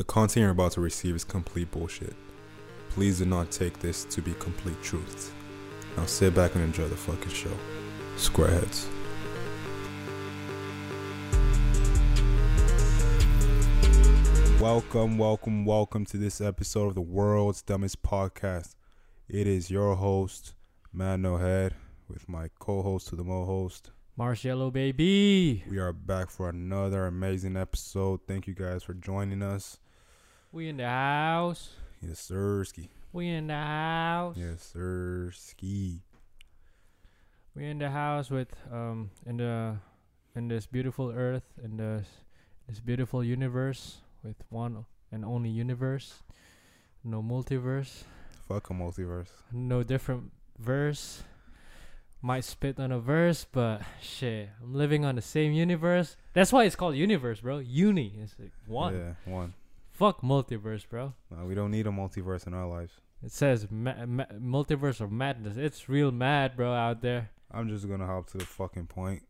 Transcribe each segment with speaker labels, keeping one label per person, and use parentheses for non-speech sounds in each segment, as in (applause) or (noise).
Speaker 1: The content you're about to receive is complete bullshit. Please do not take this to be complete truth. Now sit back and enjoy the fucking show. Squareheads. Welcome, welcome, welcome to this episode of the world's dumbest podcast. It is your host, Man No Head, with my co-host to the mo host.
Speaker 2: Marshmallow baby.
Speaker 1: We are back for another amazing episode. Thank you guys for joining us.
Speaker 2: We in the house.
Speaker 1: Yes, sir. Ski.
Speaker 2: We in the house.
Speaker 1: Yes, sir. Ski.
Speaker 2: We in the house with um in the in this beautiful earth in this this beautiful universe with one and only universe. No multiverse.
Speaker 1: Fuck a multiverse.
Speaker 2: No different verse. Might spit on a verse, but shit, I'm living on the same universe. That's why it's called universe, bro. Uni. It's like one.
Speaker 1: Yeah, one.
Speaker 2: Fuck multiverse, bro.
Speaker 1: No, we don't need a multiverse in our lives.
Speaker 2: It says ma- ma- multiverse of madness. It's real mad, bro, out there.
Speaker 1: I'm just gonna hop to the fucking point.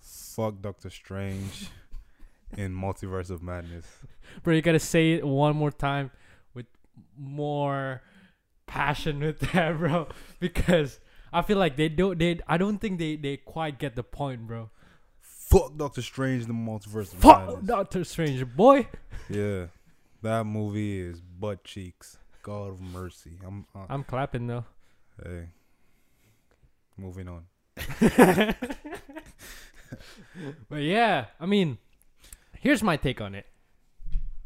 Speaker 1: Fuck Doctor Strange in Multiverse of Madness. (laughs)
Speaker 2: Bro, you gotta say it one more time with more passion with (laughs) that, bro. Because I feel like they don't. They I don't think they they quite get the point, bro.
Speaker 1: Fuck Doctor Strange in the Multiverse of
Speaker 2: Fuck
Speaker 1: Madness.
Speaker 2: Doctor Strange, boy.
Speaker 1: Yeah, that movie is butt cheeks. God of mercy. I'm. Uh,
Speaker 2: I'm clapping though.
Speaker 1: hey. Moving on. (laughs)
Speaker 2: But yeah, I mean, here's my take on it.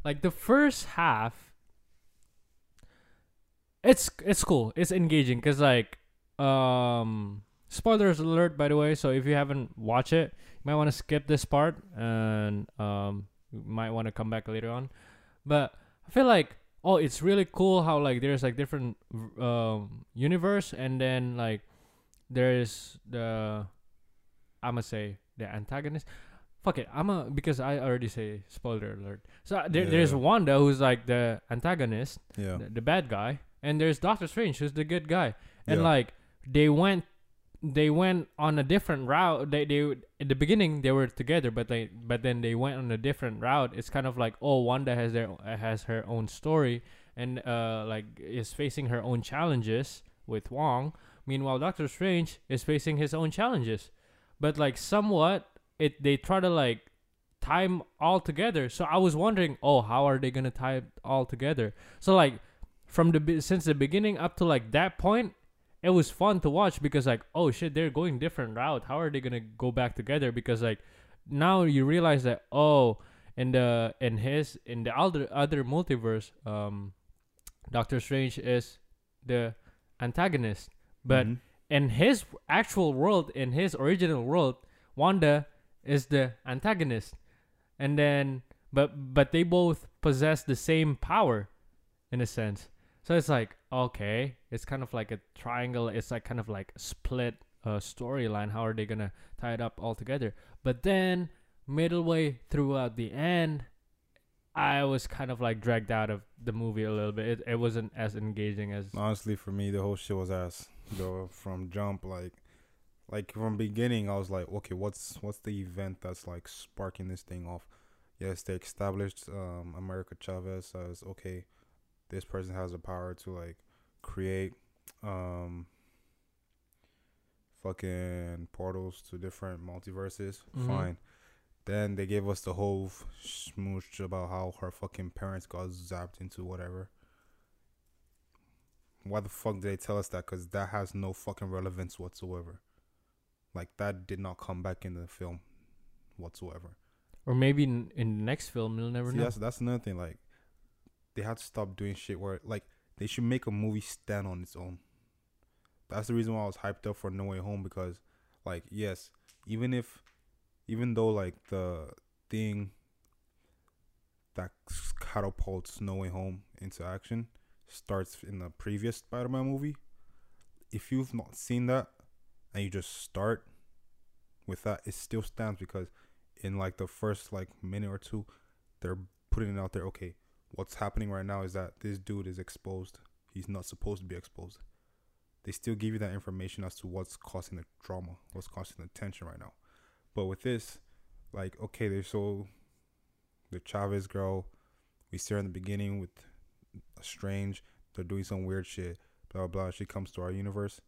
Speaker 2: Like the first half, it's it's cool. It's engaging because like, um, spoilers alert by the way. So if you haven't watched it, you might want to skip this part and um, you might want to come back later on. But I feel like oh, it's really cool how like there's like different um universe and then like there's the I'ma say the antagonist. Fuck it, I'm a because I already say spoiler alert. So uh, there, there's
Speaker 1: Yeah.
Speaker 2: Wanda who's like the antagonist,
Speaker 1: Yeah.
Speaker 2: the, the bad guy, and there's Doctor Strange who's the good guy. And
Speaker 1: Yeah.
Speaker 2: like they went, they went on a different route. They they in the beginning they were together, but they but then they went on a different route. It's kind of like oh Wanda has their has her own story and uh like is facing her own challenges with Wong. Meanwhile, Doctor Strange is facing his own challenges, but like somewhat it they try to like tie 'em all together. So I was wondering, oh, how are they gonna tie it all together? So like from the since the beginning up to like that point, it was fun to watch because like oh shit, they're going different route. How are they gonna go back together? Because like now you realize that oh, in the in his in the other other multiverse, um, Doctor Strange is the antagonist, but
Speaker 1: Mhm.
Speaker 2: in his actual world, in his original world, Wanda is the antagonist, and then but but they both possess the same power, in a sense. So it's like okay, it's kind of like a triangle. It's like kind of like split uh, storyline. How are they gonna tie it up all together? But then midway throughout the end, I was kind of like dragged out of the movie a little bit. It, it wasn't as engaging as
Speaker 1: Honestly, for me, the whole shit was ass. Though from jump, like, like from beginning, I was like, okay, what's what's the event that's like sparking this thing off? Yes, they established um America Chavez as okay, this person has the power to like create um fucking portals to different multiverses.
Speaker 2: Mhm.
Speaker 1: Fine. Then they gave us the whole smooch about how her fucking parents got zapped into whatever. Why the fuck did they tell us that? Because that has no fucking relevance whatsoever. Like, that did not come back in the film whatsoever.
Speaker 2: or maybe in, in the next film you'll never
Speaker 1: See,
Speaker 2: know.
Speaker 1: that's, that's another thing. Like, they had to stop doing shit where, like, they should make a movie stand on its own. That's the reason why I was hyped up for No Way Home because, like, yes, even if, even though, like, the thing that catapults No Way Home into action starts in the previous Spider Man movie, if you've not seen that and you just start with that, it still stands because in like the first like minute or two, they're putting it out there. Okay, what's happening right now is that this dude is exposed. He's not supposed to be exposed. They still give you that information as to what's causing the drama, what's causing the tension right now. But with this, like, okay, they so the Chavez girl. We see her in the beginning with Strange. They're doing some weird shit. Blah blah. She comes to our universe,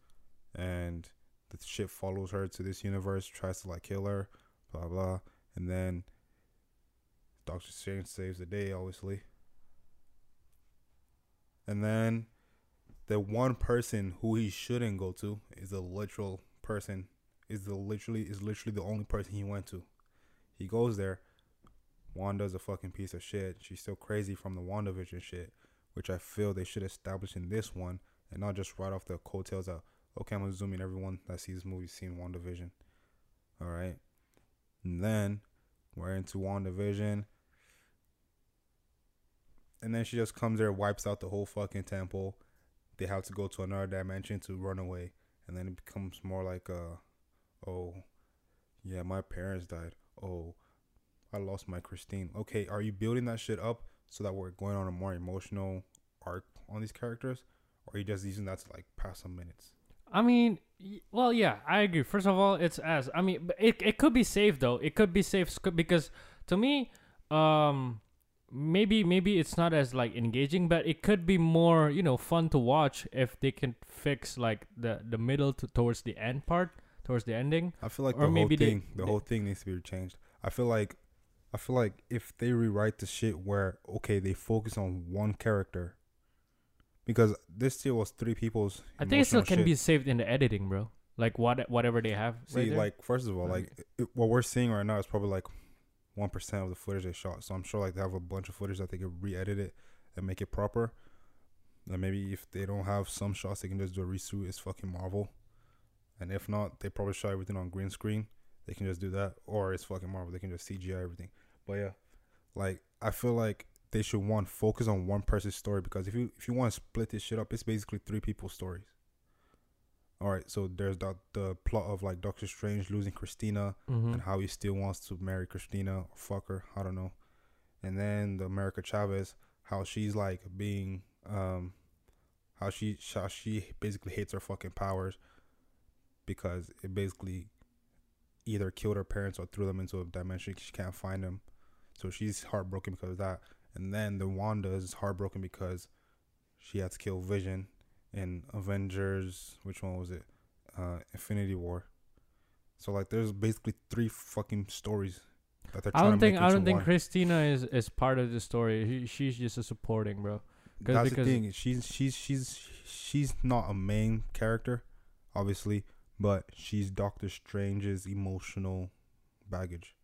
Speaker 1: and the shit follows her to this universe. Tries to like kill her. Blah blah. And then Doctor Strange saves the day, obviously. And then the one person who he shouldn't go to is a literal person. Is the literally is literally the only person he went to. He goes there. Wanda's a fucking piece of shit. She's still crazy from the WandaVision shit, which I feel they should establish in this one and not just right off the coattails of okay, I'm assuming everyone that sees this movie seen WandaVision. Alright. And then we're into WandaVision. And then she just comes there, wipes out the whole fucking temple. They have to go to another dimension to run away. And then it becomes more like uh oh yeah, my parents died. Oh, I lost my Christine. Okay, are you building that shit up so that we're going on a more emotional arc on these characters? Or are you just using that to like pass some minutes?
Speaker 2: I mean, well, yeah, I agree. First of all, it's as I mean, it it could be safe though. It could be safe because to me, um, maybe maybe it's not as like engaging, but it could be more you know fun to watch if they can fix like the the middle to towards the end part, towards the ending.
Speaker 1: I feel like
Speaker 2: Or
Speaker 1: the whole
Speaker 2: maybe they-
Speaker 1: thing, the
Speaker 2: they-
Speaker 1: whole thing needs to be changed. I feel like, I feel like if they rewrite the shit where okay they focus on one character, because this still was three people's.
Speaker 2: I think it still can be saved in the editing, bro. Like what whatever they have.
Speaker 1: See,
Speaker 2: right
Speaker 1: like first of all,
Speaker 2: Like-
Speaker 1: like it, what we're seeing right now is probably like one percent of the footage they shot. So I'm sure like they have a bunch of footage that they could re-edit it and make it proper. And maybe if they don't have some shots, they can just do a reshoot. It's fucking Marvel. And if not, they probably shot everything on green screen. They can just do that, or it's fucking Marvel. They can just CGI everything. But yeah, like I feel like they should one focus on one person's story because if you if you want to split this shit up, it's basically three people's stories. All right, so there's the the plot of like Doctor Strange losing Christina
Speaker 2: Mhm.
Speaker 1: and how he still wants to marry Christina or fuck her, I don't know. And then the America Chavez, how she's like being um how she how she basically hates her fucking powers because it basically either killed her parents or threw them into a dimension she can't find them. So she's heartbroken because of that. And then the Wanda is heartbroken because she had to kill Vision in Avengers. Which one was it? Uh, Infinity War. So like, there's basically three fucking stories that they're
Speaker 2: I
Speaker 1: trying
Speaker 2: don't
Speaker 1: to make
Speaker 2: think I don't think
Speaker 1: one.
Speaker 2: Christina is is part of the story. He, she's just a supporting, bro.
Speaker 1: That's
Speaker 2: because-
Speaker 1: the thing. She's she's she's she's not a main character, obviously, but she's Doctor Strange's emotional baggage.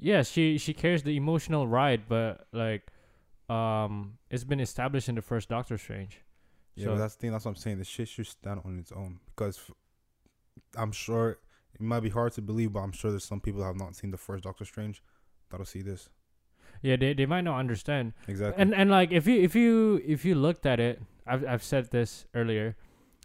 Speaker 2: Yeah, she she carries the emotional ride, but like, um, it's been established in the first Doctor Strange.
Speaker 1: Yeah,
Speaker 2: So-
Speaker 1: but that's the thing. That's what I'm saying. The shit should stand on its own because I'm sure it might be hard to believe, but I'm sure there's some people that have not seen the first Doctor Strange that'll see this.
Speaker 2: Yeah, they they might not understand.
Speaker 1: Exactly.
Speaker 2: And and like if you if you if you looked at it, I've I've said this earlier,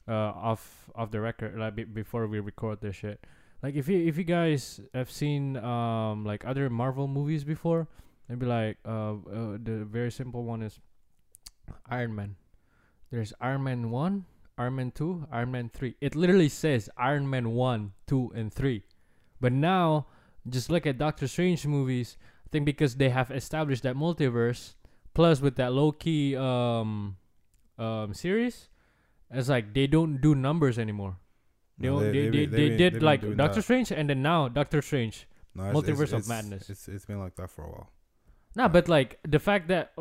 Speaker 2: uh, off off the record, like be, before we record this shit. Like if you if you guys have seen um like other Marvel movies before, it'd be like uh, uh the very simple one is Iron Man. There's Iron Man one, Iron Man two, Iron Man three. It literally says Iron Man one, two, and three. But now, just look at Doctor Strange movies. I think because they have established that multiverse, plus with that low key um um series, it's like they don't do numbers anymore. They
Speaker 1: No,
Speaker 2: don't- they, they,
Speaker 1: been-
Speaker 2: they, did like Doctor
Speaker 1: that.
Speaker 2: Strange and then now Doctor Strange.
Speaker 1: No, it's- it's-
Speaker 2: Multiverse of
Speaker 1: it's-
Speaker 2: Madness.
Speaker 1: It's it's been like that for a while.
Speaker 2: Nah, but like the fact that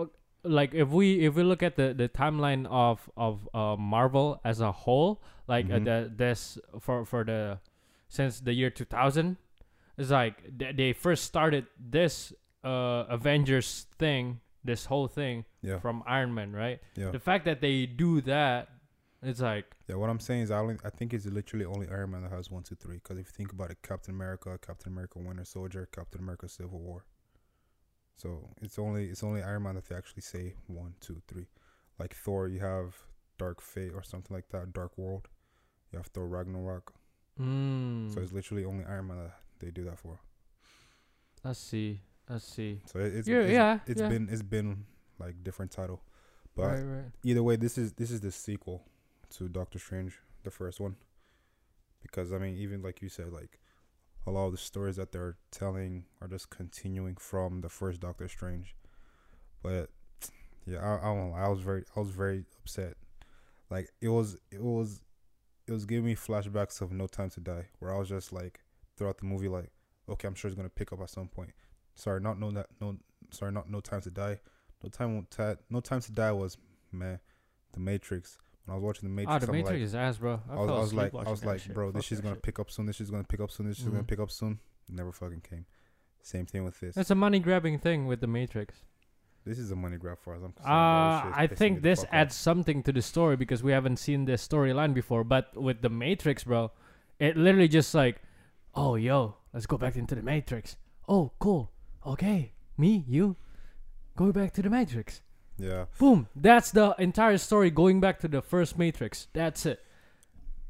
Speaker 2: like if we if we look at the the timeline of of uh, Marvel as a whole, like uh,
Speaker 1: Mhm.
Speaker 2: the this for for the since the year 2000, it's like they, they first started this uh Avengers thing, this whole thing
Speaker 1: Yeah,
Speaker 2: from Iron Man, right?
Speaker 1: yeah,
Speaker 2: The fact that they do that, it's like
Speaker 1: yeah. What I'm saying is, I only I think it's literally only Iron Man that has one, two, three. Because if you think about it, Captain America, Captain America, Winter Soldier, Captain America, Civil War. So it's only it's only Iron Man that they actually say one, two, three. Like Thor, you have Dark Fate or something like that, Dark World. You have Thor Ragnarok.
Speaker 2: mm,
Speaker 1: So it's literally only Iron Man that they do that for.
Speaker 2: let's see. Let's see.
Speaker 1: So it, it's
Speaker 2: Yeah,
Speaker 1: it's,
Speaker 2: yeah,
Speaker 1: it's
Speaker 2: yeah.
Speaker 1: been it's been like different title, but
Speaker 2: right, right.
Speaker 1: either way, this is this is the sequel to Doctor Strange, the first one, because I mean, even like you said, like a lot of the stories that they're telling are just continuing from the first Doctor Strange. But yeah, I, I I was very I was very upset. Like it was it was it was giving me flashbacks of No Time to Die, where I was just like throughout the movie like, okay, I'm sure it's gonna pick up at some point. Sorry, not no that no sorry, not No Time to Die. No time won't ta- No Time to Die was man, The Matrix. When I was watching The Matrix,
Speaker 2: Ah, the
Speaker 1: I'm
Speaker 2: Matrix
Speaker 1: like,
Speaker 2: is ass, bro. I,
Speaker 1: I was, I was like, I was like,
Speaker 2: shit.
Speaker 1: bro, this shit's gonna
Speaker 2: shit.
Speaker 1: pick up soon. This shit's gonna pick up soon. This shit's gonna
Speaker 2: Mhm.
Speaker 1: pick up soon. Never fucking came. Same thing with this.
Speaker 2: It's a money grabbing thing with the Matrix.
Speaker 1: This is a money grab for us. I'm.
Speaker 2: Uh, I think this adds something to the story because we haven't seen this storyline before. But with the Matrix, bro, it literally just like, oh, yo, let's go back into the Matrix. Oh, cool. Okay, me, you, go back to the Matrix.
Speaker 1: Yeah,
Speaker 2: Boom. That's the entire story going back to the first Matrix. That's it.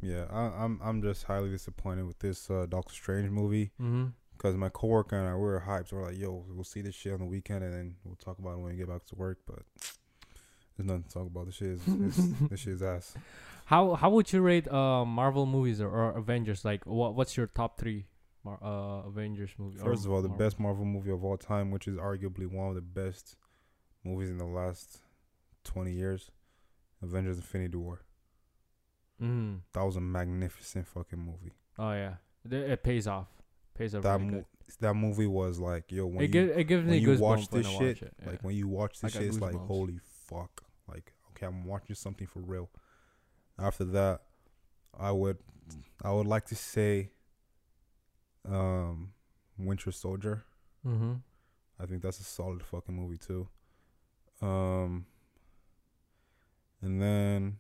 Speaker 1: yeah. I, I'm I'm just highly disappointed with this uh, Doctor Strange movie
Speaker 2: Mm-hmm.
Speaker 1: because my coworker and I we were hyped. We're like, yo, we'll see this shit on the weekend and then we'll talk about it when we get back to work. But there's nothing to talk about. This shit is (laughs) this shit is ass.
Speaker 2: How how would you rate uh Marvel movies or, or Avengers? Like, what what's your top three Mar- uh Avengers movie?
Speaker 1: First of all, the
Speaker 2: Marvel?
Speaker 1: best Marvel movie of all time, which is arguably one of the best movies in the last 20 years, Avengers: Infinity War.
Speaker 2: Mm.
Speaker 1: That was a magnificent fucking movie.
Speaker 2: Oh yeah, it pays off. Pays off.
Speaker 1: That
Speaker 2: really
Speaker 1: mo- that movie was like, yo, when
Speaker 2: It,
Speaker 1: you
Speaker 2: gi- it gives
Speaker 1: when
Speaker 2: me
Speaker 1: you watch this shit,
Speaker 2: watch it.
Speaker 1: like when you watch this shit, it's like holy fuck. Like, okay, I'm watching something for real. After that, I would I would like to say um Winter Soldier.
Speaker 2: mm-hmm.
Speaker 1: I think that's a solid fucking movie too. Um and then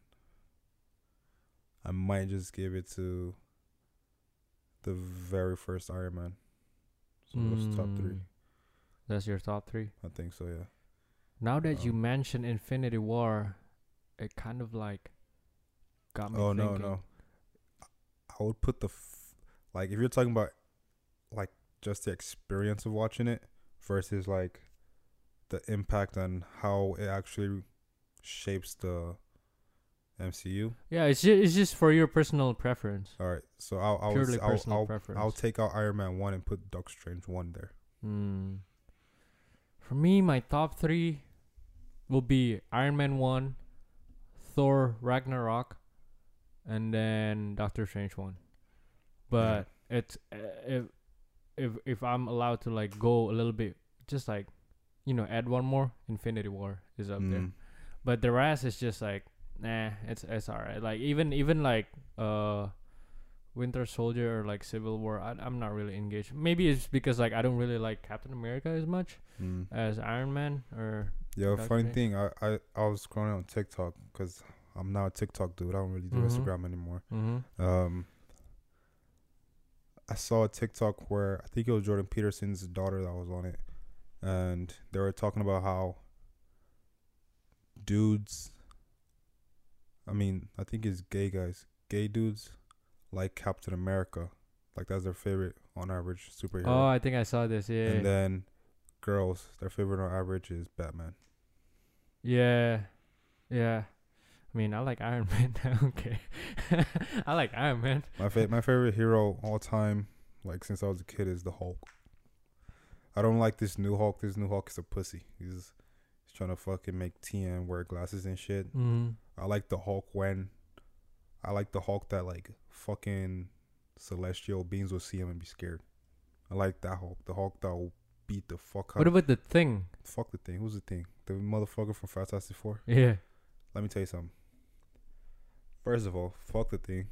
Speaker 1: I might just give it to the very first Iron Man. So those top three.
Speaker 2: Mm. That's your top three.
Speaker 1: I think so, yeah.
Speaker 2: Now that you
Speaker 1: Um,
Speaker 2: mention Infinity War, it kind of like got me
Speaker 1: Oh no, no. I would put the f- like if you're talking about like just the experience of watching it versus like the impact on how it actually shapes the MCU.
Speaker 2: Yeah, it's just it's just for your personal preference.
Speaker 1: All right, so I'll I'll
Speaker 2: Purely
Speaker 1: I'll,
Speaker 2: personal
Speaker 1: I'll,
Speaker 2: preference.
Speaker 1: I'll take out Iron Man one and put Doctor Strange one there.
Speaker 2: Hmm. For me, my top three will be Iron Man one, Thor Ragnarok, and then Doctor Strange one. But it's uh, if if if I'm allowed to like go a little bit, just like you know, add one more, Infinity War is up there.
Speaker 1: Mm.
Speaker 2: But the rest is just like, nah, it's it's alright. Like even even like uh, Winter Soldier or like Civil War, I, I'm not really engaged. Maybe it's because like I don't really like Captain America as much
Speaker 1: Mm.
Speaker 2: as Iron Man or
Speaker 1: Yeah,
Speaker 2: Doctor
Speaker 1: funny thing, I, I I was scrolling on TikTok because I'm now a TikTok dude. I don't really do
Speaker 2: Mhm.
Speaker 1: Instagram anymore.
Speaker 2: mm-hmm.
Speaker 1: Um, I saw a TikTok where I think it was Jordan Peterson's daughter that was on it, and they were talking about how dudes. I mean, I think it's gay guys, gay dudes, like Captain America, like that's their favorite on average superhero.
Speaker 2: Oh, I think I saw this. Yeah,
Speaker 1: And then girls, their favorite on average is Batman.
Speaker 2: yeah, yeah. I mean, I like Iron (laughs) Man. okay, (laughs) I like Iron Man.
Speaker 1: My fa- my favorite hero all time, like since I was a kid, is the Hulk. I don't like this new Hulk. This new Hulk is a pussy. He's he's trying to fucking make TN wear glasses and shit.
Speaker 2: Mm-hmm.
Speaker 1: I like the Hulk when I like the Hulk that like fucking celestial beings will see him and be scared. I like that Hulk. The Hulk that will beat the fuck out.
Speaker 2: What about the thing?
Speaker 1: fuck the thing? Who's the thing? The motherfucker from Fantastic Four.
Speaker 2: Yeah.
Speaker 1: Let me tell you something. First of all, fuck the thing.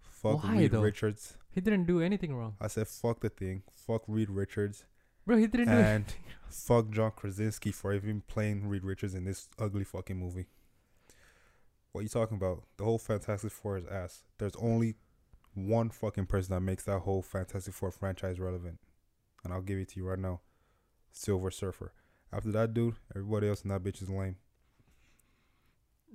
Speaker 1: Fuck
Speaker 2: Why,
Speaker 1: Reed
Speaker 2: though?
Speaker 1: Richards.
Speaker 2: He didn't do anything wrong,
Speaker 1: I said fuck the thing. Fuck Reed Richards.
Speaker 2: Bro. He didn't do.
Speaker 1: and fuck John Krasinski for even playing Reed Richards in this ugly fucking movie. What are you talking about? The whole Fantastic Four is ass. There's only one fucking person that makes that whole Fantastic Four franchise relevant. And I'll give it to you right now. Silver Surfer. After that dude, everybody else in that bitch is lame.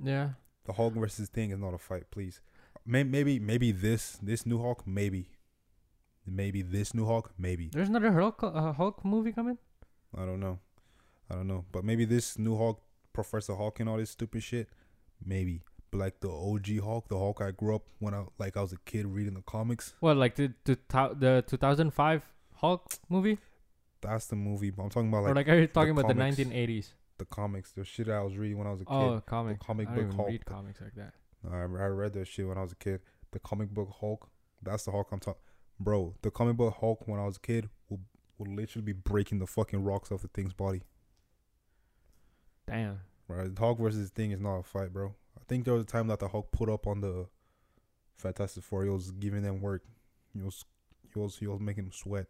Speaker 2: Yeah.
Speaker 1: The Hulk versus Thing is not a fight, please. May- Maybe, maybe this this new Hulk, maybe, maybe this new Hulk, maybe.
Speaker 2: There's another Hulk uh, Hulk movie coming.
Speaker 1: I don't know, I don't know. But maybe this new Hulk, Professor Hulk, and all this stupid shit, maybe. But like the OG Hulk, the Hulk I grew up when I like I was a kid reading the comics.
Speaker 2: What like the the the 2005 Hulk movie,
Speaker 1: That's the movie. But I'm talking about like.
Speaker 2: or
Speaker 1: like
Speaker 2: are you talking about
Speaker 1: comics.
Speaker 2: the 1980s?
Speaker 1: the comics, the shit I was reading when I was a kid.
Speaker 2: Oh, comic.
Speaker 1: comic
Speaker 2: I
Speaker 1: book Hulk.
Speaker 2: read comics like that.
Speaker 1: I, I read that shit when I was a kid. The comic book Hulk. That's the Hulk I'm talking. Bro, the comic book Hulk when I was a kid will will literally be breaking the fucking rocks off the thing's body.
Speaker 2: Damn.
Speaker 1: Right, Hulk versus the Thing is not a fight, bro. I think there was a time that the Hulk put up on the Fantastic Four. He was giving them work. He was he was he was making them sweat.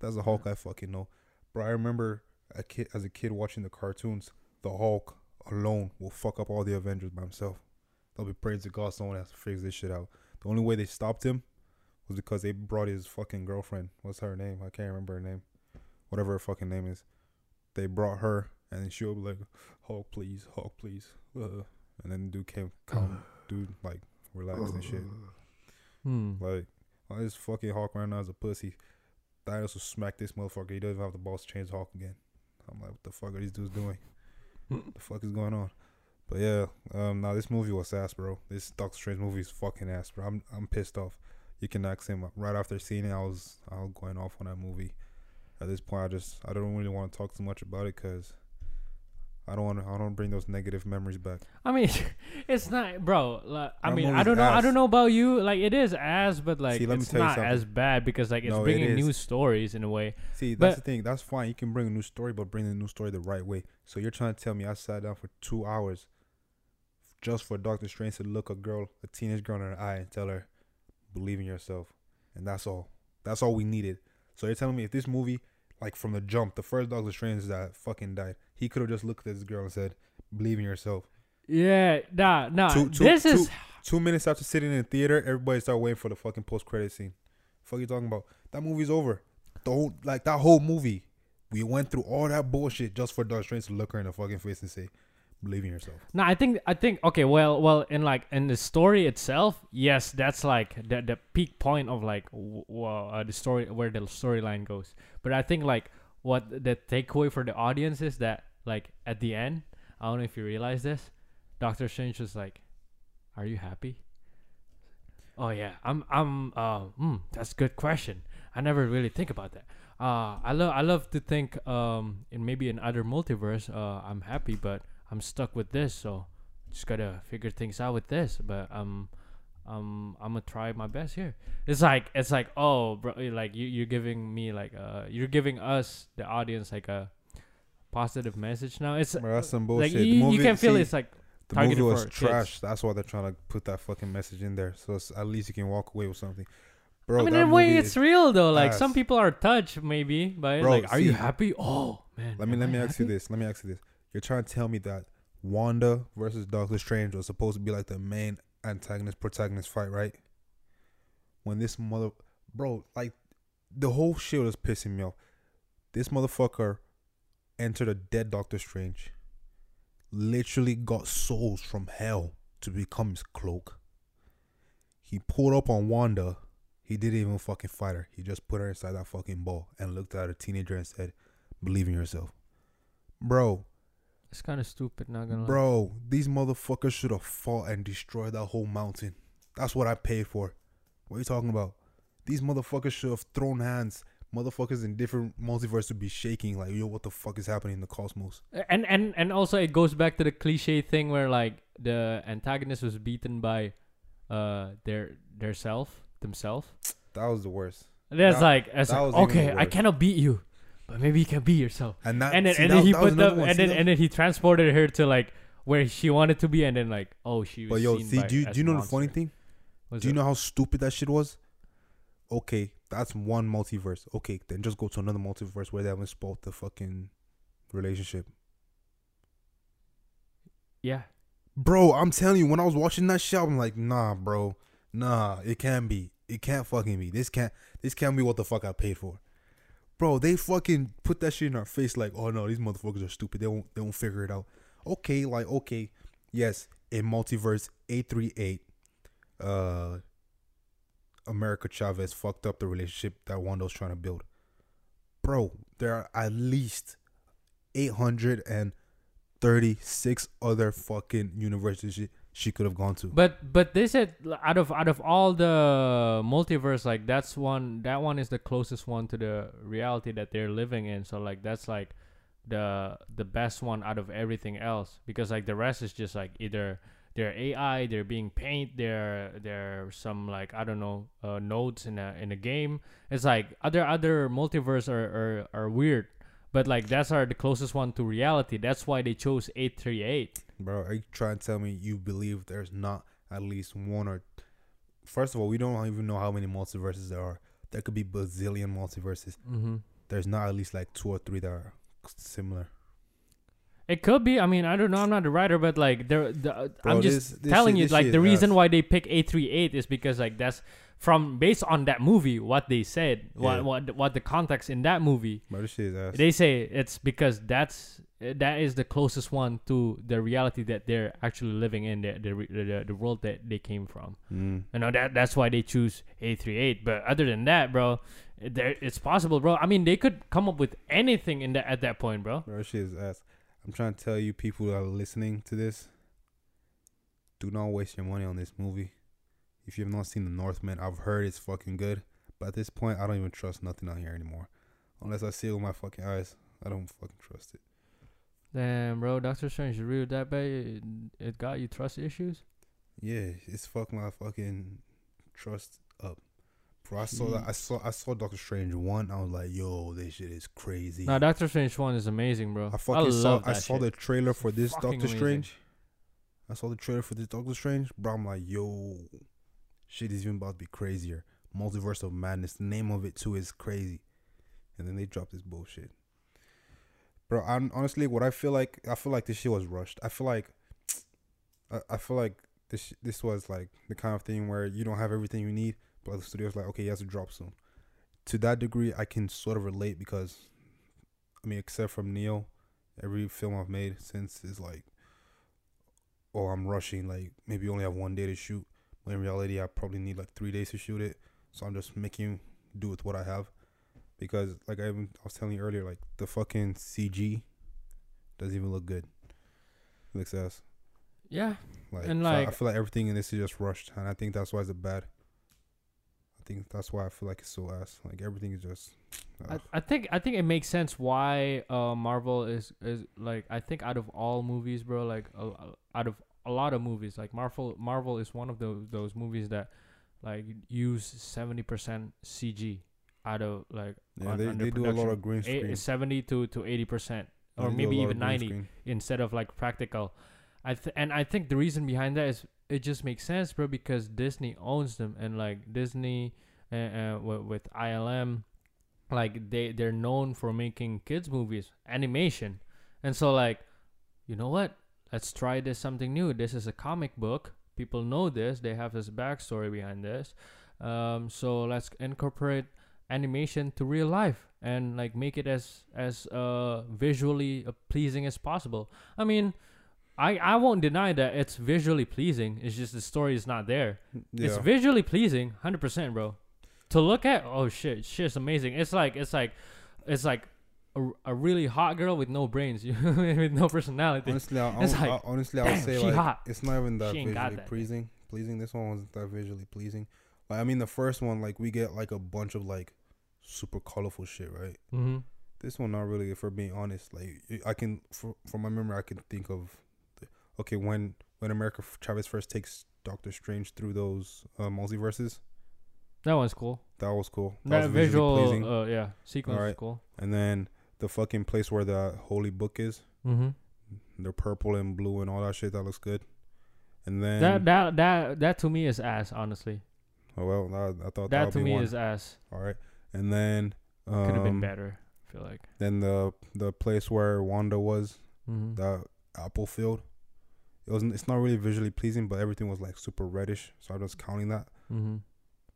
Speaker 1: That's the Hulk I fucking know, bro. I remember a kid as a kid watching the cartoons. The Hulk alone will fuck up all the Avengers by himself. They'll be praying to God someone has to figure this shit out. The only way they stopped him was because they brought his fucking girlfriend. What's her name? I can't remember her name. Whatever her fucking name is. They brought her, and she'll be like, Hulk, please, Hulk, please. Uh, and then dude came, come, (sighs) dude, like, relax and shit. (sighs)
Speaker 2: Hmm.
Speaker 1: Like, oh, this fucking Hulk right now is a pussy. Thanos will smack this motherfucker. He doesn't have the balls to change Hulk again. I'm like, what the fuck are these dudes doing? (laughs) the fuck is going on? But yeah, um, now this movie was ass, bro. This Doctor Strange movie is fucking ass, bro. I'm I'm pissed off. You can ask him. Right after seeing it, I was I was going off on that movie. At this point, I just I don't really want to talk too much about it because I don't want to I don't bring those negative memories back.
Speaker 2: I mean, (laughs) it's not, bro. Like, I
Speaker 1: That
Speaker 2: mean, I don't know. I don't know about you. Like, it is ass, but like,
Speaker 1: See,
Speaker 2: it's not as bad because like it's
Speaker 1: No,
Speaker 2: bringing
Speaker 1: is.
Speaker 2: new stories in a way.
Speaker 1: See,
Speaker 2: But-
Speaker 1: that's the thing. That's fine. You can bring a new story, but bring the new story the right way. So you're trying to tell me I sat down for two hours just for Doctor Strange to look a girl, a teenage girl in her eye and tell her, believe in yourself. And that's all. That's all we needed. So you're telling me if this movie, like from the jump, the first Doctor Strange that fucking died, he could have just looked at this girl and said, believe in yourself.
Speaker 2: Yeah, nah, nah.
Speaker 1: Two- two-
Speaker 2: this
Speaker 1: two-
Speaker 2: is
Speaker 1: Two minutes after sitting in the theater, everybody start waiting for the fucking post credit scene. Fuck you talking about? That movie's over. The whole like that whole movie, we went through all that bullshit just for Doctor Strange to look her in the fucking face and say, "Believe in yourself."
Speaker 2: No, I think I think okay. Well, well, in like in the story itself, yes, that's like the the peak point of like w- w- uh, the story where the storyline goes. But I think like what the takeaway for the audience is that like at the end, I don't know if you realize this, Doctor Strange was like, "Are you happy?" Oh yeah, I'm I'm uh mm, that's a good question. I never really think about that. Uh, I love I love to think um in maybe in other multiverse uh I'm happy, but I'm stuck with this, so just gotta figure things out with this. But um, um, I'm gonna try my best here. It's like it's like oh, bro, like you you're giving me like uh you're giving us the audience like a positive message now. It's
Speaker 1: Bro, that's some
Speaker 2: like
Speaker 1: bullshit. The
Speaker 2: you, you can feel
Speaker 1: see,
Speaker 2: it's like
Speaker 1: The movie was
Speaker 2: for kids.
Speaker 1: trash. That's why they're trying to put that fucking message in there, so it's, at least you can walk away with something. Bro,
Speaker 2: I mean, in a way, it's real though. Like some people are touched maybe by.
Speaker 1: Bro,
Speaker 2: like, are you happy? Oh man.
Speaker 1: Let me let me ask you this. Let me ask you this. You're trying to tell me that Wanda versus Doctor Strange was supposed to be like the main antagonist protagonist fight, right? When this mother, bro, like the whole shit was pissing me off. This motherfucker entered a dead Doctor Strange. Literally got souls from hell to become his cloak. He pulled up on Wanda. He didn't even fucking fight her. He just put her inside that fucking ball and looked at a teenager and said, "Believe in yourself." Bro,
Speaker 2: It's kind of stupid. Not gonna lie.
Speaker 1: bro, these motherfuckers should have fought and destroyed that whole mountain. That's what I paid for. What are you talking about? These motherfuckers should have thrown hands. Motherfuckers in different multiverse would be shaking like, yo, what the fuck is happening in the cosmos?
Speaker 2: and and and also it goes back to the cliche thing where like the antagonist was beaten by uh their their self themselves
Speaker 1: That was the worst.
Speaker 2: that's
Speaker 1: That-
Speaker 2: like it's
Speaker 1: that
Speaker 2: like, okay i cannot beat you but maybe you can be yourself
Speaker 1: And that
Speaker 2: and then
Speaker 1: see,
Speaker 2: and
Speaker 1: that-
Speaker 2: then he
Speaker 1: that was
Speaker 2: put
Speaker 1: another one.
Speaker 2: and
Speaker 1: See,
Speaker 2: then
Speaker 1: that-
Speaker 2: and then he transported her to like where she wanted to be and then like oh she was
Speaker 1: But yo,
Speaker 2: seen
Speaker 1: see,
Speaker 2: by,
Speaker 1: do you,
Speaker 2: as
Speaker 1: do you know the
Speaker 2: monster.
Speaker 1: funny thing? Do you know how stupid that shit was? Okay, that's one multiverse. Okay, then just go to another multiverse where they haven't spoiled the fucking relationship.
Speaker 2: yeah
Speaker 1: Bro, I'm telling you, when I was watching that shit, I'm like, nah, bro. Nah, it can't be. It can't fucking be. This can't this can't be what the fuck I paid for. Bro, they fucking put that shit in our face like, oh no, these motherfuckers are stupid. They won't they won't figure it out. Okay, like, okay, yes, in multiverse 838, uh America Chavez fucked up the relationship that Wanda was trying to build. Bro, there are at least 836 other fucking universes she, could have gone to.
Speaker 2: but but they said out of out of all the multiverse like that's one that one is the closest one to the reality that they're living in so like that's like the the best one out of everything else because like the rest is just like either they're AI, they're being paint, they're they're some like I don't know uh, nodes in a in a game. It's like other other multiverse are, are are weird, but like that's are the closest one to reality. That's why they chose eight three eight.
Speaker 1: Bro, are you trying to tell me you believe there's not at least one or first of all, we don't even know how many multiverses there are. There could be bazillion multiverses.
Speaker 2: Mm-hmm.
Speaker 1: There's not at least like two or three that are similar.
Speaker 2: It could be. I mean, I don't know. I'm not a writer, but like, there, the, I'm just
Speaker 1: this- this
Speaker 2: telling
Speaker 1: shit-
Speaker 2: you, like, the reason why they pick eight three eight is because like that's from based on that movie what they said, what
Speaker 1: Yeah.
Speaker 2: what what the context in that movie.
Speaker 1: Bro, this is ass.
Speaker 2: They say it's because that's that is the closest one to the reality that they're actually living in, the the the, the world that they came from.
Speaker 1: Mm.
Speaker 2: You know that that's why they choose eight three eight. But other than that, bro, there it's possible, bro. I mean, they could come up with anything in that at that point, bro.
Speaker 1: Bro, ass. I'm trying to tell you, people that are listening to this, do not waste your money on this movie. If you have not seen The Northman, I've heard it's fucking good. But at this point, I don't even trust nothing out here anymore. Unless I see it with my fucking eyes, I don't fucking trust it.
Speaker 2: Damn, bro, Doctor Strange, you read that bad? It, it got you trust issues?
Speaker 1: Yeah, it's fuck my fucking trust up. Bro, I saw that. I saw I saw Doctor Strange one. I was like, yo, this shit is crazy.
Speaker 2: No, Doctor Strange one is amazing, bro.
Speaker 1: I fucking saw.
Speaker 2: love
Speaker 1: I saw
Speaker 2: shit.
Speaker 1: the trailer for this Doctor
Speaker 2: amazing.
Speaker 1: Strange. I saw the trailer for this Doctor Strange, bro. I'm like, yo, shit is even about to be crazier. Multiverse of Madness. The name of it too is crazy. And then they dropped this bullshit, bro. I'm honestly, what I feel like, I feel like this shit was rushed. I feel like, I, I feel like this this was like the kind of thing where you don't have everything you need, but the studio's like, okay, he has to drop soon. To that degree, I can sort of relate because, I mean, except from Neo, every film I've made since is like, oh, I'm rushing. Like maybe you only have one day to shoot. When in reality, I probably need like three days to shoot it. So I'm just making do with what I have, because like I, was telling you earlier, like the fucking CG doesn't even look good. It looks ass.
Speaker 2: Yeah,
Speaker 1: Like,
Speaker 2: And,
Speaker 1: so I- I feel like everything in this is just rushed, and I think that's why it's bad. I think that's why I feel like it's so ass. Like everything is just.
Speaker 2: I. I think I think it makes sense why uh Marvel is is like I think out of all movies, bro, like uh, out of a lot of movies, like Marvel Marvel is one of those those movies that like use seventy percent CG out of like
Speaker 1: yeah,
Speaker 2: on-
Speaker 1: they, they do a lot of green screen.
Speaker 2: eight, seventy to to eighty percent, or
Speaker 1: a
Speaker 2: maybe even ninety.
Speaker 1: screen.
Speaker 2: instead of like practical. I th- and I think the reason behind that is it just makes sense, bro, because Disney owns them and like Disney uh, uh, with, with ILM, like they they're known for making kids movies, animation, and so like, you know what? Let's try this something new. This is a comic book. People know this. They have this backstory behind this. Um, so let's incorporate animation to real life and like make it as as uh visually uh, pleasing as possible. I mean, I I won't deny that it's visually pleasing. It's just the story is not there. It's visually pleasing, hundred percent, bro. To look at, oh shit, shit's amazing. It's like it's like it's like a, a really hot girl with no brains, (laughs) with no personality.
Speaker 1: Honestly, I, I,
Speaker 2: It's
Speaker 1: I-
Speaker 2: like,
Speaker 1: honestly, I would (clears throat) say like
Speaker 2: hot.
Speaker 1: it's not even that
Speaker 2: She ain't got
Speaker 1: visually
Speaker 2: that.
Speaker 1: pleasing. Pleasing. This one wasn't that visually pleasing. Like I mean, the first one, like we get like a bunch of like super colorful shit, right?
Speaker 2: Mm-hmm.
Speaker 1: This one, not really. If we're being honest, like I can, for, from my memory, I can think of, the, okay, when when America Chavez first takes Doctor Strange through those uh, multiverses,
Speaker 2: That one's cool.
Speaker 1: that was cool. That,
Speaker 2: That,
Speaker 1: was
Speaker 2: visual,
Speaker 1: pleasing.
Speaker 2: uh, yeah, sequence cool.
Speaker 1: and then the fucking place where the holy book is.
Speaker 2: Mm-hmm.
Speaker 1: They're purple and blue and all that shit. That looks good. And then
Speaker 2: that that that that to me is ass, honestly.
Speaker 1: Oh well, I, I thought that,
Speaker 2: that to me
Speaker 1: one.
Speaker 2: is ass.
Speaker 1: All right, and then um,
Speaker 2: could have been better. I feel like
Speaker 1: then the the place where Wanda was,
Speaker 2: mm-hmm.
Speaker 1: the apple field. It was it's not really visually pleasing, but everything was like super reddish. So I was counting that.
Speaker 2: Mm-hmm.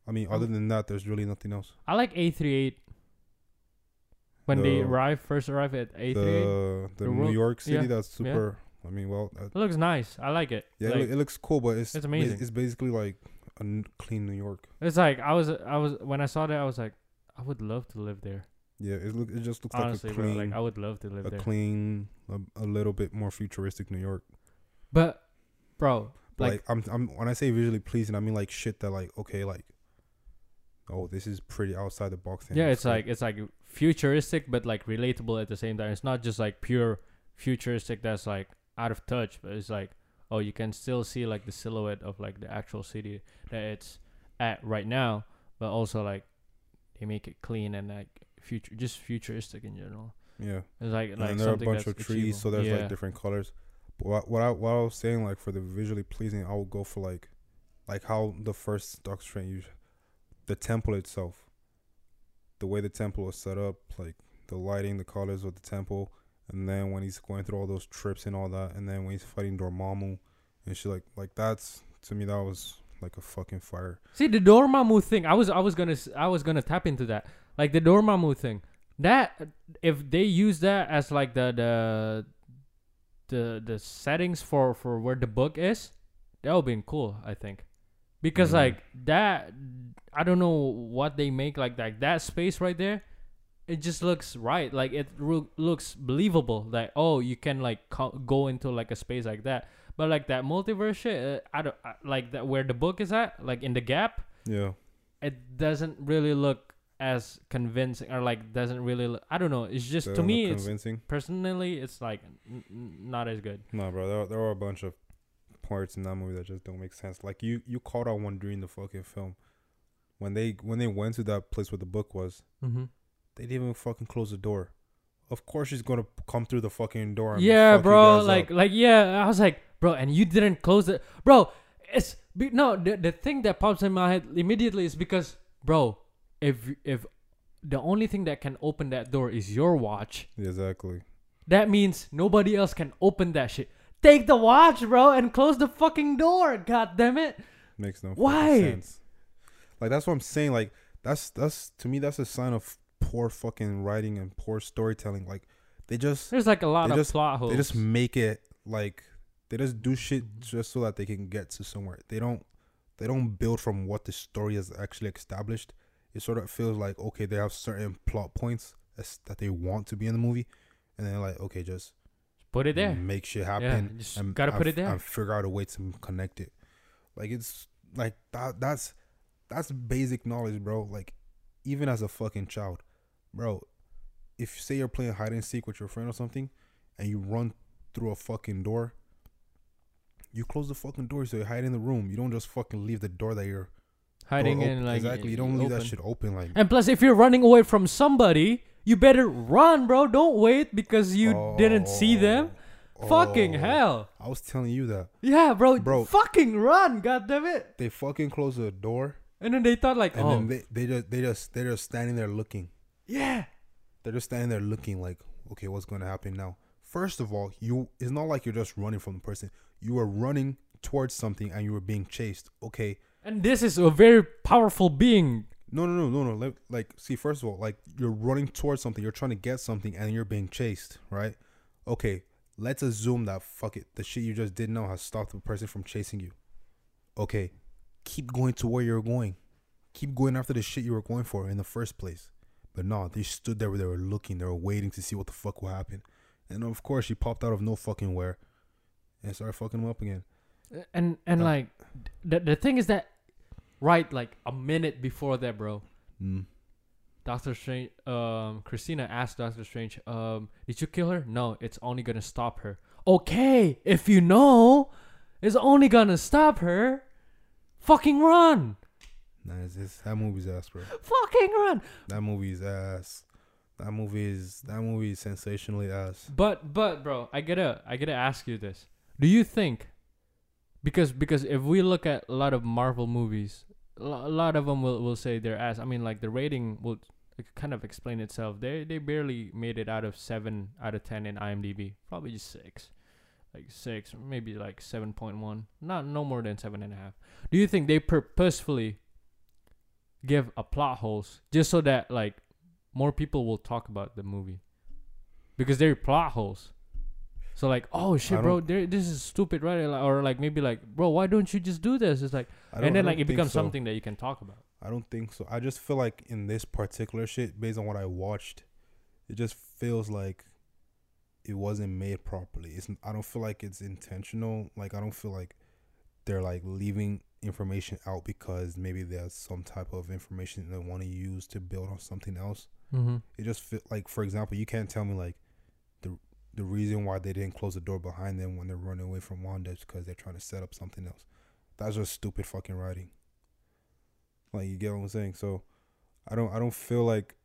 Speaker 1: I mean, other oh. than that, there's really nothing else.
Speaker 2: I like 838 when
Speaker 1: the, they
Speaker 2: arrive first arrive at A3.
Speaker 1: The, the, New York City.
Speaker 2: Yeah.
Speaker 1: That's super. Yeah. I mean, well, that,
Speaker 2: it looks nice. I like it.
Speaker 1: Yeah,
Speaker 2: like,
Speaker 1: it, looks cool, but it's
Speaker 2: it's amazing.
Speaker 1: It's basically like a clean New York.
Speaker 2: It's like I was I was when I saw that I was like I would love to live there.
Speaker 1: Yeah, it look it just looks
Speaker 2: Honestly,
Speaker 1: like a clean.
Speaker 2: Bro, like I would love to live
Speaker 1: a
Speaker 2: there.
Speaker 1: Clean, a, a little bit more futuristic New York.
Speaker 2: But, bro,
Speaker 1: like,
Speaker 2: like
Speaker 1: I'm I'm when I say visually pleasing, I mean like shit that like okay like oh, this is pretty outside the box. and
Speaker 2: yeah, it's like it's like futuristic but like relatable at the same time. It's not just like pure futuristic that's like out of touch, but it's like oh, you can still see like the silhouette of like the actual city that it's at right now, but also like they make it clean and like future just futuristic in general.
Speaker 1: yeah.
Speaker 2: It's like
Speaker 1: And
Speaker 2: like
Speaker 1: there are a bunch of trees, so there's
Speaker 2: achievable.
Speaker 1: like different colors. But what what I, what I was saying, like for the visually pleasing, I would go for like, like how the first Doctor Strange, the temple itself, the way the temple was set up, like the lighting, the colors of the temple, and then when he's going through all those trips and all that, and then when he's fighting Dormammu, and shit like like that's to me that was like a fucking fire.
Speaker 2: See the Dormammu thing. I was I was gonna I was gonna tap into that. Like the Dormammu thing. That if they use that as like the the the the settings for for where the book is, that would be cool. I think because
Speaker 1: Mhm.
Speaker 2: like that I don't know what they make like that that space right there. It just looks right. Like it ro- looks believable. Like oh, you can like co- go into like a space like that. But like that multiverse shit, uh, I don't I, like that where the book is at, like in the gap.
Speaker 1: Yeah,
Speaker 2: It doesn't really look as convincing, or like doesn't really. Look, I don't know. It's just to me,
Speaker 1: look
Speaker 2: it's
Speaker 1: convincing.
Speaker 2: personally, it's like n- n- not as good.
Speaker 1: No, bro, there, there are a bunch of parts in that movie that just don't make sense. Like you, you caught out one during the fucking film when they when they went to that place where the book was.
Speaker 2: Mm-hmm.
Speaker 1: They didn't even fucking close the door. Of course, she's gonna come through the fucking door. And
Speaker 2: Yeah, bro. Like,
Speaker 1: up.
Speaker 2: like, yeah. I was like, bro, and you didn't close it, bro. It's be- no. The the thing that pops in my head immediately is because, bro, if if the only thing that can open that door is your watch,
Speaker 1: exactly.
Speaker 2: that means nobody else can open that shit. Take the watch, bro, and close the fucking door. God damn it.
Speaker 1: Makes no
Speaker 2: Why?
Speaker 1: sense. Like that's what I'm saying. Like that's that's to me that's a sign of poor fucking writing and poor storytelling. Like they just
Speaker 2: There's like a lot of
Speaker 1: just-
Speaker 2: plot holes.
Speaker 1: they just make it like they just do shit just so that they can get to somewhere. They don't they don't build from what the story has actually established. It sort of feels like okay, they have certain plot points that they want to be in the movie, and then like okay, just
Speaker 2: put it there.
Speaker 1: make shit
Speaker 2: Yeah,
Speaker 1: happen.
Speaker 2: just
Speaker 1: and
Speaker 2: gotta put it there.
Speaker 1: and figure out a way to connect it. Like it's like that. That's that's basic knowledge, bro. Like even as a fucking child, bro. If say you're playing hide and seek with your friend or something, and you run through a fucking door, you close the fucking door so you hide in the room. You don't just fucking leave the door that you're
Speaker 2: Hiding in like
Speaker 1: exactly. You don't leave that
Speaker 2: open.
Speaker 1: shit open. Like
Speaker 2: And plus, if you're running away from somebody, you better run, bro. Don't wait because you didn't see oh. them. Fucking
Speaker 1: oh,
Speaker 2: hell.
Speaker 1: I was telling you that
Speaker 2: Yeah, bro.
Speaker 1: Bro.
Speaker 2: Fucking run. God damn it.
Speaker 1: they fucking close the door,
Speaker 2: And then they thought like,
Speaker 1: and
Speaker 2: oh,
Speaker 1: then they they just they just they're just standing there looking.
Speaker 2: yeah.
Speaker 1: They're just standing there looking like, okay, what's going to happen now? First of all, you it's not like you're just running from the person. You are running towards something and you were being chased. Okay,
Speaker 2: And this is a very powerful being.
Speaker 1: no, no, no, no, no. Like, see, first of all, like you're running towards something. You're trying to get something and you're being chased, right? Okay, let's assume that fuck it, the shit you just did now has stopped the person from chasing you. Okay, keep going to where you're going. Keep going after the shit you were going for in the first place. But no, they stood there. Where they were looking. They were waiting to see what the fuck will happen. And of course, she popped out of no fucking where, and started fucking him up again.
Speaker 2: And and
Speaker 1: Uh.
Speaker 2: like the the thing is that right like a minute before that, bro.
Speaker 1: Mm.
Speaker 2: Doctor Strange, um, Christina asked Doctor Strange, um, did you kill her? No, it's only gonna stop her. Okay, if you know, it's only gonna stop her. Fucking run!
Speaker 1: Nah, it's, it's, that movie's ass, bro.
Speaker 2: Fucking run!
Speaker 1: That movie's ass. That movie is that movie is sensationally ass.
Speaker 2: But but bro, I gotta I gotta ask you this. Do you think? Because because if we look at a lot of Marvel movies, a a lot of them will, will say they're ass. I mean, like the rating will kind of explain itself. They they barely made it out of seven out of ten in IMDb. Probably just six, like six, maybe like seven point one. Not no more than seven and a half. Do you think they purposefully give a plot holes just so that like more people will talk about the movie? Because they're plot holes. So like, oh shit, bro, this is stupid, right? Or like maybe like, bro, why don't you just do this? It's like, and then like it becomes
Speaker 1: so.
Speaker 2: something that you can talk about.
Speaker 1: I don't think so. I just feel like in this particular shit, based on what I watched, it just feels like it wasn't made properly. It's I don't feel like it's intentional. Like I don't feel like they're like leaving information out because maybe there's some type of information they want to use to build on something else.
Speaker 2: Mm-hmm.
Speaker 1: It just feel like, for example, you can't tell me like the the reason why they didn't close the door behind them when they're running away from Wanda is because they're trying to set up something else. That's just stupid fucking writing. Like you get what I'm saying? So I don't I don't feel like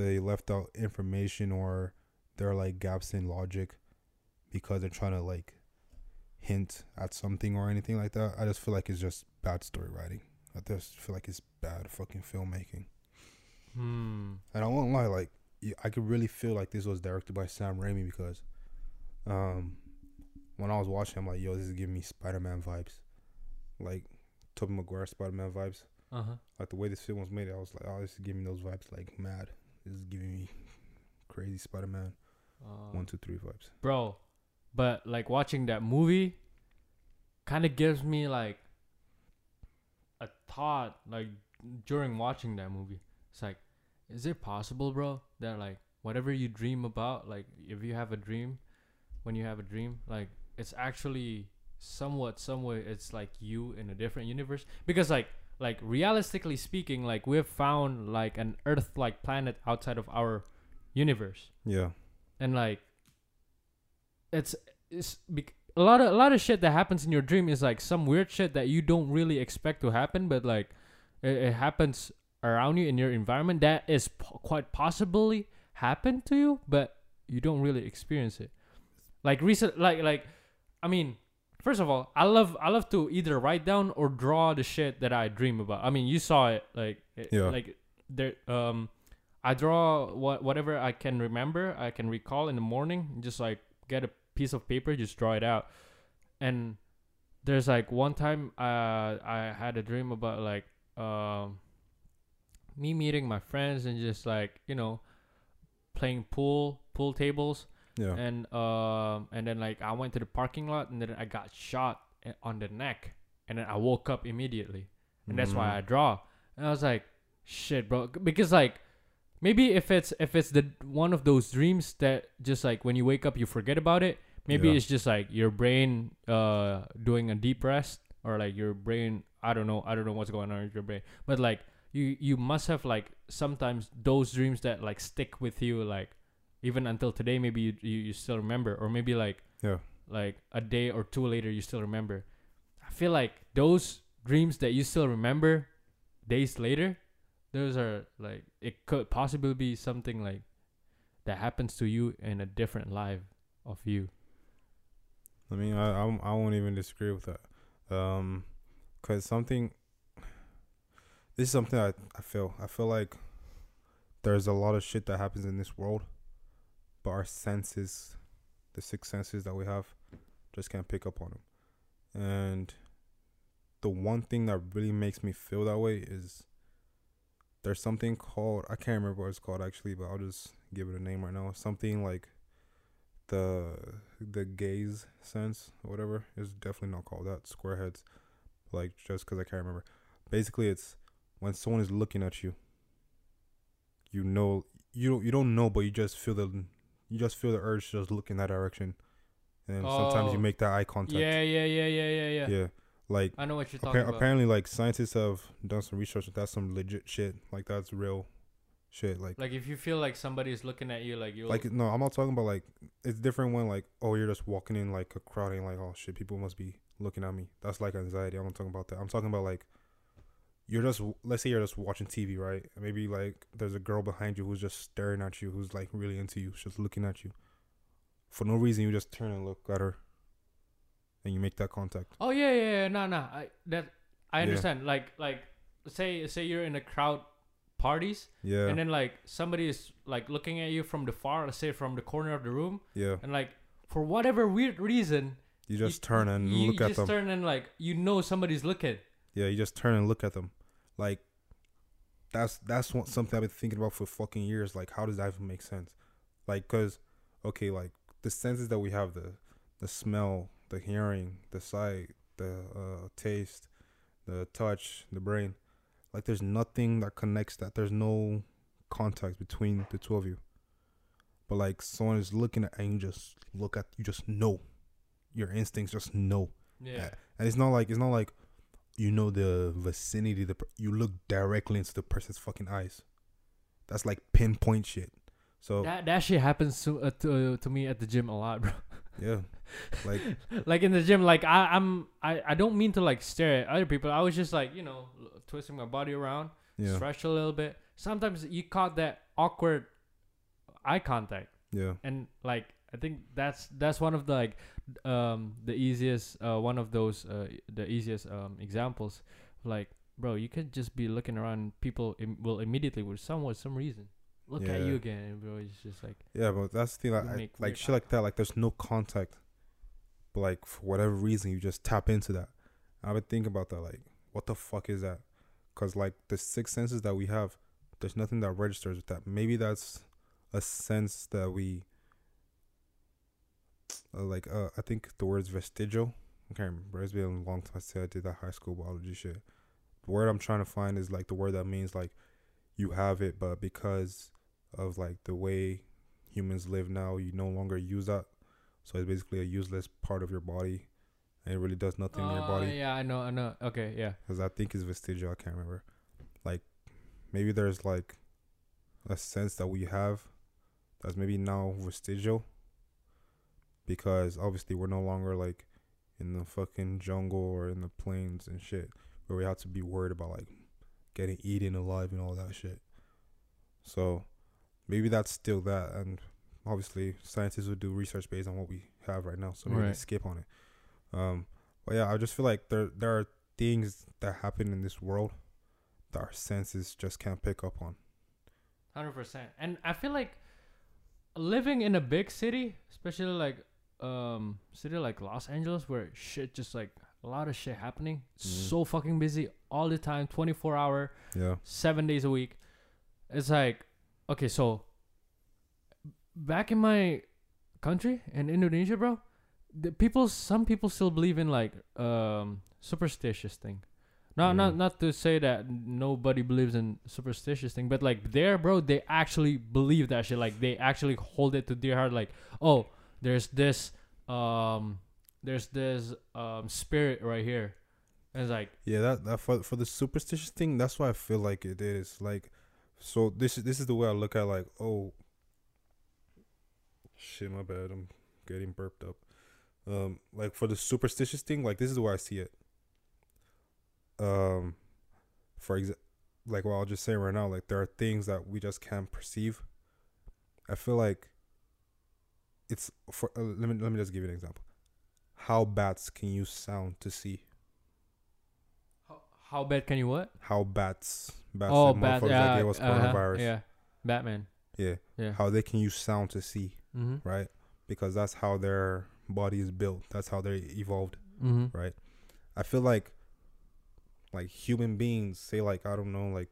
Speaker 1: they left out information or there are like gaps in logic because they're trying to like hint at something or anything like that. I just feel like it's just bad story writing. I just feel like it's bad fucking filmmaking.
Speaker 2: Hmm.
Speaker 1: And I won't lie, like I could really feel like this was directed by Sam Raimi because, um, when I was watching, I'm like, yo, this is giving me Spider Man vibes, like Tobey Maguire Spider Man vibes.
Speaker 2: Uh huh.
Speaker 1: Like the way this film was made, I was like, oh, this is giving me those vibes, like mad. This is giving me crazy Spider Man
Speaker 2: Uh,
Speaker 1: one, two, three vibes.
Speaker 2: bro. But like watching that movie kind of gives me like a thought like during watching that movie. It's like is it possible, bro, that like whatever you dream about, like if you have a dream, when you have a dream, like it's actually somewhat some way it's like you in a different universe because like like realistically speaking like we've found like an earth like planet outside of our universe.
Speaker 1: Yeah,
Speaker 2: and like it's it's bec- a lot of a lot of shit that happens in your dream is like some weird shit that you don't really expect to happen but like it, it happens around you in your environment that is po- quite possibly happen to you but you don't really experience it. Like recent like like i mean first of all i love i love to either write down or draw the shit that i dream about. I mean you saw it like it,
Speaker 1: Yeah.
Speaker 2: like there um i draw what whatever i can remember i can recall in the morning just like get a piece of paper just draw it out. And there's like one time uh i had a dream about like um me meeting my friends and just like you know playing pool pool tables
Speaker 1: yeah,
Speaker 2: and um and then like I went to the parking lot and then I got shot on the neck. And then I woke up immediately. And that's why I
Speaker 1: Mm.
Speaker 2: draw. And I was like shit bro. Because like maybe if it's if it's the one of those dreams that just like when you wake up you forget about it maybe
Speaker 1: Yeah.
Speaker 2: it's just like your brain uh doing a deep rest or like your brain I don't know I don't know what's going on with your brain. But like you you must have like sometimes those dreams that like stick with you like even until today maybe you, you, you still remember or maybe like
Speaker 1: Yeah.
Speaker 2: like a day or two later you still remember i feel like those dreams that you still remember days later those are like it could possibly be something like that happens to you in a different life of you
Speaker 1: I mean, I I, won't- I won't even disagree with that. Um, cause something. This is something I I feel. I feel like there's a lot of shit that happens in this world, but our senses, the six senses that we have, just can't pick up on them. And the one thing that really makes me feel that way is there's something called I can't remember what it's called actually, but I'll just give it a name right now. Something like the the gaze sense whatever is definitely not called that squareheads like just because i can't remember basically it's when someone is looking at you you know you don't you don't know but you just feel the you just feel the urge to just look in that direction. And sometimes you
Speaker 2: Oh.
Speaker 1: make that eye contact.
Speaker 2: Yeah yeah yeah yeah yeah yeah,
Speaker 1: yeah like
Speaker 2: i know what you're talking
Speaker 1: Appar-
Speaker 2: about.
Speaker 1: apparently like scientists have done some research that's some legit shit. Like that's real shit like
Speaker 2: like if you feel like somebody is looking at you like you
Speaker 1: like no i'm not talking about like it's different when like oh you're just walking in like a crowd and like oh shit people must be looking at me. That's like anxiety. I'm not talking about that. I'm talking about like you're just let's say you're just watching tv right maybe like there's a girl behind you who's just staring at you who's like really into you just looking at you for no reason you just turn and look at her and you make that contact
Speaker 2: Oh yeah, yeah, yeah. No, no. I that I
Speaker 1: Yeah.
Speaker 2: understand. Like, like say say you're in a crowd parties,
Speaker 1: yeah
Speaker 2: and then like somebody is like looking at you from the far, let's say from the corner of the room,
Speaker 1: yeah
Speaker 2: and like for whatever weird reason,
Speaker 1: you just turn and
Speaker 2: you
Speaker 1: look at them.
Speaker 2: You just turn and like you know somebody's looking.
Speaker 1: Yeah, you just turn and look at them. Like that's that's what, something I've been thinking about for fucking years. Like, how does that even make sense? Like, cause okay, like the senses that we have the the smell, the hearing, the sight, the uh, taste, the touch, the brain. Like, there's nothing that connects that. There's no contact between the two of you. But like, someone is looking at and you just look at you just know. Your instincts just know
Speaker 2: Yeah.
Speaker 1: And it's not like it's not like you know the vicinity. The per- you look directly into the person's fucking eyes. That's like pinpoint shit. So
Speaker 2: That that shit happens to uh, to to me at the gym a lot, (laughs) bro.
Speaker 1: yeah, like (laughs)
Speaker 2: like in the gym, like I I'm I I don't mean to like stare at other people. I was just like you know twisting my body around,
Speaker 1: yeah,
Speaker 2: stretch a little bit. Sometimes you caught that awkward eye contact,
Speaker 1: yeah,
Speaker 2: and like I think that's that's one of the like um the easiest uh one of those uh the easiest um examples. Like bro, you can just be looking around. People Im- will immediately with some with some reason look at you again, and bro. It's just like
Speaker 1: yeah. But that's the thing. Like, I- like shit like that. Like there's no contact. But like for whatever reason, you just tap into that. I've been thinking about that. Like, what the fuck is that? Cause like the six senses that we have, there's nothing that registers with that. Maybe that's a sense that we uh, like. Uh, I think the word's vestigial. I can't remember. It's been a long time since I did that high school biology shit. The word I'm trying to find is like the word that means like you have it, but because of like the way humans live now, you no longer use that. So it's basically a useless part of your body, and it really does nothing in your
Speaker 2: Oh,
Speaker 1: body.
Speaker 2: Yeah, I know, I know. Okay, yeah.
Speaker 1: Because I think it's vestigial. I can't remember. Like maybe there's like a sense that we have that's maybe now vestigial. Because obviously we're no longer like in the fucking jungle or in the plains and shit where we have to be worried about like getting eaten alive and all that shit. So maybe that's still that and obviously scientists would do research based on what we have right now. So maybe
Speaker 2: Right.
Speaker 1: skip on it. Um but yeah, I just feel like there there are things that happen in this world that our senses just can't pick up on.
Speaker 2: Hundred percent. And I feel like living in a big city, especially like um city like Los Angeles, where shit just like a lot of shit happening,
Speaker 1: Mhm.
Speaker 2: so fucking busy all the time, twenty four hour,
Speaker 1: Yeah.
Speaker 2: seven days a week. It's like okay, so back in my country in Indonesia, bro, the people some people still believe in like um superstitious thing. Not not
Speaker 1: Mm.
Speaker 2: not to say that nobody believes in superstitious thing, but like there, bro, they actually believe that shit. Like they actually hold it to their heart. Like, oh, there's this um, there's this um spirit right here. And it's like,
Speaker 1: Yeah, that, that for for the superstitious thing, that's why I feel like it is. Like so this is this is the way I look at like, oh shit, my bad. I'm getting burped up. Um like for the superstitious thing, like this is the way I see it. Um for exa- like what I'll just say right now, like there are things that we just can't perceive. I feel like it's for uh, let me let me just give you an example. How bats can use sound to see?
Speaker 2: how, how bad can you what?
Speaker 1: how bats bats
Speaker 2: oh, bad. Yeah,
Speaker 1: gave us
Speaker 2: uh-huh,
Speaker 1: coronavirus
Speaker 2: yeah, Batman.
Speaker 1: yeah
Speaker 2: Yeah.
Speaker 1: how they can use sound to see
Speaker 2: Mm-hmm.
Speaker 1: right because that's how their body is built that's how they evolved
Speaker 2: Mm-hmm.
Speaker 1: right i feel like like human beings say like i don't know like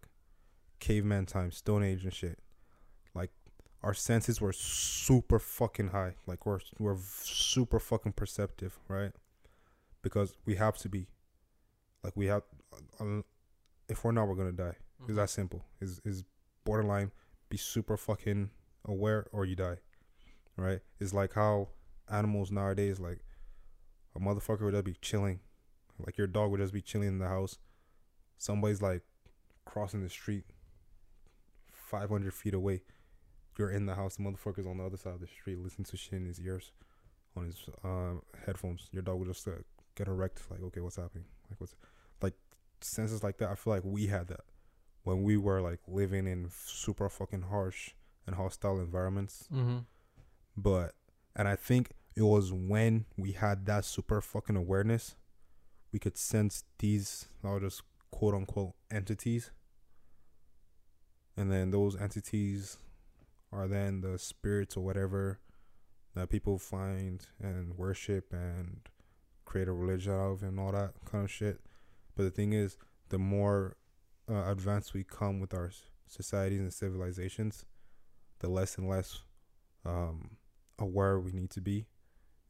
Speaker 1: caveman time stone age and shit like our senses were super fucking high like we're we're super fucking perceptive right because we have to be like we have uh, if we're not we're gonna die
Speaker 2: Mm-hmm.
Speaker 1: It's that simple. Is is borderline be super fucking aware or you die. Right? It's like how animals nowadays like a motherfucker would just be chilling. Like your dog would just be chilling in the house. Somebody's like crossing the street five hundred feet away. You're in the house, the motherfucker's on the other side of the street listening to shit in his ears on his uh, headphones. Your dog will just uh, get erect, like, okay, what's happening? Like what's like senses like that. I feel like we had that when we were like living in super fucking harsh and hostile environments.
Speaker 2: Mm-hmm.
Speaker 1: But and I think it was when we had that super fucking awareness, we could sense these I'll just quote unquote entities. And then those entities are then the spirits or whatever that people find and worship and create a religion out of and all that kind of shit. But the thing is, the more uh, advanced we come with our societies and civilizations, the less and less um, aware we need to be,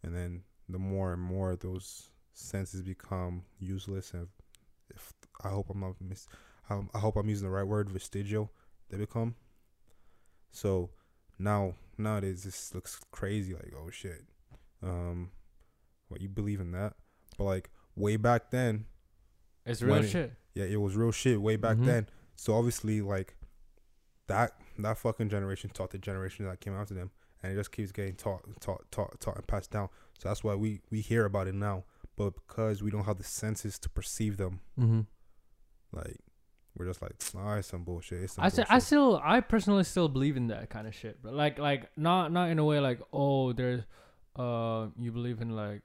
Speaker 1: and then the more and more those senses become useless. And if I hope I'm not mis, I, I hope I'm using the right word, vestigial. They become. So now nowadays this looks crazy. Like oh shit, um, what you believe in that? But like way back then,
Speaker 2: It's real
Speaker 1: it-
Speaker 2: shit.
Speaker 1: yeah, it was real shit way back
Speaker 2: Mhm.
Speaker 1: then. So obviously, like that that fucking generation taught the generation that came after them, and it just keeps getting taught, taught, taught, taught, and passed down. So that's why we we hear about it now. But because we don't have the senses to perceive them,
Speaker 2: Mm-hmm.
Speaker 1: like we're just like, ah, it's some bullshit. It's some
Speaker 2: I, st-
Speaker 1: bullshit.
Speaker 2: I still I personally still believe in that kind of shit, but like like not not in a way like oh there's uh you believe in like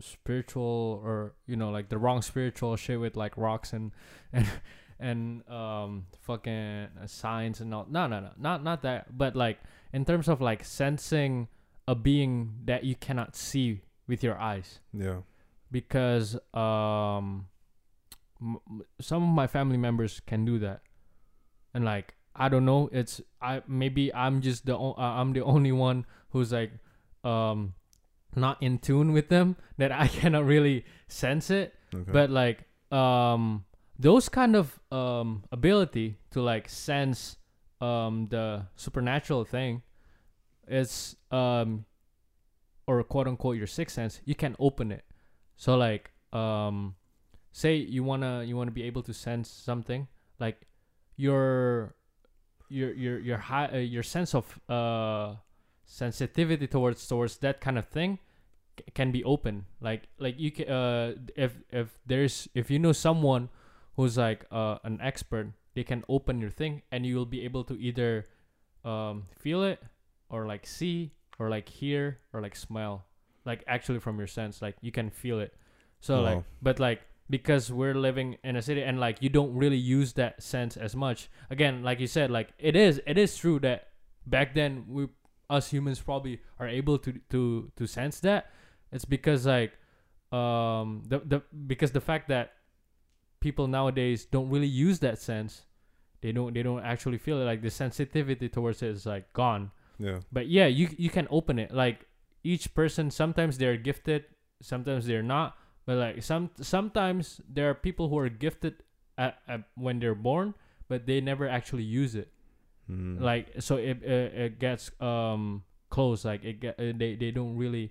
Speaker 2: spiritual or you know like the wrong spiritual shit with like rocks and (laughs) and and um fucking uh, science and all no no no not not that but like in terms of like sensing a being that you cannot see with your eyes
Speaker 1: yeah,
Speaker 2: because um m- some of my family members can do that. And like i don't know it's i maybe i'm just the o- uh, i'm the only one who's like um not in tune with them that i (laughs) cannot really sense it.
Speaker 1: Okay.
Speaker 2: but like um those kind of um ability to like sense um the supernatural thing it's um or quote unquote your sixth sense you can open it. So like um say you wanna you wanna be able to sense something like your your your your high uh, your sense of uh sensitivity towards towards that kind of thing c- can be open. Like like you can uh if if there's if you know someone who's like uh an expert they can open your thing and you will be able to either um feel it or like see or like hear or like smell like actually from your sense like you can feel it. So like but like because we're living in a city and like you don't really use that sense as much. Again like you said like it is it is true that back then we us humans probably are able to to to sense that. It's because like um the the because the fact that people nowadays don't really use that sense they don't they don't actually feel it. Like the sensitivity towards it is like gone.
Speaker 1: Yeah,
Speaker 2: but yeah you you can open it. Like each person sometimes they're gifted sometimes they're not but like some sometimes there are people who are gifted at, at when they're born but they never actually use it.
Speaker 1: Mm.
Speaker 2: like so it it, it gets um close like it get they they don't really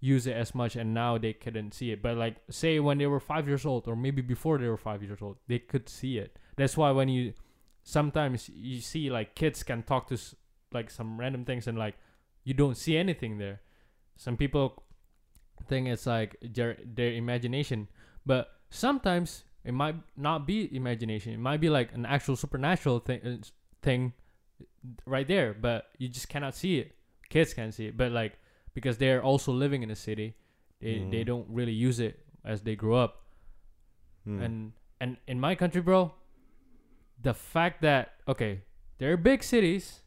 Speaker 2: use it as much and now they couldn't see it. But like say when they were five years old or maybe before they were five years old they could see it. That's why when you sometimes you see like kids can talk to s- like some random things and like you don't see anything there. Some people think is like their their imagination. But sometimes it might not be imagination. It might be like an actual supernatural thing uh, thing right there but you just cannot see it. Kids can't see it but like because they're also living in a city they, they
Speaker 1: Mhm.
Speaker 2: don't really use it as they grow up.
Speaker 1: Mm.
Speaker 2: and and in my country bro the fact that okay there are big cities.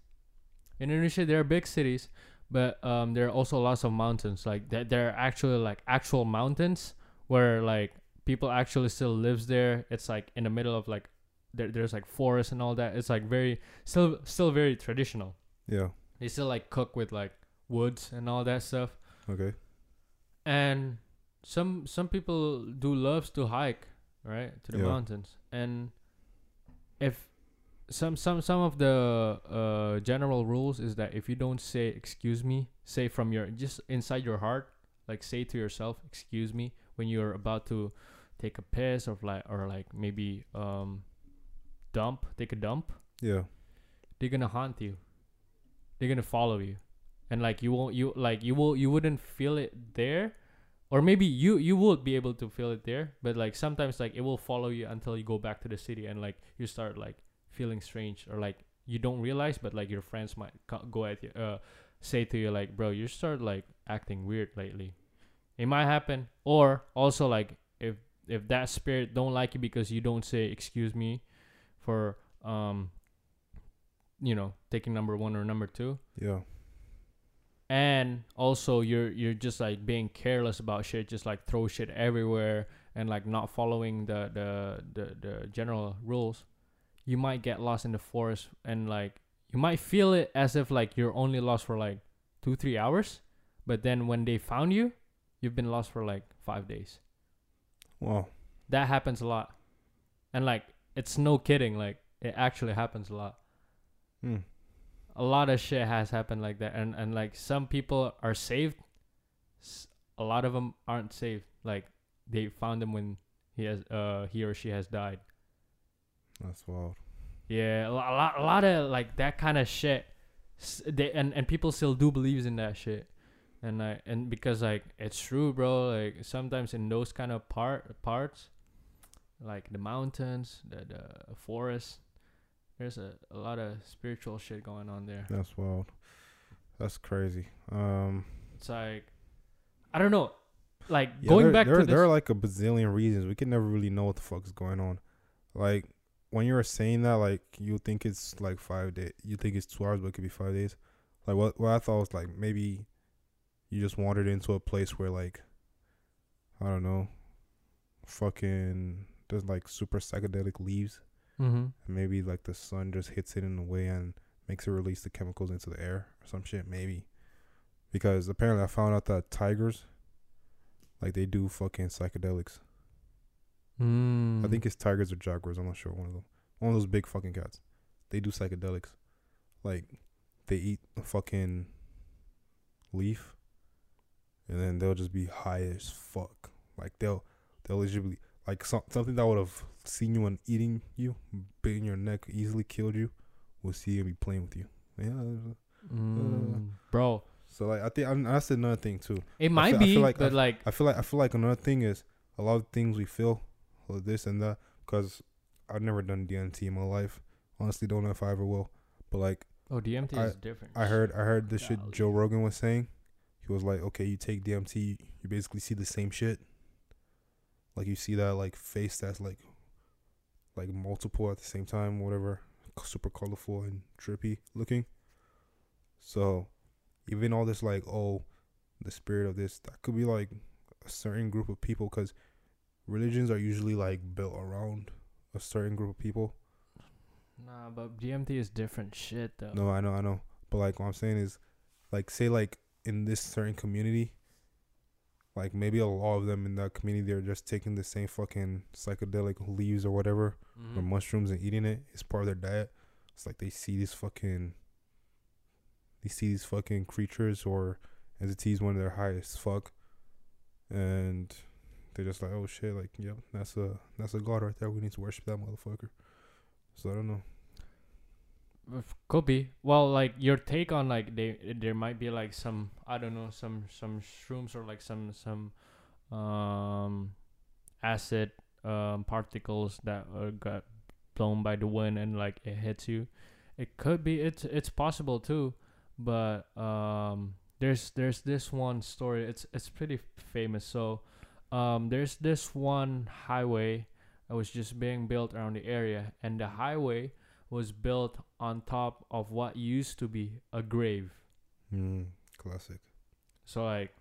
Speaker 2: In indonesia there are big cities but um there are also lots of mountains like that there are actually like actual mountains where like people actually still lives there. It's like in the middle of like there, there's like forests and all that. It's like very still still very traditional.
Speaker 1: Yeah,
Speaker 2: they still like cook with like woods and all that stuff.
Speaker 1: Okay,
Speaker 2: and some some people do loves to hike right to the
Speaker 1: Yeah.
Speaker 2: mountains. And if some some some of the uh general rules is that if you don't say excuse me say from your just inside your heart like say to yourself excuse me when you're about to take a piss or like or like maybe um dump take a dump
Speaker 1: yeah,
Speaker 2: they're gonna haunt you. They're gonna follow you. And like you won't you like you will you wouldn't feel it there. Or maybe you you would be able to feel it there but like sometimes like it will follow you until you go back to the city and like you start like feeling strange or like you don't realize but like your friends might go at you uh say to you like bro you start like acting weird lately. It might happen. Or also like if if that spirit don't like you because you don't say excuse me for um you know taking number one or number two.
Speaker 1: Yeah,
Speaker 2: and also you're you're just like being careless about shit just like throw shit everywhere and like not following the the the, the general rules you might get lost in the forest and like you might feel it as if like you're only lost for like two three hours but then when they found you you've been lost for like five days.
Speaker 1: Wow,
Speaker 2: that happens a lot. And like it's no kidding like it actually happens a lot.
Speaker 1: Mm.
Speaker 2: a lot of shit has happened like that and and like some people are saved. S- a lot of them aren't saved. Like they found them when he has uh he or she has died.
Speaker 1: That's wild.
Speaker 2: Yeah, a lot, a lot, of like that kind of shit. They and and people still do believes in that shit, and I and because like it's true, bro. Like sometimes in those kind of part parts, like the mountains, the the forest, there's a, a lot of spiritual shit going on there.
Speaker 1: That's wild. That's crazy. Um,
Speaker 2: It's like I don't know, like
Speaker 1: yeah,
Speaker 2: going
Speaker 1: there,
Speaker 2: back
Speaker 1: there,
Speaker 2: to
Speaker 1: there
Speaker 2: this.
Speaker 1: are like a bazillion reasons. We can never really know what the fuck is going on. Like when you were saying that, like you think it's like five days. You think it's two hours, but it could be five days. Like what? What I thought was like maybe you just wandered into a place where like I don't know, fucking there's like super psychedelic leaves.
Speaker 2: mm-hmm.
Speaker 1: and maybe like the sun just hits it in a way and makes it release the chemicals into the air or some shit maybe because apparently i found out that tigers like they do fucking psychedelics
Speaker 2: mm.
Speaker 1: i think it's tigers or jaguars. I'm not sure. One of them. One of those big fucking cats. They do psychedelics. Like they eat a fucking leaf and then they'll just be high as fuck. Like they'll they'll legitimately like some, something that would have seen you and eating you bit in your neck easily killed you will see you and be playing with you. Yeah
Speaker 2: Mm. bro.
Speaker 1: so like i think and that's another thing too.
Speaker 2: It might
Speaker 1: feel- I
Speaker 2: be,
Speaker 1: like-
Speaker 2: but like
Speaker 1: i feel like i feel like another thing is a lot of things we feel or this and that because i've never done dmt in my life honestly don't know if i ever will but like
Speaker 2: oh, DMT
Speaker 1: I-
Speaker 2: is different.
Speaker 1: I heard I heard the shit Joe Rogan was saying. He was like, okay, you take DMT, you basically see the same shit. Like you see that like face that's like like multiple at the same time, whatever, super colorful and trippy looking. So even all this like oh, the spirit of this that could be like a certain group of people because religions are usually like built around a certain group of people.
Speaker 2: Nah, but DMT is different shit though.
Speaker 1: No, I know, I know. But like what I'm saying is like say like in this certain community, like maybe a lot of them in that community they're just taking the same fucking psychedelic leaves or whatever
Speaker 2: Mhm.
Speaker 1: or mushrooms and eating it. It's part of their diet. It's like they see these fucking they see these fucking creatures or entities when they're high as fuck. And they're just like, Oh shit, like, yep, that's a that's a god right there. We need to worship that motherfucker. So I don't know.
Speaker 2: Could be. Well, like your take on like they there might be like some I don't know some some shrooms or like some some um acid um particles that uh, got blown by the wind and like it hits you. It could be. It's it's possible too, but um there's there's this one story. It's it's pretty famous. So um there's this one highway that was just being built around the area, and the highway was built on top of what used to be a grave.
Speaker 1: Mm, classic.
Speaker 2: So like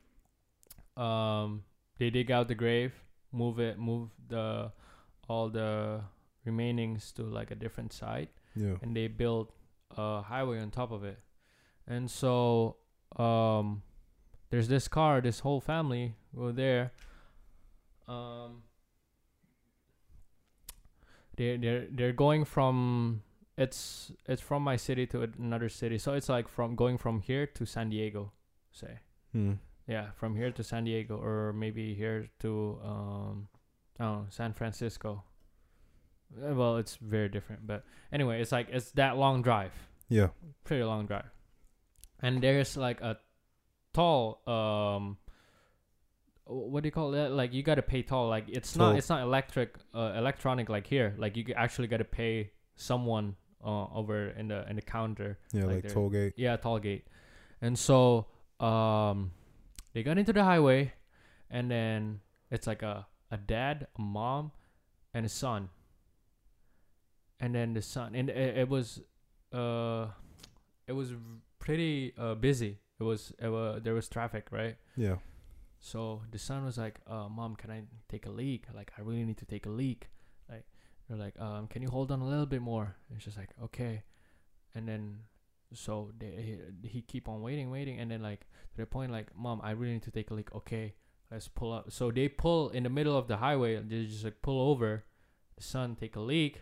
Speaker 2: um they dig out the grave, move it move the all the remainings to like a different site
Speaker 1: Yeah.
Speaker 2: and they built a highway on top of it. And so um there's this car, this whole family were there. Um they they're they're going from it's it's from my city to another city. So it's like from going from here to San Diego, say.
Speaker 1: Hmm.
Speaker 2: Yeah, from here to San Diego or maybe here to um oh, San Francisco. Uh, Well, it's very different, but anyway, it's like it's that long drive,
Speaker 1: Yeah.
Speaker 2: pretty long drive. And there's like a tall um what do you call that? Like you got to pay toll. Like it's not it's not electric uh, electronic like here. Like you actually got to pay someone uh, over in the in the counter
Speaker 1: Yeah,
Speaker 2: Like
Speaker 1: like,
Speaker 2: they're-
Speaker 1: toll gate.
Speaker 2: yeah, toll gate. And so um they got into the highway and then it's like a a dad, a mom, and a son. And then the son and it, it was uh it was pretty uh busy. It was it was there was traffic, right?
Speaker 1: Yeah.
Speaker 2: So the son was like, uh, "Mom, can I take a leak? Like, I really need to take a leak." Like, they're like, um, "Can you hold on a little bit more?" And she's like, "Okay." And then, so they he, he keep on waiting, waiting, and then like to the point, like, "Mom, I really need to take a leak." Okay, let's pull up. So they pull in the middle of the highway. They just like pull over. The son take a leak,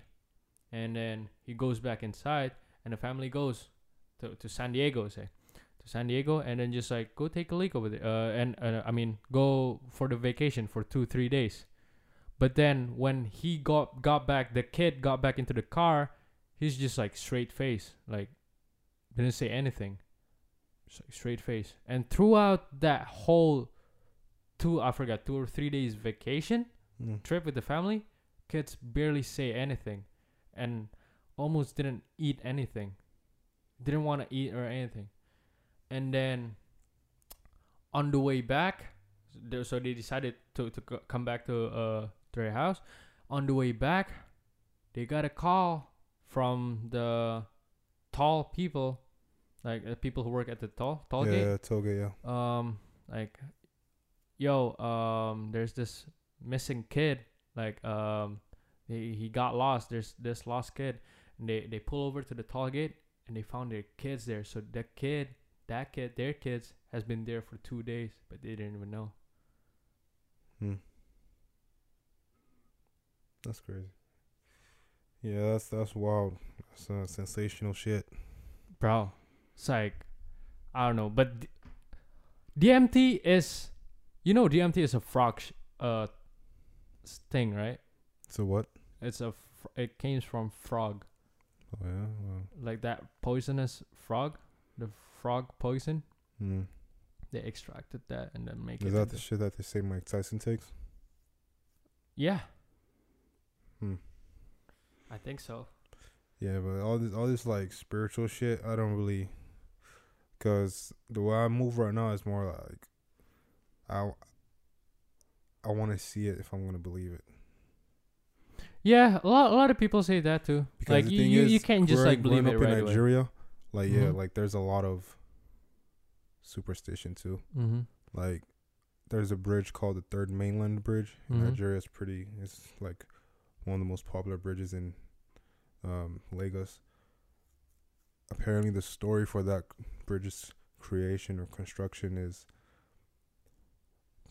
Speaker 2: and then he goes back inside, and the family goes to to San Diego, say, to San Diego and then just like go take a leak over there. Uh, and uh, I mean go for the vacation for two three days. But then when he got got back, the kid got back into the car. He's just like straight face, like didn't say anything. Just like straight face. And throughout that whole two, I forgot two or three days vacation
Speaker 1: Mm.
Speaker 2: trip with the family, kids barely say anything, and almost didn't eat anything. Didn't want to eat or anything. And then on the way back, so they decided to to come back to uh to their house. On the way back, they got a call from the tall people, like uh, people who work at the tall toll gate
Speaker 1: Yeah, Toga, yeah.
Speaker 2: um like yo um there's this missing kid like um he, he got lost there's this lost kid and they they pull over to the toll gate and they found their kids there so the kid that kid their kids has been there for two days but they didn't even know
Speaker 1: Hmm. That's crazy. Yeah, that's that's wild. That's uh, sensational shit.
Speaker 2: bro it's like i don't know but D- dmt is you know dmt is a frog sh- uh thing right
Speaker 1: So what?
Speaker 2: it's a fr- it came from frog
Speaker 1: Oh yeah.
Speaker 2: Like that poisonous frog, the frog poison.
Speaker 1: hmm.
Speaker 2: They extracted that and then make
Speaker 1: Is
Speaker 2: it.
Speaker 1: that the shit that they say Mike Tyson takes?
Speaker 2: yeah,
Speaker 1: Hmm.
Speaker 2: I think so.
Speaker 1: Yeah, but all this all this like spiritual shit, I don't really, cause the way I move right now is more like, I, I want to see it if I'm gonna believe it.
Speaker 2: Yeah, a lot, a lot of people say that too.
Speaker 1: Because
Speaker 2: like you, you,
Speaker 1: is,
Speaker 2: you can't just like believe it
Speaker 1: up
Speaker 2: right
Speaker 1: in
Speaker 2: away.
Speaker 1: Like yeah,
Speaker 2: Mhm.
Speaker 1: like there's a lot of superstition too.
Speaker 2: Mm-hmm.
Speaker 1: Like there's a bridge called the Third Mainland Bridge in
Speaker 2: Mhm.
Speaker 1: Nigeria. It's pretty. It's like one of the most popular bridges in um, Lagos. Apparently, the story for that bridge's creation or construction is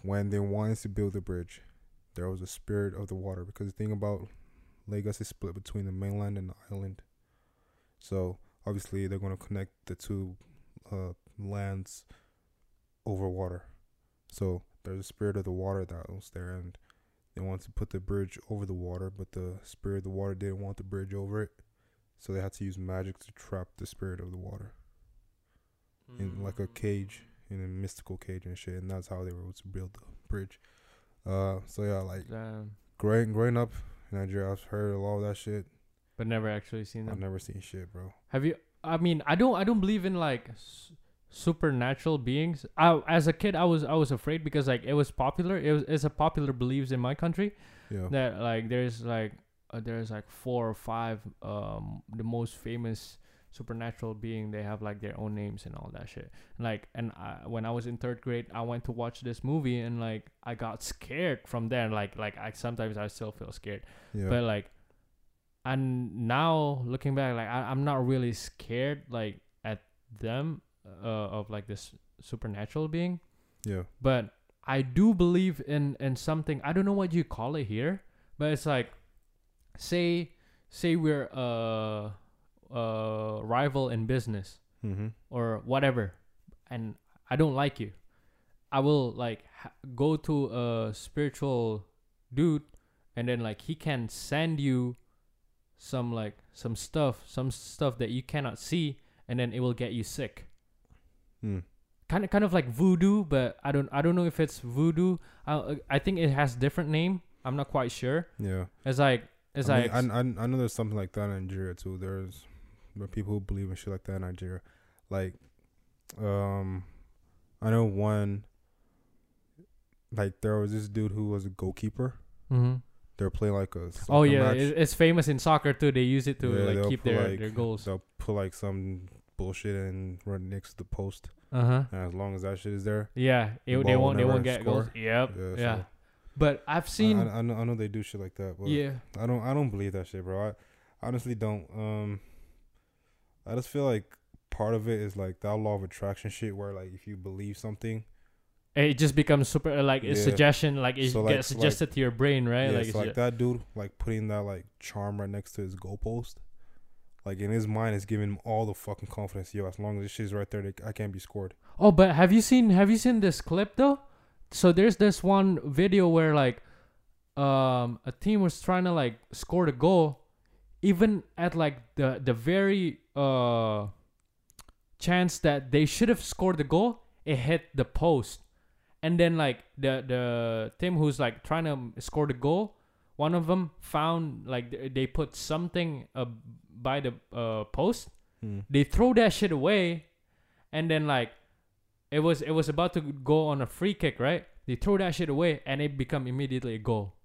Speaker 1: when they wanted to build the bridge, there was a spirit of the water. Because the thing about Lagos is split between the mainland and the island, so obviously they're going to connect the two uh, lands over water. So there's a spirit of the water that was there, and they wanted to put the bridge over the water, but the spirit of the water didn't want the bridge over it, so they had to use magic to trap the spirit of the water in like a cage, in a mystical cage and shit, and that's how they were able to build the bridge. Uh, so yeah, like
Speaker 2: Damn.
Speaker 1: growing growing up in Nigeria, I've heard a lot of that shit.
Speaker 2: But never actually seen them.
Speaker 1: I've never seen shit, bro.
Speaker 2: Have you? I mean, I don't. I don't believe in like s- supernatural beings. I, as a kid, I was I was afraid because like it was popular. It was it's a popular beliefs in my country.
Speaker 1: Yeah,
Speaker 2: that like there's like uh, there's like four or five um the most famous supernatural being they have like their own names and all that shit like and I, when i was in third grade i went to watch this movie and like i got scared from there like like i sometimes i still feel scared
Speaker 1: yeah,
Speaker 2: but like and now looking back like I, i'm not really scared like at them uh, of like this supernatural being
Speaker 1: yeah,
Speaker 2: but I do believe in in something. I don't know what you call it here, but it's like, say, say we're a a rival in business
Speaker 1: mm-hmm.
Speaker 2: or whatever, and I don't like you. I will like ha- go to a spiritual dude, and then like he can send you some like some stuff, some stuff that you cannot see, and then it will get you sick
Speaker 1: Mm.
Speaker 2: kind of kind of like voodoo but i don't i don't know if it's voodoo i i think it has different name i'm not quite sure
Speaker 1: yeah.
Speaker 2: it's like it's
Speaker 1: I,
Speaker 2: like
Speaker 1: mean, I, I I know there's something like that in Nigeria too. There's there people who believe in shit like that in Nigeria. Like, um, I know one. Like there was this dude who was a goalkeeper.
Speaker 2: Mhm.
Speaker 1: They were playing like a
Speaker 2: oh yeah
Speaker 1: match.
Speaker 2: it's famous in soccer too they use it to
Speaker 1: Yeah,
Speaker 2: like
Speaker 1: they'll
Speaker 2: keep
Speaker 1: put,
Speaker 2: their
Speaker 1: like,
Speaker 2: their goals
Speaker 1: They'll put like some bullshit and run next to the post,
Speaker 2: uh-huh
Speaker 1: and as long as that shit is there,
Speaker 2: yeah
Speaker 1: The
Speaker 2: it, they
Speaker 1: ball will
Speaker 2: won't they
Speaker 1: never
Speaker 2: won't get goals
Speaker 1: score.
Speaker 2: yep
Speaker 1: Yeah,
Speaker 2: yeah,
Speaker 1: so-
Speaker 2: but i've seen
Speaker 1: I, I, I know I know they do shit like that. But
Speaker 2: yeah
Speaker 1: I don't I don't believe that shit, bro. I honestly don't. Um, I just feel like part of it is like that law of attraction shit, where like if you believe something,
Speaker 2: it just becomes super uh, like a
Speaker 1: Yeah.
Speaker 2: suggestion like it
Speaker 1: So, like-
Speaker 2: gets suggested to your brain right
Speaker 1: yeah,
Speaker 2: like,
Speaker 1: it's
Speaker 2: it's
Speaker 1: like that dude like putting that like charm right next to his goalpost, like in his mind, it's giving him all the fucking confidence. Yo, as long as this shit's right there, I can't be scored.
Speaker 2: Oh, but have you seen have you seen this clip though? So there's this one video where like um a team was trying to like score the goal even at like the the very uh chance that they should have scored the goal, it hit the post. And then like the the team who's like trying to score the goal, one of them found like they put something uh, by the uh, post.
Speaker 1: Hmm.
Speaker 2: they throw that shit away. And then like it was it was about to go on a free kick right? They throw that shit away and it become immediately a goal.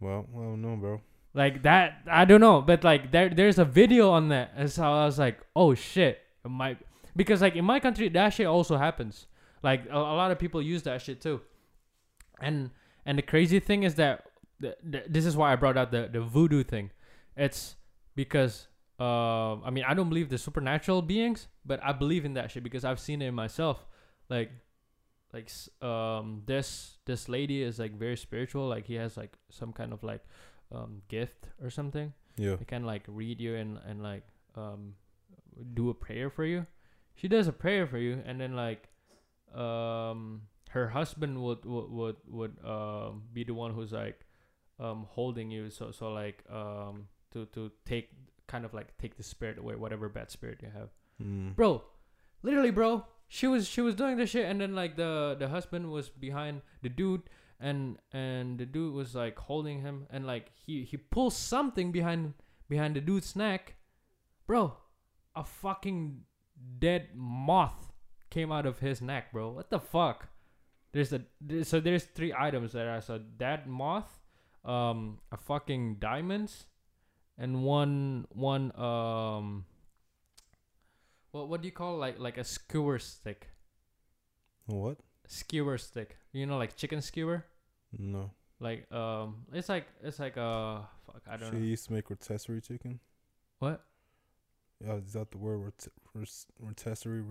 Speaker 1: Well, well, no, bro.
Speaker 2: like that i don't know but like there there's a video on that. And so i was like oh shit. It might because like in my country that shit also happens like a, a lot of people use that shit too. And and the crazy thing is that th- th- this is why i brought out the the voodoo thing. It's because um i mean i don't believe the supernatural beings but i believe in that shit because i've seen it myself. Like like um this this lady is like very spiritual. Like he has like some kind of like um gift or something.
Speaker 1: Yeah.
Speaker 2: he can like read you and and like um do a prayer for you. She does a prayer for you and then like um her husband would would would, would um be the one who's like um holding you. So so like um to to take kind of like take the spirit away whatever bad spirit you have.
Speaker 1: Mm.
Speaker 2: bro literally bro she was she was doing this shit and then like the the husband was behind the dude and and the dude was like holding him and like he he pulls something behind behind the dude's neck. Bro a fucking dead moth came out of his neck bro what the fuck there's a so there's three items that I so dead moth um a fucking diamonds and one one um what what do you call like like a skewer stick?
Speaker 1: What?
Speaker 2: Skewer stick. You know like chicken skewer?
Speaker 1: No.
Speaker 2: Like um it's like it's like uh fuck I don't
Speaker 1: She
Speaker 2: know.
Speaker 1: used to make rotisserie chicken.
Speaker 2: What?
Speaker 1: Yeah, is that the word? Rotisserie?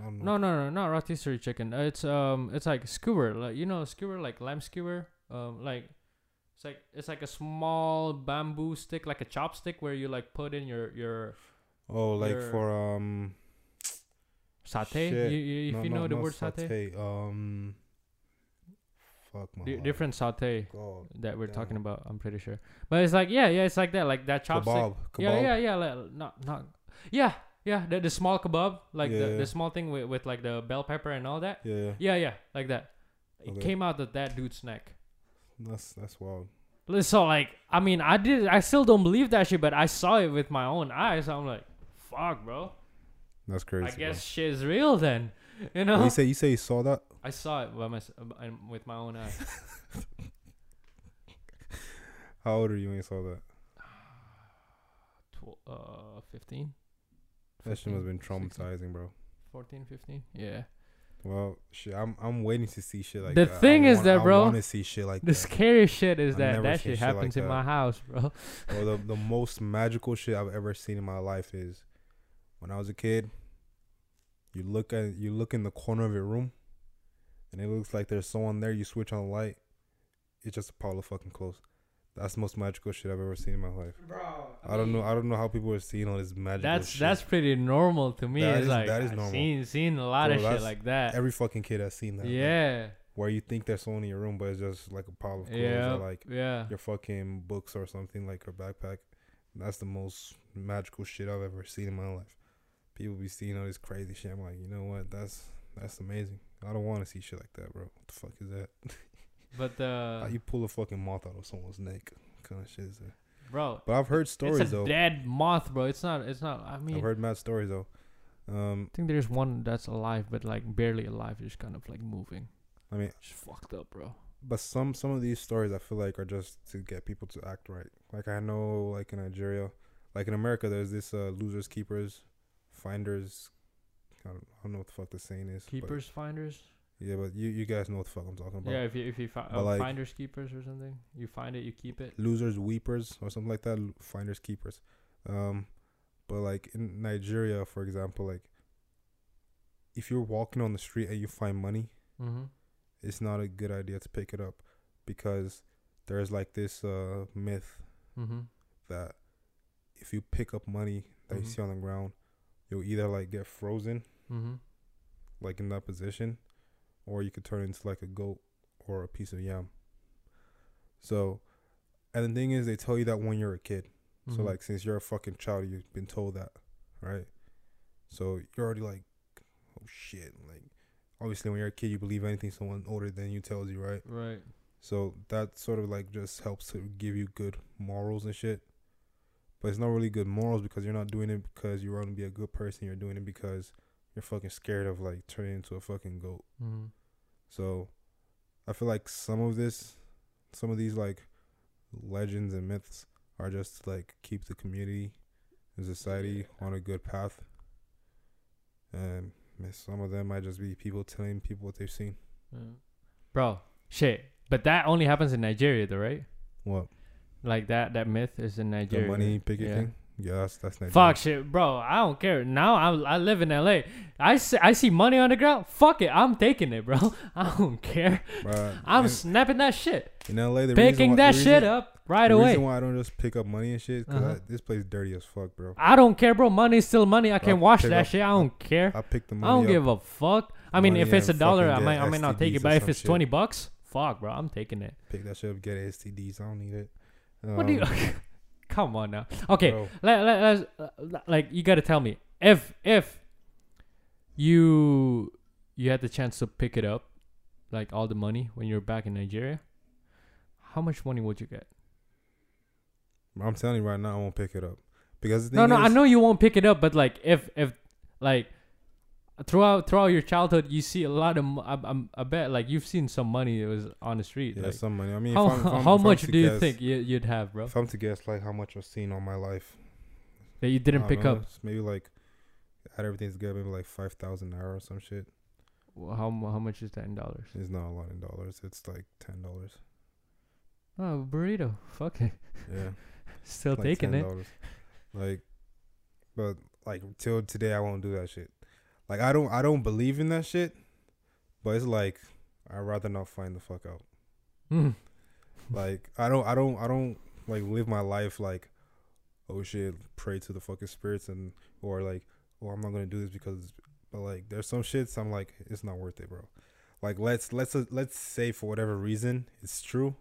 Speaker 2: No, no, no, not rotisserie chicken. Uh, It's um it's like skewer. Like you know skewer like lamb skewer. Um like it's like it's like a small bamboo stick like a chopstick where you like put in your your
Speaker 1: Oh, like
Speaker 2: Your-
Speaker 1: for um.
Speaker 2: satay.
Speaker 1: Shit.
Speaker 2: You, you, if
Speaker 1: no,
Speaker 2: you
Speaker 1: no,
Speaker 2: know the
Speaker 1: not
Speaker 2: word satay.
Speaker 1: Um. Fuck my.
Speaker 2: Different satay
Speaker 1: God.
Speaker 2: that we're talking about. I'm pretty sure. But it's like yeah, yeah, it's like that, like that chopstick.
Speaker 1: Kebab. Kebab.
Speaker 2: Yeah, yeah, yeah. Like, not, not. Yeah, yeah. The, the small kebab, like
Speaker 1: Yeah,
Speaker 2: the,
Speaker 1: yeah.
Speaker 2: the small thing with, with like the bell pepper and all that.
Speaker 1: Yeah, yeah.
Speaker 2: Yeah, like that. It
Speaker 1: Okay.
Speaker 2: came out of that dude's neck.
Speaker 1: That's that's wild.
Speaker 2: So like, I mean, I did. I still don't believe that shit, but I saw it with my own eyes. I'm like, fuck, bro.
Speaker 1: That's crazy.
Speaker 2: I
Speaker 1: bro.
Speaker 2: guess shit is real then. You know.
Speaker 1: You say you say you saw that?
Speaker 2: I saw it by my with my own eyes. (laughs)
Speaker 1: How old are you when you saw that? (sighs)
Speaker 2: Tw- uh, 15,
Speaker 1: That shit must have been
Speaker 2: 16.
Speaker 1: traumatizing, bro.
Speaker 2: 14, 15. Yeah.
Speaker 1: Well, shit, I'm I'm waiting to see shit like
Speaker 2: The
Speaker 1: that.
Speaker 2: thing
Speaker 1: I
Speaker 2: is
Speaker 1: want-
Speaker 2: that, bro,
Speaker 1: I want to see shit like
Speaker 2: The
Speaker 1: that.
Speaker 2: scary shit is
Speaker 1: I've
Speaker 2: that that
Speaker 1: seen
Speaker 2: shit
Speaker 1: shit like
Speaker 2: happens in
Speaker 1: that.
Speaker 2: my house, bro.
Speaker 1: Well, the the most magical shit I've ever seen in my life is when I was a kid. You look at you look in the corner of your room, and it looks like there's someone there. You switch on the light, it's just a pile of fucking clothes. That's the most magical shit I've ever seen in my life.
Speaker 2: Bro,
Speaker 1: I don't know. I don't know how people are seeing all this magical
Speaker 2: That's
Speaker 1: shit.
Speaker 2: that's pretty normal to me.
Speaker 1: That
Speaker 2: it's
Speaker 1: is-
Speaker 2: like
Speaker 1: that is normal.
Speaker 2: seen seen a lot
Speaker 1: Bro,
Speaker 2: of shit like that.
Speaker 1: every fucking kid has seen that. bro.
Speaker 2: yeah.
Speaker 1: Where you think there's someone in your room, but it's just like a pile of clothes
Speaker 2: Yeah.
Speaker 1: or like
Speaker 2: yeah.
Speaker 1: your fucking books or something like a backpack. That's the most magical shit I've ever seen in my life. People be seeing all this crazy shit. I'm like, you know what? That's that's amazing. I don't want to see shit like that, bro. What the fuck is that? (laughs)
Speaker 2: But uh,
Speaker 1: How you pull a fucking moth out of someone's neck? Kind of shit
Speaker 2: bro,
Speaker 1: But I've heard stories
Speaker 2: it's a
Speaker 1: though.
Speaker 2: dead moth, bro. It's not. It's not. I mean,
Speaker 1: I've heard mad stories though. Um,
Speaker 2: I think there's one that's alive, but like barely alive, just kind of like moving.
Speaker 1: I mean,
Speaker 2: Just fucked up, bro.
Speaker 1: but some some of these stories I feel like are just to get people to act right. Like I know, like in Nigeria, like in America, there's this uh, losers, keepers, finders. I don't, I don't know what the fuck the saying is.
Speaker 2: Keepers, finders.
Speaker 1: Yeah, but you you guys know what the fuck I'm talking about.
Speaker 2: Yeah, if you if you fi-
Speaker 1: But
Speaker 2: uh,
Speaker 1: like-
Speaker 2: finders keepers or something, you find it, you keep it.
Speaker 1: Losers, weepers, or something like that. Finders, keepers. Um, but like in Nigeria, for example, like if you're walking on the street and you find money,
Speaker 2: Mm-hmm.
Speaker 1: it's not a good idea to pick it up because there's like this uh myth
Speaker 2: Mm-hmm.
Speaker 1: that if you pick up money that you
Speaker 2: Mhm.
Speaker 1: see on the ground, you'll either like get frozen,
Speaker 2: Mm-hmm.
Speaker 1: like in that position, or you could turn into like a goat or a piece of yam. So, and the thing is, they tell you that when you're a kid. So
Speaker 2: Mhm.
Speaker 1: like since you're a fucking child, you've been told that, right? So you're already like, oh shit. Like obviously when you're a kid, you believe anything someone older than you tells you, right?
Speaker 2: right.
Speaker 1: So that sort of like just helps to give you good morals and shit. But it's not really good morals because you're not doing it because you want to be a good person. You're doing it because you're fucking scared of like turning into a fucking goat.
Speaker 2: Mm-hmm.
Speaker 1: So I feel like some of this, some of these like legends and myths are just to, like keep the community and society on a good path. And some of them might just be people telling people what they've seen.
Speaker 2: Bro, shit. But that only happens in Nigeria, though, right?
Speaker 1: What
Speaker 2: Like that that myth is in Nigeria.
Speaker 1: the money picket
Speaker 2: yeah.
Speaker 1: thing? Yeah, that's that's Nigeria.
Speaker 2: Fuck shit, bro. I don't care. Now I I live in LA. I see, I see money on the ground. Fuck it. I'm taking it, bro. (laughs) I don't care.
Speaker 1: Bruh,
Speaker 2: I'm
Speaker 1: in,
Speaker 2: snapping that shit.
Speaker 1: in LA. The
Speaker 2: Picking
Speaker 1: why-
Speaker 2: that
Speaker 1: the
Speaker 2: shit up right
Speaker 1: the
Speaker 2: away.
Speaker 1: reason why I don't just pick up money and shit because
Speaker 2: Uh-huh.
Speaker 1: this place dirty as fuck, bro.
Speaker 2: I don't care, bro. Money's still money. I can wash that
Speaker 1: up-
Speaker 2: shit. I don't care.
Speaker 1: I pick the money.
Speaker 2: I don't
Speaker 1: up.
Speaker 2: give a fuck. I mean,
Speaker 1: money
Speaker 2: if it's a dollar, I might I might not take it. But if it's
Speaker 1: shit.
Speaker 2: twenty bucks, fuck, bro. I'm taking it.
Speaker 1: pick that shit up, get STDs. I don't need it.
Speaker 2: What do you? (laughs) Come on now. Okay,
Speaker 1: bro,
Speaker 2: let, let, let's, uh, like you gotta tell me. If if you you had the chance to pick it up like all the money when you're back in nigeria how much money would you get?
Speaker 1: I'm telling you right now, I won't pick it up. Because
Speaker 2: no no i
Speaker 1: is-
Speaker 2: know you won't pick it up but like if if like throughout throughout your childhood you see a lot of I, I'm, I bet like you've seen some money that was on the street
Speaker 1: Yeah,
Speaker 2: like,
Speaker 1: some money. I mean,
Speaker 2: how,
Speaker 1: I'm, I'm,
Speaker 2: how much do you think you, you'd have bro
Speaker 1: If I'm to guess, like how much I've seen all my life,
Speaker 2: that you didn't pick
Speaker 1: know,
Speaker 2: up
Speaker 1: maybe like add everything together, maybe like five thousand naira or some shit.
Speaker 2: Well, how how much is that in dollars
Speaker 1: It's not a lot in dollars. It's like ten dollars.
Speaker 2: oh burrito fuck it
Speaker 1: Yeah, (laughs)
Speaker 2: still
Speaker 1: like
Speaker 2: taking it
Speaker 1: $10. Like, but like till today, I won't do that shit. Like I don't, I don't believe in that shit. But it's like I'd rather not find the fuck out.
Speaker 2: Mm.
Speaker 1: Like I don't, I don't, I don't like live my life like, oh shit, pray to the fucking spirits and or like, oh I'm not gonna do this because, but like there's some shits I'm like it's not worth it, bro. Like let's let's let's say for whatever reason it's true.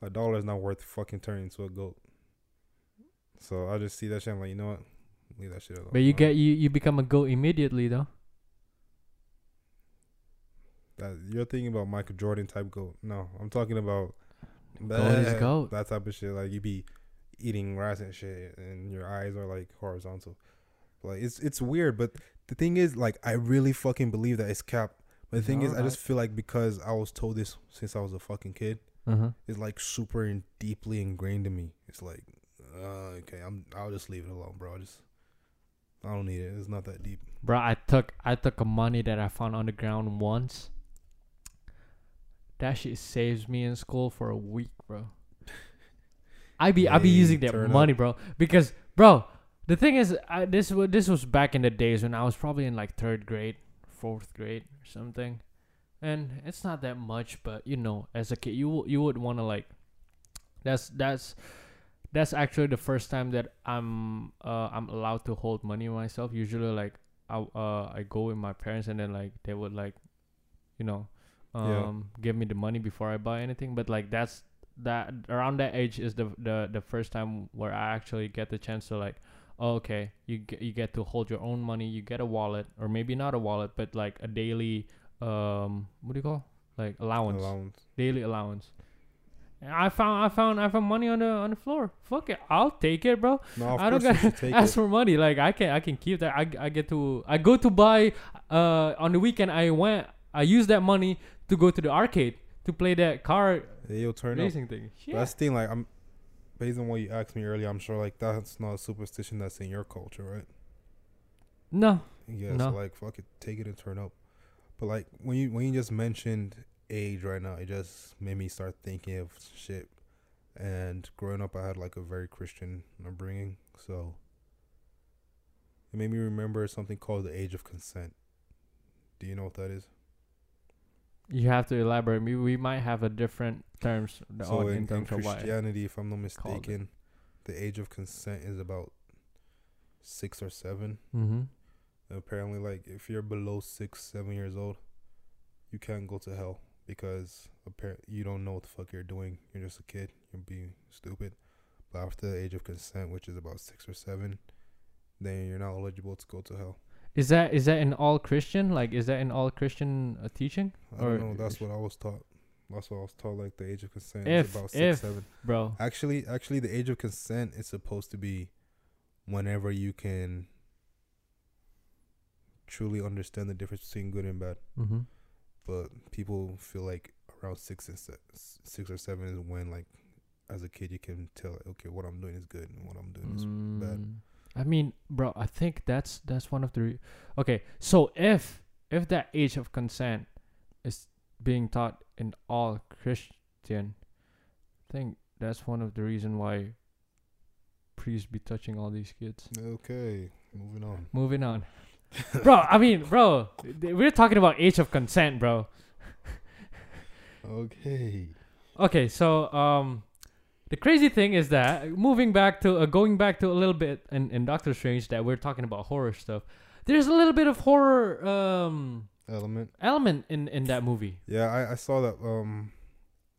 Speaker 1: A dollar is not worth fucking turning into a goat. So I just see that shit. I'm like, you know what? Leave that shit alone.
Speaker 2: But you get you you become a goat immediately though.
Speaker 1: that. You're thinking about Michael Jordan type goat. No, I'm talking about that-
Speaker 2: goat.
Speaker 1: That type of shit. Like you be eating grass and shit, and your eyes are like horizontal. Like it's it's weird, but the thing is, like I really fucking believe that it's cap. But the thing is, I just feel like because I was told this since I was a fucking kid,
Speaker 2: Uh-huh.
Speaker 1: it's like super and deeply ingrained in me. It's like, uh, okay, I'm I'll just leave it alone, bro. Just I don't need it. It's not that deep.
Speaker 2: Bro, I took I took a money that I found on the ground once. That shit saves me in school for a week, bro. (laughs) I be I be using that money, bro, because bro, the thing is, I, this was this was back in the days when I was probably in like third grade, fourth grade, or something, and it's not that much, but you know, as a kid, you you would want to like, that's that's that's actually the first time that I'm uh I'm allowed to hold money myself. Usually, like I uh I go with my parents, and then like they would like, you know,
Speaker 1: Yeah.
Speaker 2: um give me the money before I buy anything. But like that's that around that age is the the the first time where I actually get the chance to like, oh, okay, you get, you get to hold your own money. You get a wallet, or maybe not a wallet, but like a daily um what do you call like allowance,
Speaker 1: Allowance.
Speaker 2: daily allowance. And I found I found I found money on the on the floor. Fuck it, I'll take it, bro.
Speaker 1: No, of
Speaker 2: I don't
Speaker 1: course you
Speaker 2: got
Speaker 1: should take (laughs)
Speaker 2: ask
Speaker 1: it.
Speaker 2: for money. Like I can I can keep that. I, I get to I go to buy uh on the weekend. I went I use that money to go to the arcade to play that car
Speaker 1: Yeah, you'll turn up.
Speaker 2: racing thing. Shit.
Speaker 1: That's the thing. Like I'm based on what you asked me earlier. I'm sure like that's not a superstition that's in your culture, right?
Speaker 2: no.
Speaker 1: Yeah.
Speaker 2: No.
Speaker 1: So like, fuck it, take it and turn up. But like when you when you just mentioned age right now, it just made me start thinking of shit. And growing up, I had like a very Christian upbringing, so it made me remember something called the age of consent. Do you know what that is?
Speaker 2: You have to elaborate. We we might have a different terms
Speaker 1: So in,
Speaker 2: in
Speaker 1: in
Speaker 2: terms of.
Speaker 1: Christianity, if I'm not mistaken, the age of consent is about six or seven.
Speaker 2: Mm-hmm.
Speaker 1: Apparently, like if you're below six, seven years old, you can't go to hell because apparently you don't know what the fuck you're doing. You're just a kid. You're being stupid. But after the age of consent, which is about six or seven, then you're not eligible to go to hell.
Speaker 2: Is that is that in all Christian? Like, is that in all Christian uh, teaching,
Speaker 1: I don't know. That's what I was taught. That's what I was taught. Like the age of consent
Speaker 2: If-
Speaker 1: is about six,
Speaker 2: if-
Speaker 1: seven.
Speaker 2: bro?
Speaker 1: Actually, actually, the age of consent is supposed to be whenever you can truly understand the difference between good and bad.
Speaker 2: Mm-hmm.
Speaker 1: But people feel like around six and se- six or seven is when, like, as a kid, you can tell, like, okay, what I'm doing is good and what I'm doing is bad.
Speaker 2: Mm, I mean, bro, I think that's that's one of the. Re- okay, so if if that age of consent is being taught in all Christian, I think that's one of the reason why priests be touching all these kids.
Speaker 1: Okay, moving on.
Speaker 2: Moving on, (laughs) bro. I mean, bro, we're talking about age of consent, bro.
Speaker 1: Okay.
Speaker 2: Okay, so um, the crazy thing is that moving back to uh, going back to a little bit in, in Doctor Strange that we're talking about horror stuff. There's a little bit of horror um
Speaker 1: Element.
Speaker 2: element in in that movie.
Speaker 1: Yeah, I, I saw that. Um,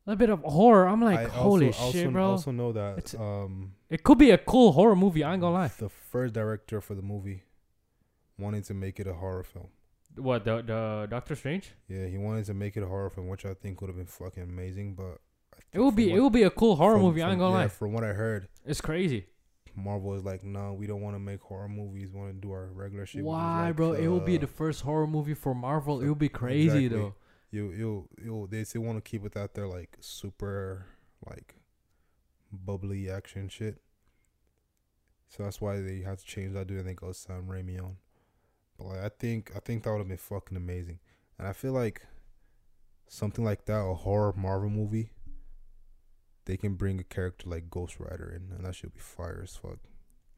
Speaker 2: A bit of horror. I'm like,
Speaker 1: I
Speaker 2: holy
Speaker 1: also,
Speaker 2: shit,
Speaker 1: also,
Speaker 2: bro!
Speaker 1: Also know that
Speaker 2: It's-
Speaker 1: um,
Speaker 2: it could be a cool horror movie. I ain't gonna lie.
Speaker 1: The first director for the movie wanted to make it a horror film.
Speaker 2: What the the Doctor Strange?
Speaker 1: Yeah, he wanted to make it a horror film, which I think would have been fucking amazing. But
Speaker 2: It will be
Speaker 1: from
Speaker 2: it will be a cool horror
Speaker 1: from-
Speaker 2: movie. I ain't
Speaker 1: from-
Speaker 2: gonna
Speaker 1: yeah,
Speaker 2: lie.
Speaker 1: From what I heard,
Speaker 2: It's crazy.
Speaker 1: Marvel is like, no, we don't want to make horror movies. We want to do our regular shit.
Speaker 2: Why,
Speaker 1: like,
Speaker 2: bro? it will be
Speaker 1: uh,
Speaker 2: the first horror movie for Marvel.
Speaker 1: so-
Speaker 2: It will be crazy
Speaker 1: exactly.
Speaker 2: though.
Speaker 1: you you you. They still want to keep it out there like super like bubbly action shit. So that's why they had to change that dude and they go Sam Raimi on. But like I think I think that would have been fucking amazing. And I feel like something like that, a horror Marvel movie, they can bring a character like Ghost Rider in and that should be fire as fuck.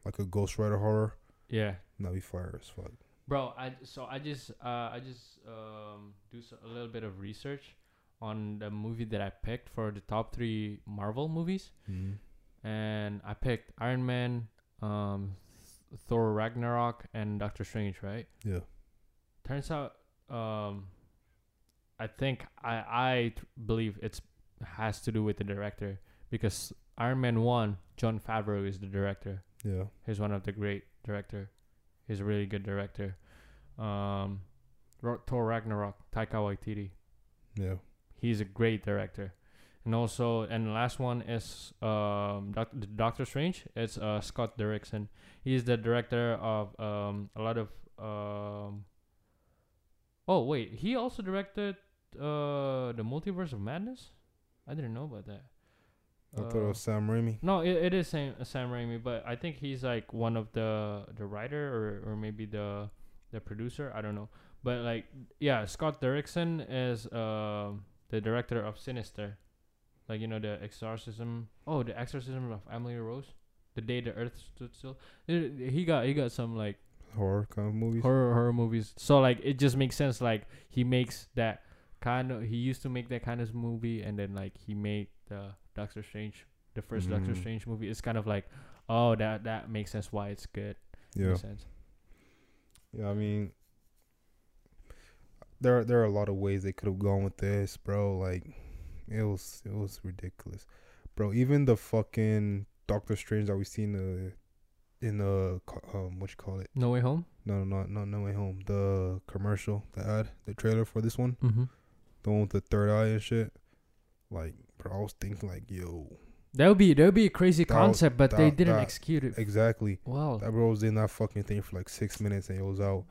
Speaker 1: Like a Ghost Rider horror,
Speaker 2: Yeah.
Speaker 1: that'd be fire as fuck.
Speaker 2: Bro, I so I just uh I just um do so, a little bit of research on the movie that I picked for the top three Marvel movies,
Speaker 1: Mm-hmm.
Speaker 2: and I picked Iron Man, um, Thor Ragnarok, and Doctor Strange. Right?
Speaker 1: Yeah.
Speaker 2: Turns out, um, I think I I believe it's has to do with the director because Iron Man one, Jon Favreau is the director.
Speaker 1: Yeah.
Speaker 2: He's one of the great director. He's a really good director. Um, Thor Ragnarok, Taika Waititi.
Speaker 1: Yeah.
Speaker 2: He's a great director. And also, and the last one is um, Doc- Doctor Strange. It's uh, Scott Derrickson. He's the director of um, a lot of. Um, oh wait, he also directed uh, the Multiverse of Madness. I didn't know about that.
Speaker 1: I thought it
Speaker 2: Uh,
Speaker 1: was Sam Raimi.
Speaker 2: no, it, it is Sam, Sam Raimi, but I think he's like one of the the writer or, or maybe the the producer. I don't know, but like yeah, Scott Derrickson is um the director of Sinister, like you know the Exorcism. Oh, the Exorcism of Emily Rose, the day the Earth stood still. He got he got some like
Speaker 1: Horror kind of movies.
Speaker 2: horror horror movies. So like it just makes sense. Like he makes that kind of he used to make that kind of movie, and then like he made the Doctor Strange, the 1st Doctor
Speaker 1: Mhm.
Speaker 2: Strange movie. It's kind of like, oh that that makes sense why it's good.
Speaker 1: Yeah.
Speaker 2: Makes sense.
Speaker 1: Yeah, I mean, there there are a lot of ways they could have gone with this, bro. Like, it was it was ridiculous, bro. Even the fucking Doctor Strange that we seen the in the um what you call it?
Speaker 2: No Way Home.
Speaker 1: No, no, no, no way home. The commercial, the ad, the trailer for this one,
Speaker 2: Mm-hmm.
Speaker 1: the one with the third eye and shit. Like, bro, I was thinking like, yo,
Speaker 2: That would be that would be a crazy
Speaker 1: That-
Speaker 2: concept, but they didn't
Speaker 1: that-
Speaker 2: execute it.
Speaker 1: exactly.
Speaker 2: Wow.
Speaker 1: That bro was in that fucking thing for like six minutes and it was out.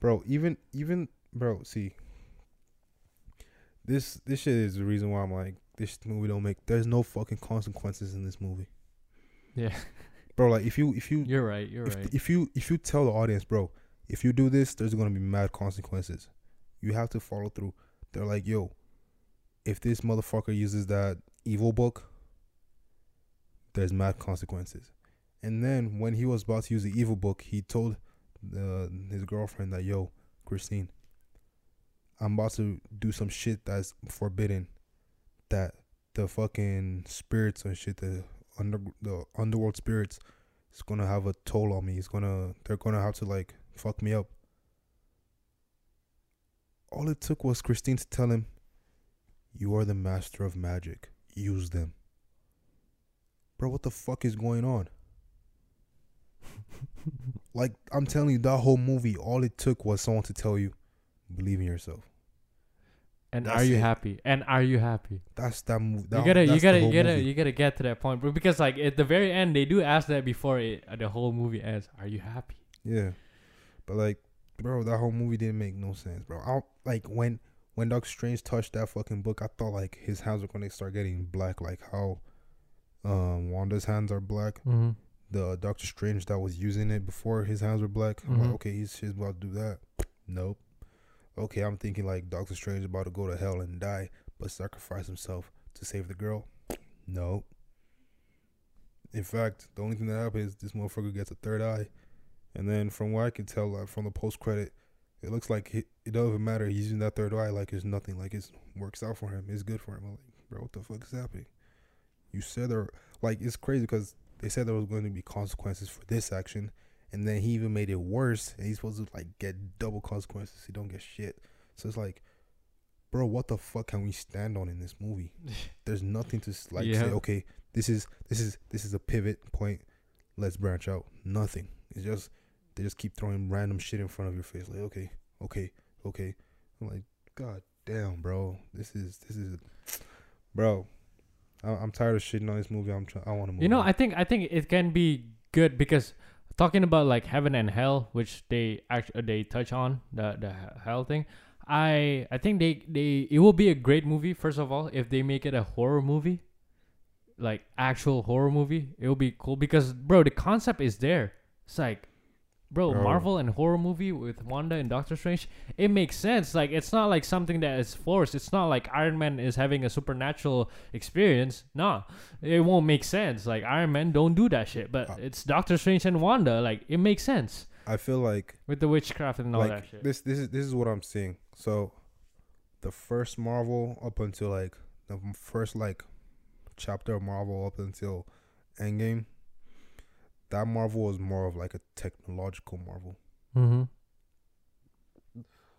Speaker 1: Bro, even even bro, see. This this shit is the reason why I'm like this movie don't make there's no fucking consequences in this movie.
Speaker 2: Yeah, (laughs)
Speaker 1: Bro, like if you if you
Speaker 2: you're right. You're
Speaker 1: if,
Speaker 2: right.
Speaker 1: if you if you tell the audience, bro, if you do this, there's gonna be mad consequences. You have to follow through. They're like, yo, if this motherfucker uses that evil book, there's mad consequences. And then when he was about to use the evil book, he told the his girlfriend that, yo, Christine, I'm about to do some shit that's forbidden. That the fucking spirits and shit, the under the underworld spirits is gonna have a toll on me. It's gonna they're gonna have to like fuck me up. All it took was Christine to tell him, "You are the master of magic. Use them." Bro, what the fuck is going on? (laughs) like I'm telling you, that whole movie, all it took was someone to tell you, believe in yourself.
Speaker 2: And
Speaker 1: That's
Speaker 2: are you
Speaker 1: it.
Speaker 2: happy? And are you happy?
Speaker 1: That's that movie.
Speaker 2: you gotta, you gotta, you gotta, you gotta get to that point, bro. Because like at the very end, they do ask that before it, uh, the whole movie ends. Are you happy?
Speaker 1: Yeah, but like, bro, that whole movie didn't make no sense, bro. I like when when Doctor Strange touched that fucking book, I thought like his hands were gonna start getting black, like how um Wanda's hands are black.
Speaker 2: Mm-hmm.
Speaker 1: The Doctor Strange that was using it before his hands were black. I'm
Speaker 2: Mhm.
Speaker 1: like, okay, he's he's about to do that. Nope. Okay, I'm thinking like Doctor Strange about to go to hell and die, but sacrifice himself to save the girl. No. In fact, the only thing that happens is this motherfucker gets a third eye, and then from what I can tell, like from the post credit, it looks like he, it doesn't matter. He's using that third eye like it's nothing. Like it works out for him. It's good for him. I'm like, bro, what the fuck is happening? You said there, like it's crazy because they said there was going to be consequences for this action, and then he even made it worse. And he's supposed to like get double consequences. He don't get shit. So it's like, bro, what the fuck can we stand on in this movie? (laughs) There's nothing to like say. Okay, this is this is this is a pivot point. Let's branch out. Nothing. It's just they just keep throwing random shit in front of your face. Like okay, okay, okay. I'm like, god damn, bro. This is this is, (sniffs) bro. I- I'm tired of shitting on this movie. I'm trying. I want to move.
Speaker 2: You know,
Speaker 1: on.
Speaker 2: I think I think it can be good because talking about like heaven and hell, which they actually uh, they touch on the the hell thing. I I think they they it will be a great movie. First of all, if they make it a horror movie, like actual horror movie, it will be cool because bro, the concept is there. It's like. Bro,
Speaker 1: Bro.
Speaker 2: Marvel and horror movie with Wanda and Doctor Strange, it makes sense. Like it's not like something that is forced. It's not like Iron Man is having a supernatural experience. Nah, it won't make sense. Like Iron Man don't do that shit, but
Speaker 1: Uh,
Speaker 2: it's Doctor Strange and Wanda. Like it makes sense
Speaker 1: I feel like
Speaker 2: with the witchcraft and all
Speaker 1: like
Speaker 2: that shit.
Speaker 1: this this is this is what I'm seeing. So the first Marvel up until like the first like chapter of Marvel up until Endgame, that Marvel was more of like a technological Marvel.
Speaker 2: mm-hmm.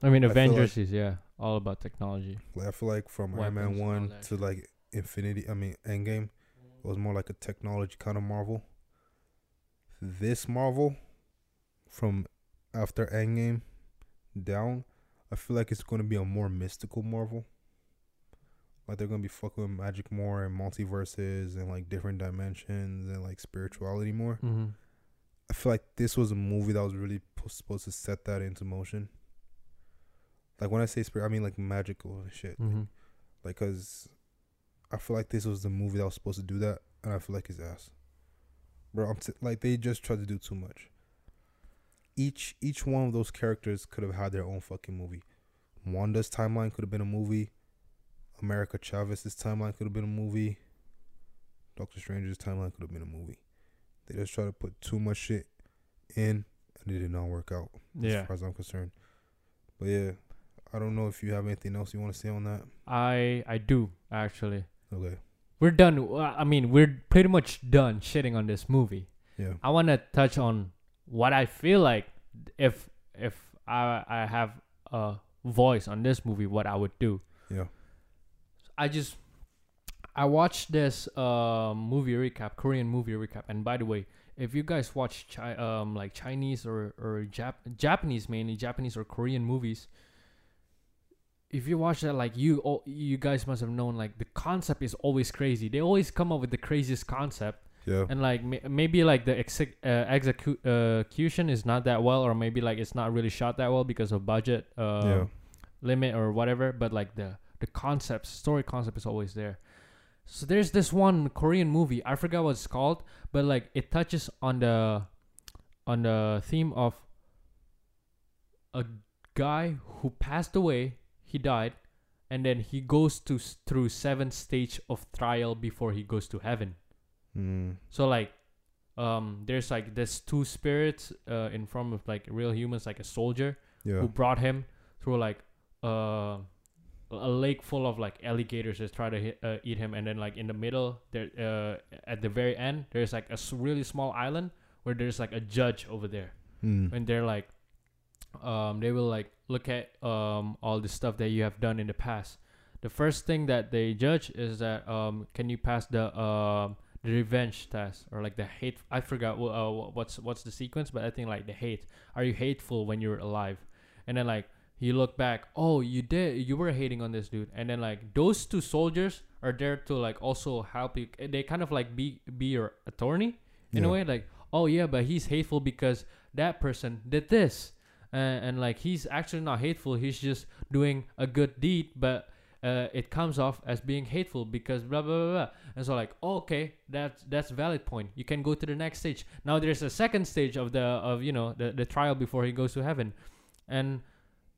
Speaker 2: I mean,
Speaker 1: I feel
Speaker 2: Avengers is yeah, all about technology.
Speaker 1: Like I feel like from Iron Man one to like Infinity, I mean Endgame, it was more like a technology kind of Marvel. This Marvel, from after Endgame down, I feel like it's gonna be a more mystical Marvel. Like they're gonna be fucking with magic more and multiverses and like different dimensions and like spirituality more.
Speaker 2: Mm-hmm.
Speaker 1: I feel like this was a movie that was really po- supposed to set that into motion. Like when I say spirit, I mean like magical and shit.
Speaker 2: Mm-hmm.
Speaker 1: Like, cause I feel like this was the movie that was supposed to do that, and I feel like his ass, bro. I'm t- like they just tried to do too much. Each each one of those characters could have had their own fucking movie. Wanda's timeline could have been a movie. America Chavez's timeline could have been a movie. Doctor Strange's timeline could have been a movie. They just try to put too much shit in, and it did not work out
Speaker 2: Yeah,
Speaker 1: as far as I'm concerned. But yeah, I don't know if you have anything else you want to say on that.
Speaker 2: I I do actually.
Speaker 1: Okay.
Speaker 2: We're done. uh, I mean, we're pretty much done shitting on this movie.
Speaker 1: Yeah.
Speaker 2: I want to touch on what I feel like if if I I have a voice on this movie, what I would do.
Speaker 1: Yeah.
Speaker 2: I just I watched this uh, movie recap, Korean movie recap, and by the way, if you guys watch chi- um like Chinese or or Jap- Japanese mainly Japanese or Korean movies, if you watch that, like you oh, you guys must have known like the concept is always crazy. They always come up with the craziest concept
Speaker 1: Yeah.
Speaker 2: and like may- maybe like the exec- uh, execu- uh, execution is not that well or maybe like it's not really shot that well because of budget uh,
Speaker 1: yeah.
Speaker 2: limit or whatever but like the the concept story concept is always there so there's this one korean movie i forgot what it's called but like it touches on the on the theme of a guy who passed away he died and then he goes to through seven stage of trial before he goes to heaven
Speaker 1: Mm.
Speaker 2: so like, um, there's like this two spirits uh in form of like real humans, like a soldier
Speaker 1: Yeah.
Speaker 2: who brought him through like uh a lake full of like alligators just try to hit, uh, eat him, and then like in the middle there, uh, at the very end, there's like a really small island where there's like a judge over there,
Speaker 1: Mm.
Speaker 2: and they're like, um, they will like look at um all the stuff that you have done in the past. The first thing that they judge is that um can you pass the um the revenge test or like the hate I forgot uh, what's what's the sequence but I think like the hate are you hateful when you're alive and then like you look back oh you did you were hating on this dude. And then like those two soldiers are there to like also help you they kind of like be be your attorney in a way like oh yeah but he's hateful because that person did this. And, and like he's actually not hateful he's just doing a good deed but uh, it comes off as being hateful because blah blah blah, blah. and so like oh, okay that's that's valid point. You can go to the next stage. Now there's a second stage of the of you know the, the trial before he goes to heaven. And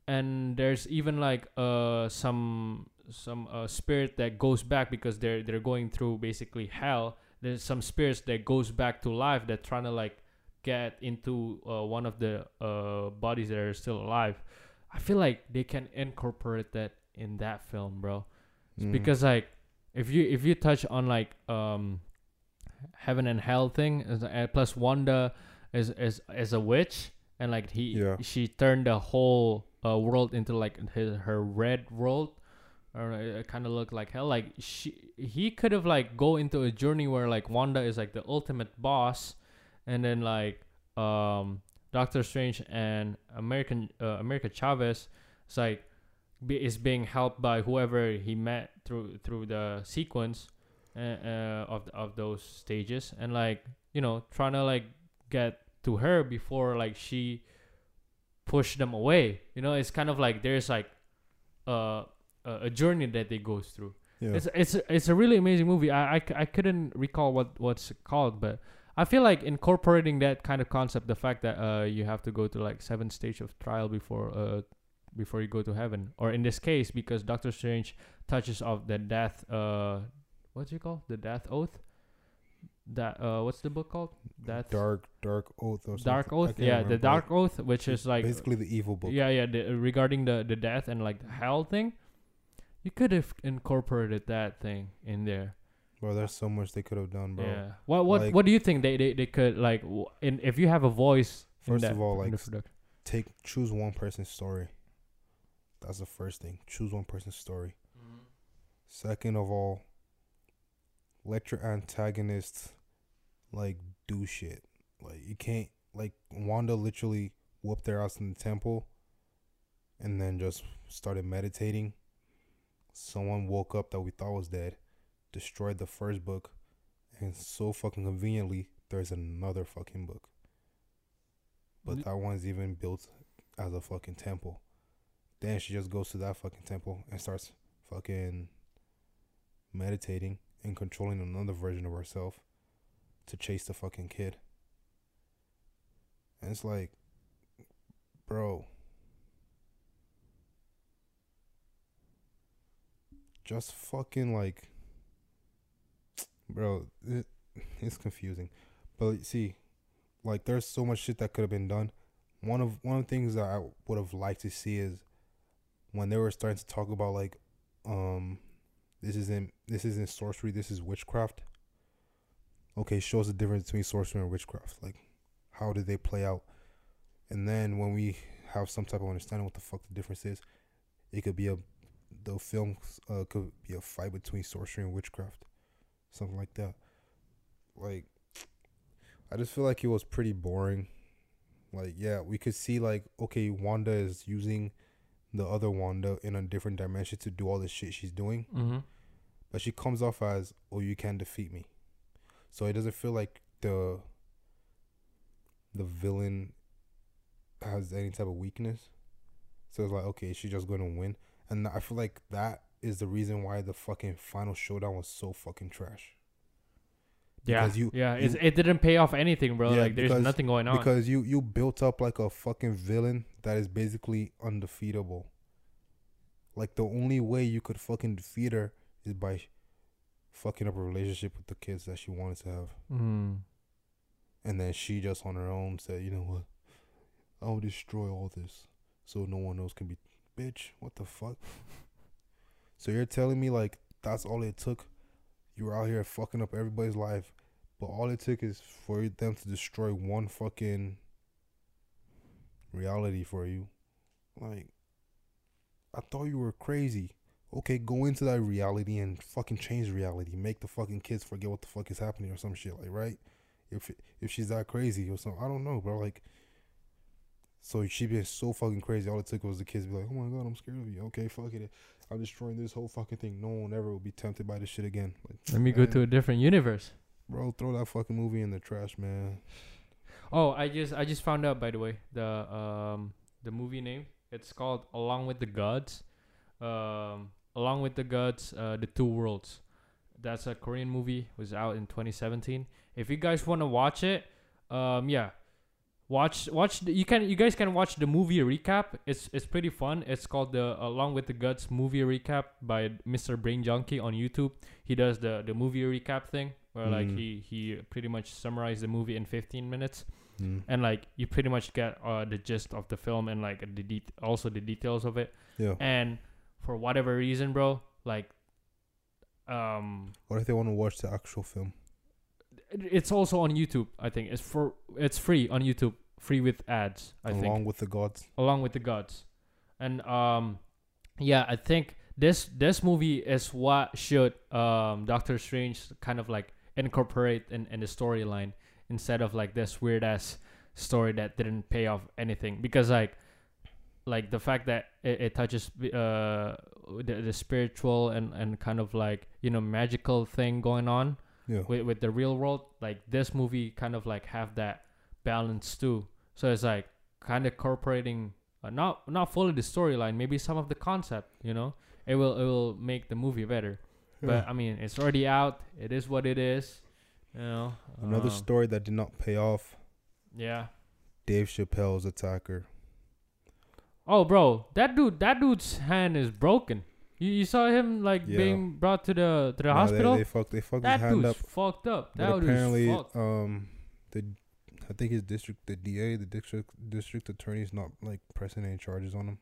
Speaker 2: and there's even like uh some some uh, spirit that goes back because they're they're going through basically hell there's some spirits that goes back to life that trying to like get into uh, one of the uh, bodies that are still alive i feel like they can incorporate that in that film bro
Speaker 1: Mm.
Speaker 2: because like if you if you touch on like um heaven and hell thing uh, plus wanda is is is a witch and like he
Speaker 1: Yeah.
Speaker 2: she turned the whole uh, world into like his, her red world or it kind of looked like hell. Like she he could have like go into a journey where like wanda is like the ultimate boss and then like um doctor strange and american uh, america chavez is like be, is being helped by whoever he met through through the sequence uh, uh, of of those stages. And like you know trying to like get to her before like she push them away. You know it's kind of like there's like uh, a a journey that they goes through.
Speaker 1: Yeah.
Speaker 2: it's it's it's a really amazing movie. I, I, I couldn't recall what what's called but I feel like incorporating that kind of concept the fact that uh you have to go to like seven stage of trial before uh before you go to heaven or in this case because Doctor Strange touches of the death uh what's it called? The death oath that uh what's the book called death
Speaker 1: dark dark oath or something. Darkhold
Speaker 2: yeah
Speaker 1: remember,
Speaker 2: the Darkhold which
Speaker 1: it's
Speaker 2: is like
Speaker 1: basically the evil book.
Speaker 2: yeah yeah the, regarding the the death and like the hell thing you could have incorporated that thing in there
Speaker 1: Bro, there's so much they could have done, bro.
Speaker 2: yeah what what
Speaker 1: Like-
Speaker 2: what do you think they they, they could like w- in if you have a voice in
Speaker 1: First
Speaker 2: that-
Speaker 1: of all, like
Speaker 2: the
Speaker 1: s- take choose one person's story. That's the first thing. Choose one person's story. Second of all, let your antagonist like do shit. Like you can't like Wanda literally whooped their ass in the temple and then just started meditating. Someone woke up that we thought was dead, destroyed the first book, and so fucking conveniently there's another fucking book. But that one's even built as a fucking temple. Then she just goes to that fucking temple and starts fucking meditating and controlling another version of herself to chase the fucking kid. And it's like, bro, just fucking like, bro, it, (laughs) it's confusing. But see, like, there's so much shit that could have been done. One of one of the things that I would have liked to see is when they were starting to talk about like, um, this isn't this isn't sorcery, this is witchcraft. Okay, show us the difference between sorcery and witchcraft. Like, how did they play out? And then when we have some type of understanding what the fuck the difference is, it could be a the film uh, could be a fight between sorcery and witchcraft, something like that. Like, I just feel like it was pretty boring. Like, yeah, we could see like, okay, Wanda is using the other Wanda in a different dimension to do all the shit she's doing,
Speaker 2: mm-hmm.
Speaker 1: but she comes off as, "Oh, you can't defeat me," so it doesn't feel like the the villain has any type of weakness. So it's like, okay, she's just going to win, and I feel like that is the reason why the fucking final showdown was so fucking trash.
Speaker 2: yeah
Speaker 1: you-
Speaker 2: yeah
Speaker 1: you-
Speaker 2: it's, it didn't pay off anything bro
Speaker 1: Yeah,
Speaker 2: like there's
Speaker 1: because-
Speaker 2: nothing going on
Speaker 1: Because you you built up like a fucking villain that is basically undefeatable. Like the only way you could fucking defeat her is by fucking up a relationship with the kids that she wanted to have.
Speaker 2: mm.
Speaker 1: And then she just on her own said, you know what? I'll destroy all this so no one else can be bitch, what the fuck? (laughs) So you're telling me like that's all it took? You were out here fucking up everybody's life, but all it took is for them to destroy one fucking reality for you. Like, I thought you were crazy. Okay, go into that reality and fucking change reality. Make the fucking kids forget what the fuck is happening or some shit like right. If if she's that crazy or something, I don't know, bro. Like, so she been so fucking crazy. All it took was the kids be like, "Oh my god, I'm scared of you." Okay, fuck it. I'm destroying this whole fucking thing. No one ever will be tempted by this shit again. Like,
Speaker 2: Let me go to a different universe.
Speaker 1: bro. Throw that fucking movie in the trash, man.
Speaker 2: Oh, I just I just found out by the way the um the movie name. It's called Along with the Gods. Um, Along with the Gods, uh, the Two Worlds. That's a Korean movie. Was out in 2017. If you guys want to watch it, um, yeah, watch watch. The, you can you guys can watch the movie recap. It's it's pretty fun. It's called the Along with the Gods movie recap by Mr. Brain Junkie on YouTube. He does the the movie recap thing where like
Speaker 1: Mm.
Speaker 2: he he pretty much summarized the movie in 15 minutes
Speaker 1: Mm.
Speaker 2: and like you pretty much get uh, the gist of the film and like the de- also the details of it
Speaker 1: Yeah.
Speaker 2: and for whatever reason bro like um
Speaker 1: What if they want to watch the actual film?
Speaker 2: it's also on youtube i think it's for it's free on youtube free with ads i
Speaker 1: along
Speaker 2: think
Speaker 1: with the gods.
Speaker 2: along with the gods and um yeah i think this this movie is what should um doctor strange kind of like incorporate in, in the storyline instead of like this weird ass story that didn't pay off anything because like like the fact that it, it touches uh the, the spiritual and and kind of like you know magical thing going on
Speaker 1: Yeah.
Speaker 2: with, with the real world like this movie kind of like have that balance too. So it's like kind of incorporating uh, not not fully the storyline maybe some of the concept you know? It will it will make the movie better. But i mean it's already out. It is what it is you know?
Speaker 1: Another
Speaker 2: um,
Speaker 1: story that did not pay off.
Speaker 2: yeah.
Speaker 1: Dave Chappelle's attacker.
Speaker 2: Oh bro that dude that dude's hand is broken you, you saw him like
Speaker 1: Yeah.
Speaker 2: being brought to the to the
Speaker 1: Nah,
Speaker 2: hospital
Speaker 1: They, they fucked. They fucked
Speaker 2: that
Speaker 1: his hand up.
Speaker 2: fucked up that
Speaker 1: apparently,
Speaker 2: fucked.
Speaker 1: um, the I think his district, the DA, the district district attorney's not like pressing any charges on him.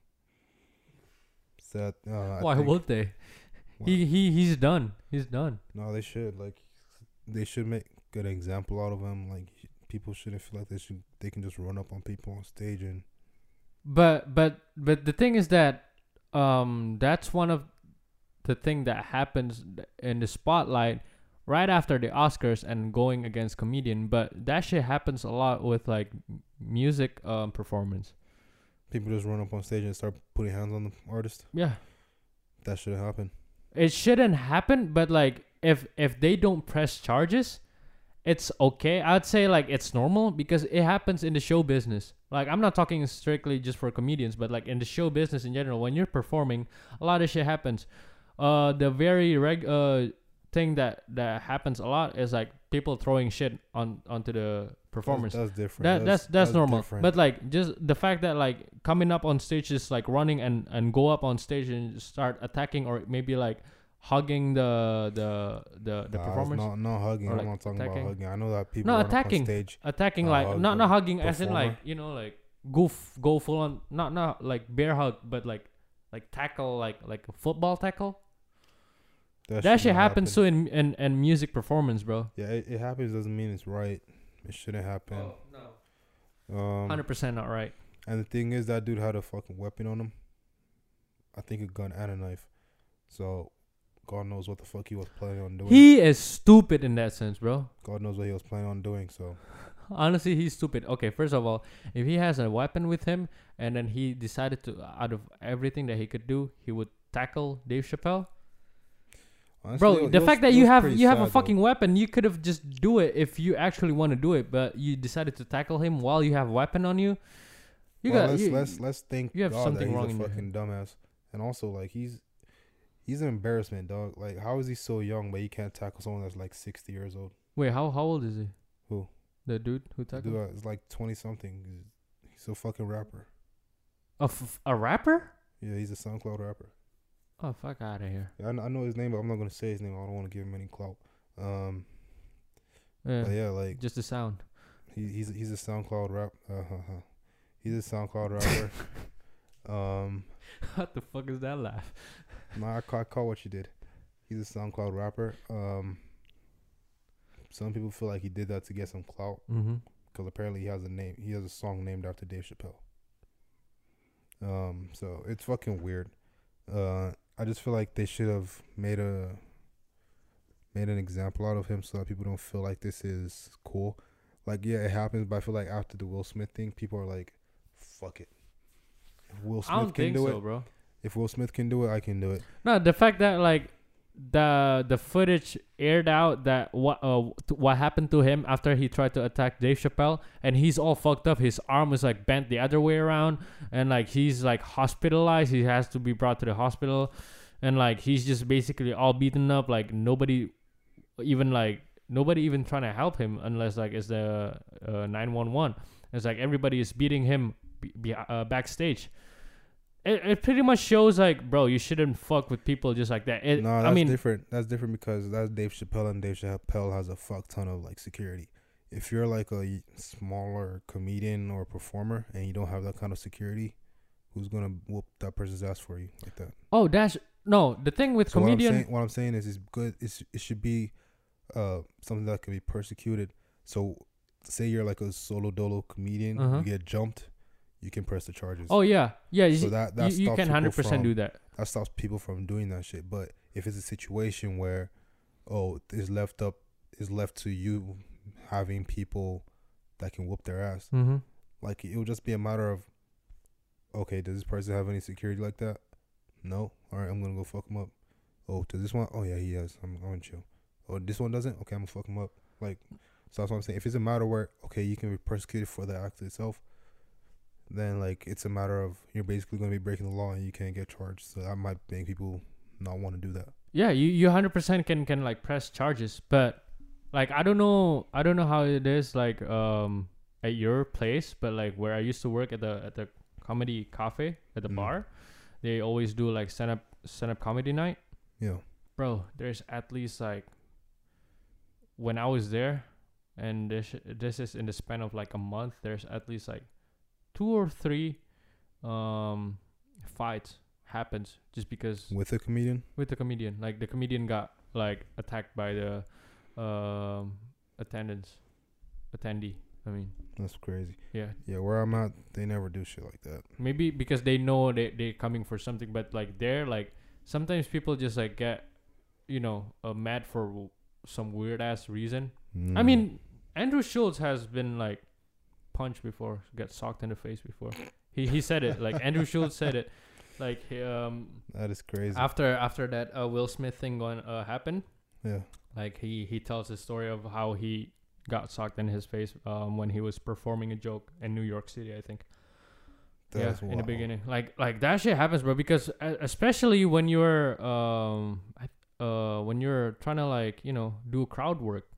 Speaker 1: So that, uh,
Speaker 2: why
Speaker 1: think-
Speaker 2: would they
Speaker 1: Wow.
Speaker 2: he he he's done he's done
Speaker 1: No, they should like, they should make good example out of him. Like people shouldn't feel like they should. They can just run up on people on stage and
Speaker 2: but but but the thing is that um that's one of the thing that happens in the spotlight right after the oscars and going against comedian but that shit happens a lot with like music um performance
Speaker 1: people just run up on stage and start putting hands on the artist.
Speaker 2: yeah
Speaker 1: That shouldn't happen.
Speaker 2: it shouldn't happen but like if if they don't press charges it's okay. I'd say like it's normal because it happens in the show business. Like i'm not talking strictly just for comedians but like in the show business in general when you're performing a lot of shit happens. Uh the very reg uh thing that that happens a lot is like people throwing shit on onto the performers.
Speaker 1: That's, that's different.
Speaker 2: that that's that's, normal.
Speaker 1: different.
Speaker 2: but like just the fact that like coming up on stage is like running and and go up on stage and start attacking or maybe like hugging the the the the
Speaker 1: Nah,
Speaker 2: performers
Speaker 1: not hugging.
Speaker 2: Or,
Speaker 1: I'm
Speaker 2: like,
Speaker 1: not talking
Speaker 2: attacking.
Speaker 1: about hugging. I know that people
Speaker 2: No, attacking.
Speaker 1: stage.
Speaker 2: attacking like
Speaker 1: hug
Speaker 2: not not hugging as in like you know like go f- go full on not not like bear hug but like like tackle like like a football tackle that,
Speaker 1: should
Speaker 2: shit happens too
Speaker 1: happen.
Speaker 2: in, in in music performance bro
Speaker 1: Yeah, it, it happens doesn't mean it's right. It shouldn't happen.
Speaker 2: no
Speaker 1: Um,
Speaker 2: 100% not right
Speaker 1: and the thing is, that dude had a fucking weapon on him. I think a gun and a knife. So, God knows what the fuck he was planning on doing.
Speaker 2: he is stupid in that sense bro
Speaker 1: God knows what he was planning on doing. So, (laughs)
Speaker 2: Honestly, he's stupid. Okay, first of all, if he has a weapon with him and then he decided to, out of everything that he could do, he would tackle Dave Chappelle.
Speaker 1: honestly,
Speaker 2: Bro,
Speaker 1: it
Speaker 2: the
Speaker 1: was-
Speaker 2: fact that you have you have a
Speaker 1: sad, though.
Speaker 2: fucking weapon, you could have just do it if you actually want to do it, but you decided to tackle him while you have a weapon on you. You
Speaker 1: well,
Speaker 2: got
Speaker 1: let's
Speaker 2: you,
Speaker 1: let's let's think
Speaker 2: you have
Speaker 1: God
Speaker 2: something
Speaker 1: that he's
Speaker 2: wrong
Speaker 1: a
Speaker 2: in
Speaker 1: fucking dumbass, and also like he's he's an embarrassment, dog. Like, how is he so young, but he can't tackle someone that's like sixty years old?
Speaker 2: Wait, how how old is he?
Speaker 1: Who?
Speaker 2: The dude who tackled?
Speaker 1: dude is like twenty something. He's, he's a fucking rapper.
Speaker 2: A, f- a rapper?
Speaker 1: Yeah, he's a SoundCloud rapper.
Speaker 2: Oh fuck out of here!
Speaker 1: Yeah, I, I know his name, but I'm not gonna say his name. I don't want to give him any clout. Um,
Speaker 2: Yeah,
Speaker 1: yeah, like
Speaker 2: just the sound.
Speaker 1: he, he's he's a SoundCloud rap. Uh, huh. He's a SoundCloud rapper. (laughs) um,
Speaker 2: what the fuck is that laugh?
Speaker 1: Nah, I call, I call what you did. He's a SoundCloud rapper. Um, some people feel like he did that to get some clout
Speaker 2: Mm-hmm.
Speaker 1: because apparently he has a name. He has a song named after Dave Chappelle. Um, so it's fucking weird. Uh, I just feel like they should have made a made an example out of him so that people don't feel like this is cool. Like, yeah, it happens, but I feel like after the Will Smith thing, people are like, "Fuck it." Will Smith can do
Speaker 2: so,
Speaker 1: it.
Speaker 2: bro.
Speaker 1: If Will Smith can do it, I can do it.
Speaker 2: No, the fact that like the the footage aired out that what uh what happened to him after he tried to attack Dave Chappelle and he's all fucked up. His arm is like bent the other way around and like he's like hospitalized. He has to be brought to the hospital and like he's just basically all beaten up. Like nobody even like nobody even trying to help him unless like it's the uh, 911. It's like everybody is beating him be, be, uh, backstage. It, it pretty much shows like, bro, you shouldn't fuck with people just like that. It,
Speaker 1: no, that's
Speaker 2: I mean,
Speaker 1: different. That's different because that's Dave Chappelle, and Dave Chappelle has a fuck ton of like security. If you're like a smaller comedian or performer and you don't have that kind of security, who's gonna whoop that person's ass for you like that?
Speaker 2: oh, that's no. The thing with
Speaker 1: So what I'm
Speaker 2: comedian,
Speaker 1: saying, what I'm saying is, it's good. It's, it should be uh something that can be persecuted. So, say you're like a solo dolo comedian,
Speaker 2: Uh-huh.
Speaker 1: you get jumped, you can press the charges.
Speaker 2: oh yeah, yeah, you,
Speaker 1: so that that
Speaker 2: you, you can hundred percent do that.
Speaker 1: that stops people from doing that shit. But if it's a situation where, oh, is left up is left to you having people that can whoop their ass,
Speaker 2: Mm-hmm.
Speaker 1: like it will just be a matter of, okay, does this person have any security like that? No. All right, I'm gonna go fuck him up. Oh, does this one? Oh yeah, he has. I'm, I'm gonna chill. Oh, this one doesn't. Okay, I'm gonna fuck him up. Like, so that's what I'm saying. If it's a matter where okay, you can be persecuted for the act itself, then like it's a matter of you're basically gonna be breaking the law and you can't get charged. So that might make people not want to do that.
Speaker 2: Yeah, you you hundred percent can can like press charges, but like I don't know, I don't know how it is like um at your place, but like where I used to work at the at the comedy cafe at the
Speaker 1: Mm.
Speaker 2: bar, they always do like stand up stand up comedy night.
Speaker 1: Yeah.
Speaker 2: bro there's at least like when i was there and this this is in the span of like a month there's at least like two or three um fights happens just because
Speaker 1: With a comedian.
Speaker 2: with the comedian like the comedian got like attacked by the um attendants attendee i mean
Speaker 1: That's crazy.
Speaker 2: yeah
Speaker 1: Yeah, where I'm at, they never do shit like that.
Speaker 2: maybe because they know they they're coming for something but like there like sometimes people just like get you know uh, mad for w- some weird ass reason i
Speaker 1: Mm.
Speaker 2: mean andrew schulz has been like punched before got socked in the face before he he said it like andrew schulz said it like he, um
Speaker 1: that is crazy.
Speaker 2: after after that uh, will smith thing going uh happened
Speaker 1: yeah.
Speaker 2: like he he tells the story of how he got socked in his face um when he was performing a joke in new york city i think yeah, in the beginning, like like that shit happens, bro. Because uh, especially when you're um uh when you're trying to like you know do crowd work,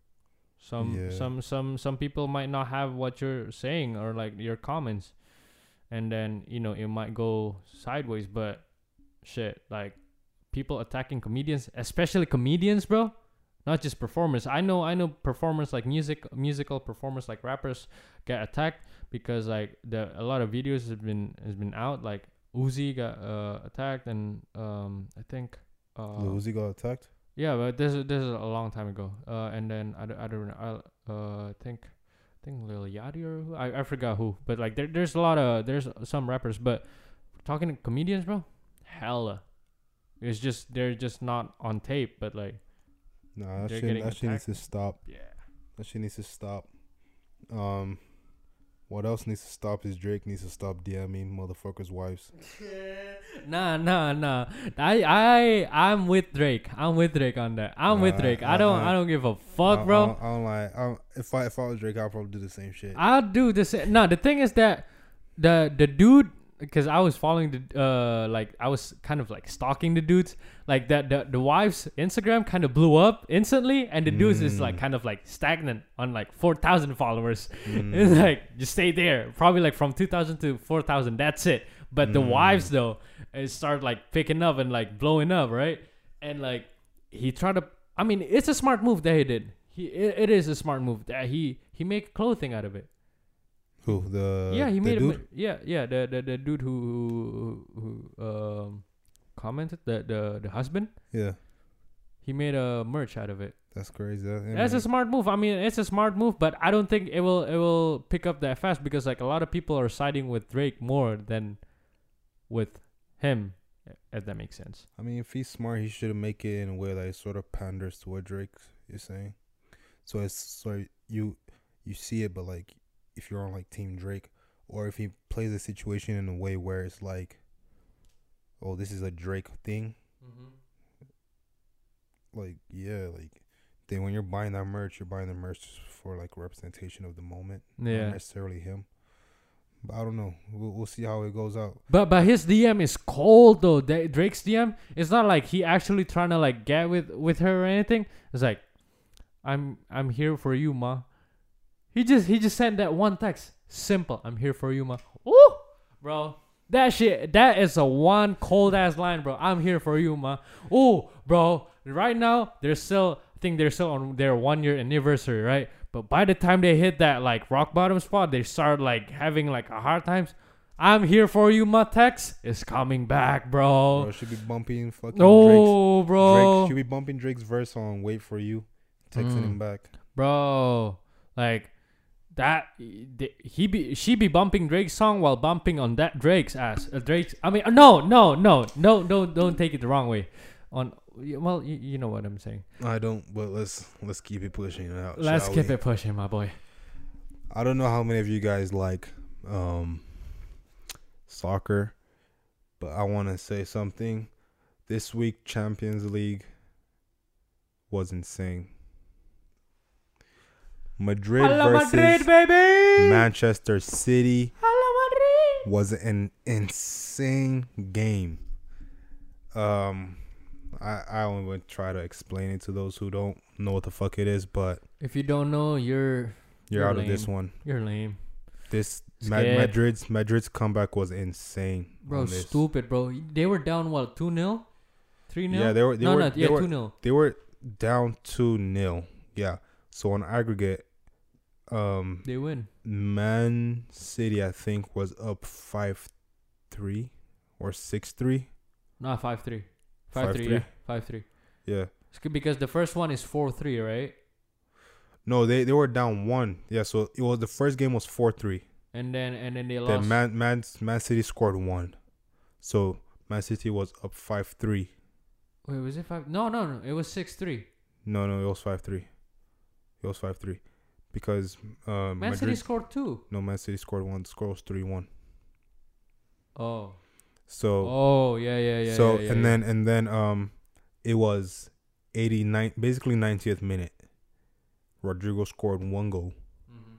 Speaker 2: some
Speaker 1: Yeah.
Speaker 2: some some some people might not have what you're saying or like your comments, and then you know it might go sideways. But shit, like people attacking comedians, especially comedians, bro. Not just performers. I know I know performers like music musical performers like rappers get attacked because like the a lot of videos has been has been out like Uzi got uh, attacked and um I think uh
Speaker 1: Lil Uzi got attacked.
Speaker 2: Yeah but this is this is a long time ago. Uh and then I, don't- I don't know I uh think I think Lil Yachty or who I, I forgot who but like there, there's a lot of there's some rappers but talking to comedians bro? Hella. It's just they're just not on tape but like
Speaker 1: Nah, that shit, that shit needs to stop.
Speaker 2: yeah.
Speaker 1: That shit needs to stop. Um, what else needs to stop is Drake needs to stop DMing motherfuckers' wives. (laughs)
Speaker 2: nah, nah, nah. I, I, I'm with Drake. I'm with Drake on that. I'm with Drake. I
Speaker 1: uh,
Speaker 2: don't,
Speaker 1: uh,
Speaker 2: I don't give a fuck,
Speaker 1: I,
Speaker 2: bro.
Speaker 1: I don't like. I if I if I was Drake, I'd probably do the same shit.
Speaker 2: I'll do this. No, the thing is that the the dude, because I was following the, uh, like I was kind of like stalking the dudes. Like that, the the wife's Instagram kind of blew up instantly, and the dude's is like
Speaker 1: Mm.
Speaker 2: kind of like stagnant on like four thousand followers.
Speaker 1: Mm.
Speaker 2: It's (laughs) like just stay there. Probably like from two thousand to four thousand. That's it. But the
Speaker 1: Mm.
Speaker 2: wives though, it start like picking up and like blowing up, right? And like he tried to. I mean, it's a smart move that he did. He it, it is a smart move that he he make clothing out of it.
Speaker 1: Who the
Speaker 2: yeah, he
Speaker 1: the
Speaker 2: made
Speaker 1: dude?
Speaker 2: him. Yeah, yeah. The the, the dude who who, who um commented the the the husband
Speaker 1: Yeah,
Speaker 2: he made a merch out of it.
Speaker 1: that's crazy.
Speaker 2: That's a smart move. I mean, it's a smart move, but I don't think it will it will pick up that fast because like a lot of people are siding with Drake more than with him. If that makes sense.
Speaker 1: I mean, if he's smart, he should make it in a way that sort of panders to what Drake is saying. So it's so you you see it, but like if you're on like Team Drake, or if he plays the situation in a way where it's like, oh, this is a Drake thing. Mm-hmm. Like yeah, like then when you're buying that merch, you're buying the merch for like representation of the moment, not
Speaker 2: Yeah.
Speaker 1: necessarily him. But I don't know. We'll we'll see how it goes out.
Speaker 2: But but his DM is cold though. Da- Drake's DM. It's not like he actually trying to like get with with her or anything. It's like, I'm I'm here for you, ma. He just he just sent that one text. Simple. I'm here for you, ma. Ooh, bro. That shit. That is a one cold ass line, bro. I'm here for you, ma. Ooh, bro. Right now they're still. I think they're still on their one year anniversary, right? But by the time they hit that like rock bottom spot, they start like having like a hard times. I'm here for you, my text is coming back, bro.
Speaker 1: Bro, should be bumping fucking Drake's
Speaker 2: Oh, bro,
Speaker 1: Drake should be bumping Drake's verse on "Wait for You," texting
Speaker 2: Mm.
Speaker 1: him back.
Speaker 2: bro, like that. He be she be bumping Drake's song while bumping on that Drake's ass. Uh, Drake's. I mean, uh, no, no, no, no, don't don't take it the wrong way. On well, you, you know what I'm saying.
Speaker 1: I don't, but let's let's keep it pushing it out.
Speaker 2: Let's keep
Speaker 1: we?
Speaker 2: it pushing, my boy.
Speaker 1: I don't know how many of you guys like um soccer, but I want to say something. This week Champions League was insane. Madrid
Speaker 2: Hello,
Speaker 1: versus
Speaker 2: Madrid, baby.
Speaker 1: Manchester City
Speaker 2: Hello, Madrid.
Speaker 1: was an insane game. Um, I I won't even try to explain it to those who don't know what the fuck it is, but
Speaker 2: If you don't know, you're
Speaker 1: you're,
Speaker 2: You're
Speaker 1: out of this one.
Speaker 2: you're lame,
Speaker 1: This Ma- Madrid's Madrid's comeback was insane,
Speaker 2: bro. Stupid, bro. They were down what two 0 three 0
Speaker 1: Yeah, they were they
Speaker 2: no,
Speaker 1: were
Speaker 2: no,
Speaker 1: they
Speaker 2: yeah, two 0
Speaker 1: they were down two nil. Yeah, so on aggregate, um,
Speaker 2: They win.
Speaker 1: Man City I think was up five three or six three.
Speaker 2: Not five three. Five three.
Speaker 1: 5-3?
Speaker 2: Yeah, five three.
Speaker 1: Yeah.
Speaker 2: It's good because the first one is four three, right?
Speaker 1: No, they, they were down one. Yeah, so it was the first game was four three.
Speaker 2: And then and then they
Speaker 1: Then
Speaker 2: lost.
Speaker 1: Man Man Man City scored one. So Man City was up five three.
Speaker 2: Wait, was it five? No, no, no. It was six three.
Speaker 1: No, no, it was five three. It was five three. Because uh,
Speaker 2: Man City
Speaker 1: Madrid,
Speaker 2: scored two.
Speaker 1: no Man City scored one. The score was three one.
Speaker 2: Oh.
Speaker 1: So
Speaker 2: Oh yeah yeah yeah.
Speaker 1: so
Speaker 2: yeah, yeah,
Speaker 1: and
Speaker 2: yeah.
Speaker 1: then and then um it was 89 basically 90th minute. Rodrygo scored one goal.
Speaker 2: Mhm.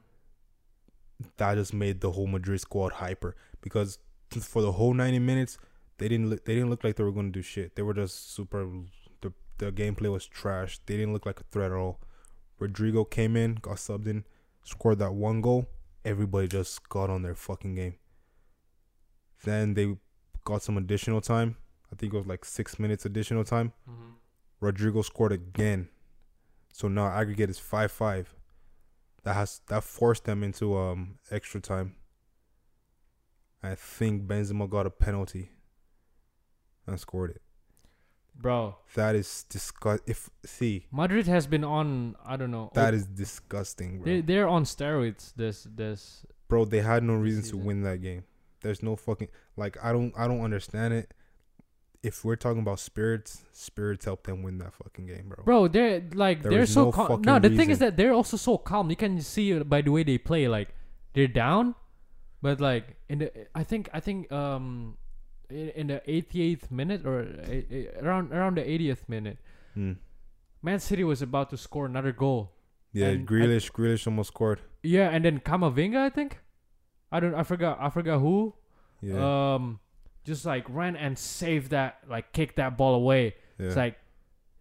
Speaker 1: that just made the whole Madrid squad hyper because for the whole 90 minutes they didn't look they didn't look like they were going to do shit. They were just super the the gameplay was trash. They didn't look like a threat at all. Rodrygo came in, got subbed in, scored that one goal. Everybody just got on their fucking game. Then they got some additional time. I think it was like 6 minutes additional time.
Speaker 2: Mhm.
Speaker 1: Rodrygo scored again. So now aggregate is 5-5 that has that forced them into um extra time. I think Benzema got a penalty and scored it.
Speaker 2: Bro,
Speaker 1: That is disgust. If see,
Speaker 2: Madrid has been on. I don't know.
Speaker 1: that is disgusting, bro.
Speaker 2: They they're on steroids. This this.
Speaker 1: bro, they had no reason to win that game. There's no fucking like I don't I don't understand it. If we're talking about spirits, spirits help them win that fucking game, bro.
Speaker 2: Bro, they're like
Speaker 1: There
Speaker 2: they're so
Speaker 1: no
Speaker 2: calm. No, the thing is that they're also so calm. You can see it by the way they play. Like they're down, but like in the I think I think um in, the 88th minute or uh, uh, around around the 80th minute,
Speaker 1: Hmm.
Speaker 2: Man City was about to score another goal.
Speaker 1: Yeah,
Speaker 2: And I-
Speaker 1: Grealish, Grealish almost scored.
Speaker 2: Yeah, and then Kamavinga, I think. I don't. I forgot. I forgot who.
Speaker 1: Yeah,
Speaker 2: Um, just like ran and saved that, like kicked that ball away.
Speaker 1: yeah.
Speaker 2: It's like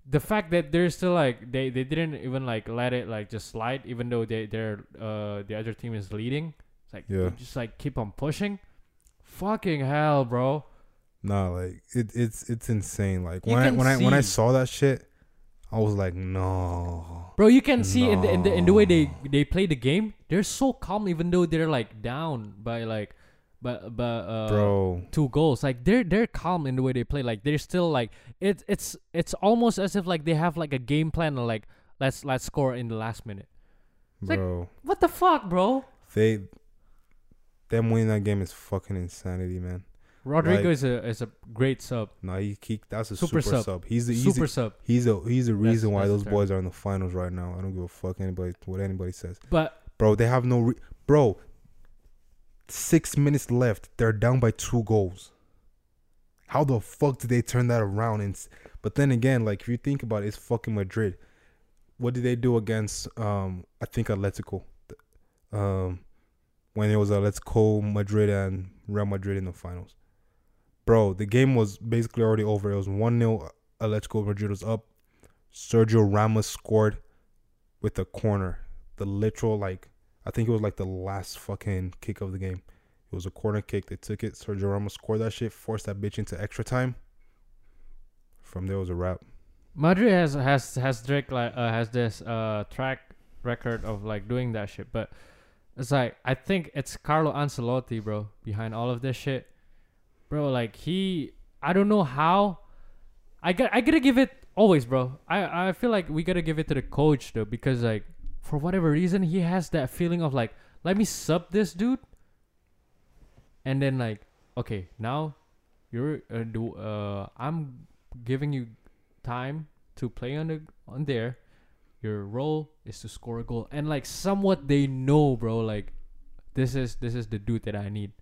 Speaker 2: the fact that they're still like they they didn't even like let it like just slide, even though they they're uh the other team is leading. It's like
Speaker 1: Yeah.
Speaker 2: just like keep on pushing. Fucking hell, bro.
Speaker 1: Nah, like it, it's it's insane. Like when I when I when I saw that shit, I was like, no.
Speaker 2: Bro, you can see in the in the in the way they they play the game, they're so calm even though they're like down by like but but uh,
Speaker 1: bro.
Speaker 2: two goals. Like they're they're calm in the way they play. Like they're still like it's it's it's almost as if like they have like a game plan. Of, like let's let's score in the last minute. It's like-
Speaker 1: Bro,
Speaker 2: What the fuck, bro?
Speaker 1: they them winning that game is fucking insanity, man.
Speaker 2: Rodrygo
Speaker 1: Like-
Speaker 2: is a is a great sub,
Speaker 1: No, he, he that's a
Speaker 2: Super
Speaker 1: super,
Speaker 2: sub.
Speaker 1: sub. He's the he's
Speaker 2: super
Speaker 1: the,
Speaker 2: sub.
Speaker 1: he's a he's the reason why
Speaker 2: that's
Speaker 1: those boys are in the finals right now. I don't give a fuck anybody what anybody says.
Speaker 2: But
Speaker 1: Bro, they have no re- bro. Six minutes left. They're down by two goals. How the fuck did they turn that around? And but then again, like if you think about it, it's fucking Madrid. What did they do against um I think Atletico, um when it was Atletico Madrid and Real Madrid in the finals. Bro, the game was basically already over. It was one 0 Atletico Madrid was up. Sergio Ramos scored with a corner the literal like I think it was like the last fucking kick of the game. It was a corner kick. They took it. Sergio Ramos scored that shit, forced that bitch into extra time. From there was a wrap.
Speaker 2: Madrid has has has Drake like uh, has this uh track record of like doing that shit, but it's like I think it's Carlo Ancelotti, bro, behind all of this shit, bro. Like he, I don't know how. I got I gotta give it always, bro. I I feel like we gotta give it to the coach though because like for whatever reason he has that feeling of like let me sub this dude, and then like okay now you're uh, do uh I'm giving you time to play on the on there. Your role is to score a goal, and like somewhat they know, bro. Like this is this is the dude that I need.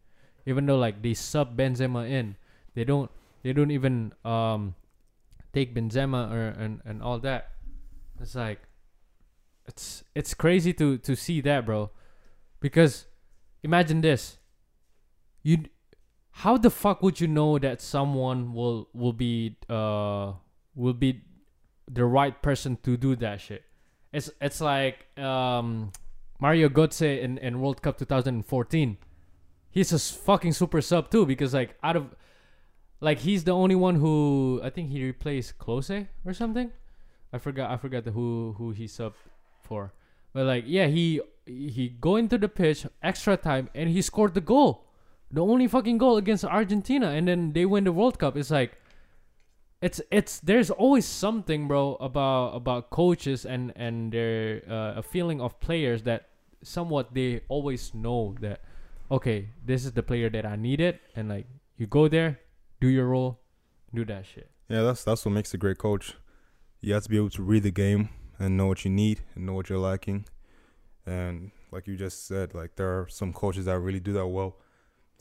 Speaker 2: Even though like they sub Benzema in, they don't they don't even um take Benzema or and and all that. It's like it's it's crazy to to see that, bro. Because imagine this. You how the fuck would you know that someone will will be uh will be the right person to do that shit? It's it's like um Mario Götze in, in World Cup 2014. He's a fucking super sub too because like out of like he's the only one who I think he replaced Klose or something. I forgot I forgot the who who he subbed for. But like yeah, he he go into the pitch extra time and he scored the goal. The only fucking goal against Argentina and then they win the World Cup. It's like it's it's there's always something bro about about coaches and and their uh, a feeling of players that somewhat they always know that okay this is the player that I needed and like you go there do your role do that shit
Speaker 1: Yeah, that's that's what makes a great coach. You have to be able to read the game and know what you need and know what you're lacking. And like you just said, like there are some coaches that really do that well.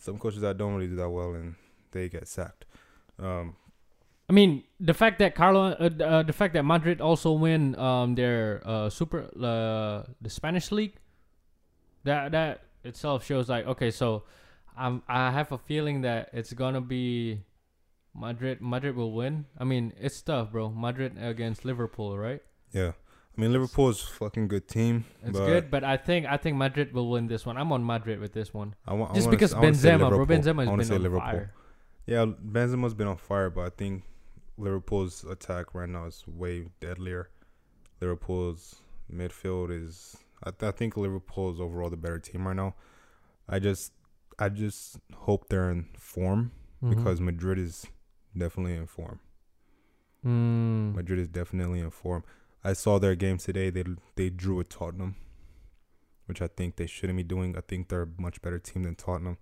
Speaker 1: Some coaches that don't really do that well and they get sacked. Um,
Speaker 2: I mean the fact that Carlo uh, uh, the fact that Madrid also win um their uh super uh the Spanish league that that itself shows like okay so um I have a feeling that it's gonna be Madrid Madrid will win. I mean it's tough, bro. Madrid against Liverpool, right?
Speaker 1: yeah. I mean Liverpool is a fucking good team.
Speaker 2: It's
Speaker 1: but
Speaker 2: good, but I think I think Madrid will win this one. I'm on Madrid with this one.
Speaker 1: I want
Speaker 2: Just
Speaker 1: I
Speaker 2: because
Speaker 1: say
Speaker 2: Benzema, bro. Benzema has been on
Speaker 1: Liverpool.
Speaker 2: fire.
Speaker 1: Yeah, Benzema's been on fire, but I think Liverpool's attack right now is way deadlier. Liverpool's midfield is. I, th- I think Liverpool is overall the better team right now. I just, I just hope they're in form
Speaker 2: Mhm.
Speaker 1: because Madrid is definitely in form.
Speaker 2: Mm.
Speaker 1: Madrid is definitely in form. I saw their game today. They they drew with Tottenham, which I think they shouldn't be doing. I think they're a much better team than Tottenham.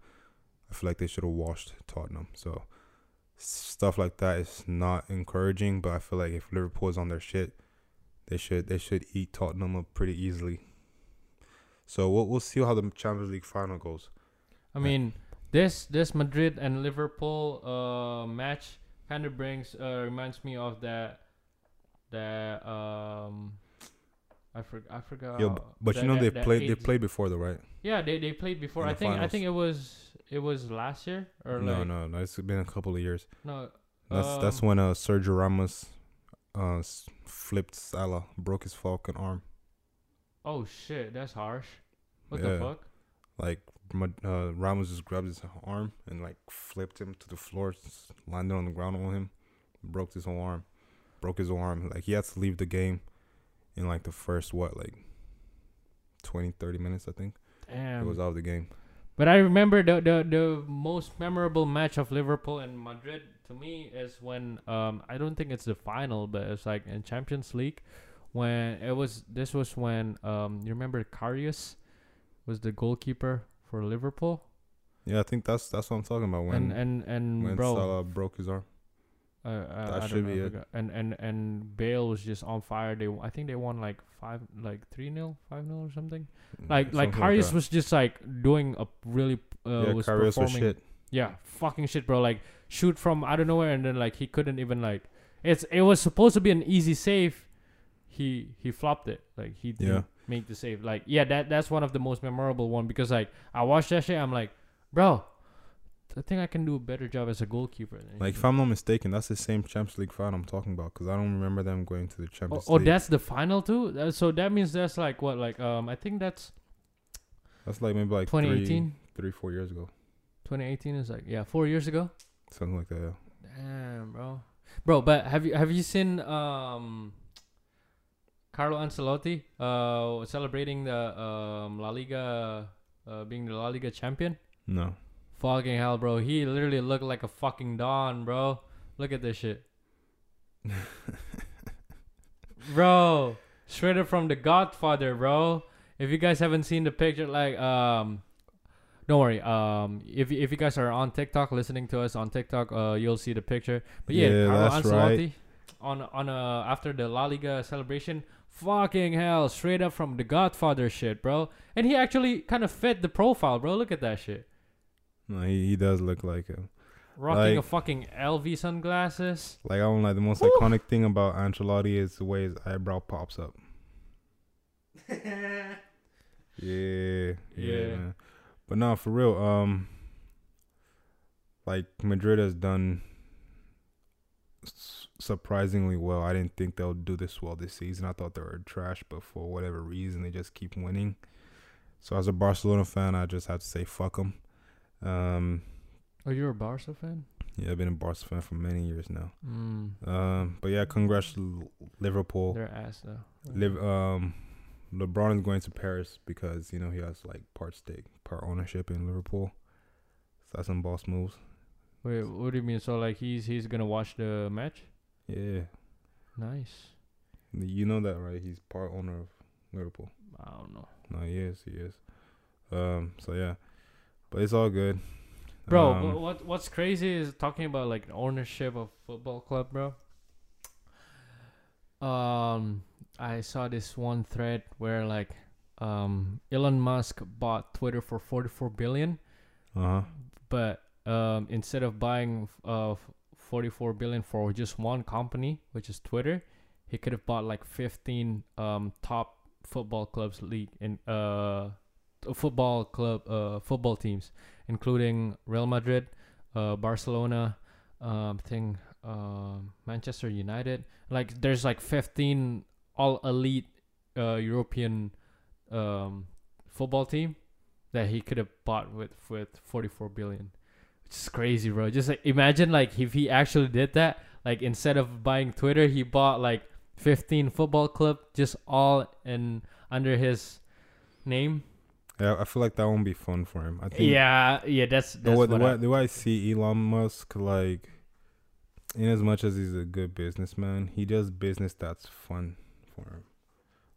Speaker 1: I feel like they should have washed Tottenham. So stuff like that is not encouraging. But I feel like if Liverpool is on their shit, they should they should eat Tottenham up pretty easily. So we'll we'll see how the Champions League final goes.
Speaker 2: I mean, this this Madrid and Liverpool uh match kind of brings uh reminds me of that that um I for, I forgot.
Speaker 1: B- but
Speaker 2: that-
Speaker 1: you know
Speaker 2: that-
Speaker 1: they
Speaker 2: that
Speaker 1: played they played before though, right?
Speaker 2: Yeah, they they played before.
Speaker 1: in
Speaker 2: I think I think it was it was last year or
Speaker 1: No,
Speaker 2: like
Speaker 1: no, no. It's been a couple of years.
Speaker 2: no.
Speaker 1: That's that's
Speaker 2: um,
Speaker 1: when uh Sergio Ramos uh flipped Salah, broke his fucking arm.
Speaker 2: Oh shit, that's harsh. What
Speaker 1: Yeah.
Speaker 2: the fuck?
Speaker 1: Like uh, Ramos just grabbed his arm and like flipped him to the floor, landed on the ground on him, broke his whole arm, broke his whole arm. Like he had to leave the game in like the first what like 20, 30 minutes I think.
Speaker 2: Damn.
Speaker 1: It was out of the game.
Speaker 2: But I remember the, the the most memorable match of Liverpool and Madrid to me is when um I don't think it's the final, but it's like in Champions League when it was this was when um you remember Karius was the goalkeeper for Liverpool
Speaker 1: Yeah, I think that's that's what I'm talking about. When
Speaker 2: and and and
Speaker 1: when
Speaker 2: bro
Speaker 1: Salah broke his arm.
Speaker 2: uh, uh,
Speaker 1: that
Speaker 2: I
Speaker 1: should
Speaker 2: know,
Speaker 1: be it.
Speaker 2: and and and Bale was just on fire. They I think they won like five like three 0 five 0 or something. Like like
Speaker 1: Something
Speaker 2: Karius
Speaker 1: that.
Speaker 2: was just like doing a really uh,
Speaker 1: yeah,
Speaker 2: was
Speaker 1: Karius was
Speaker 2: performing
Speaker 1: shit.
Speaker 2: yeah, fucking shit, bro. Like shoot from out of nowhere, and then like he couldn't even like it's it was supposed to be an easy save. He he flopped it. Like he didn't
Speaker 1: Yeah.
Speaker 2: make the save. Like yeah, that that's one of the most memorable one because like I watched that shit. I'm like, bro, I think I can do a better job as a goalkeeper.
Speaker 1: Like if I'm not mistaken, that's the same Champions League final I'm talking about because I don't remember them going to the
Speaker 2: oh,
Speaker 1: Champions
Speaker 2: oh,
Speaker 1: League.
Speaker 2: that's the final too. So that means that's like what like um I think that's
Speaker 1: That's like maybe like three,
Speaker 2: 2018.
Speaker 1: three, four years ago,
Speaker 2: 2018 is like yeah four years ago.
Speaker 1: something like that. Yeah.
Speaker 2: Damn, bro. Bro, but have you have you seen um Carlo Ancelotti uh celebrating the um La Liga uh being the La Liga champion?
Speaker 1: No,
Speaker 2: Fucking hell, bro. He literally looked like a fucking Don, bro. Look at this shit. (laughs) bro, straight up from the Godfather, bro. If you guys haven't seen the picture, like, um, don't worry. Um, if if you guys are on TikTok, listening to us on TikTok, uh, you'll see the picture. But yeah,
Speaker 1: Yeah,
Speaker 2: Carlo Ancelotti
Speaker 1: right.
Speaker 2: on on uh after the La Liga celebration, fucking hell, straight up from the Godfather shit, bro. And he actually kind of fit the profile, bro. Look at that shit.
Speaker 1: no, he, he does look like him.
Speaker 2: Rocking a fucking LV sunglasses.
Speaker 1: Like I don't like the most
Speaker 2: Woo.
Speaker 1: iconic thing about Ancelotti is the way his eyebrow pops up. (laughs) Yeah, yeah.
Speaker 2: Yeah.
Speaker 1: man. But no, for real. Um, like Madrid has done surprisingly well. I didn't think they'll do this well this season. I thought they were trash, but for whatever reason, they just keep winning. So as a Barcelona fan, I just have to say fuck them. Um,
Speaker 2: Oh, you're a Barca fan?
Speaker 1: yeah, I've been a Barca fan for many years now.
Speaker 2: Mm.
Speaker 1: Um, but yeah, congrats Liverpool.
Speaker 2: They're ass though.
Speaker 1: Live, um, LeBron is going to Paris because you know he has like part stake, part ownership in Liverpool. So that's some boss moves.
Speaker 2: Wait, what do you mean? So like he's he's gonna watch the match?
Speaker 1: Yeah,
Speaker 2: Nice.
Speaker 1: you know that, right? He's part owner of Liverpool.
Speaker 2: I don't know,
Speaker 1: No, he is. He is. Um. So yeah, but it's all good,
Speaker 2: bro.
Speaker 1: Um,
Speaker 2: what what's crazy is talking about like ownership of football club, bro. Um, I saw this one thread where like um Elon Musk bought Twitter for 44 billion.
Speaker 1: Uh huh.
Speaker 2: but um, instead of buying uh 44 billion for just one company which is twitter. He could have bought like 15 um top football clubs league in uh football club uh football teams including real madrid uh barcelona um thing um manchester united. Like there's like 15 all elite uh european um football team that he could have bought with with 44 billion is crazy bro just like imagine like if he actually did that like instead of buying twitter he bought like 15 football club just all in under his name
Speaker 1: Yeah, I feel like that won't be fun for him. I think.
Speaker 2: yeah yeah that's
Speaker 1: The way, the, way,
Speaker 2: I-
Speaker 1: the way I see Elon Musk, like, in as much as he's a good businessman, he does business that's fun for him.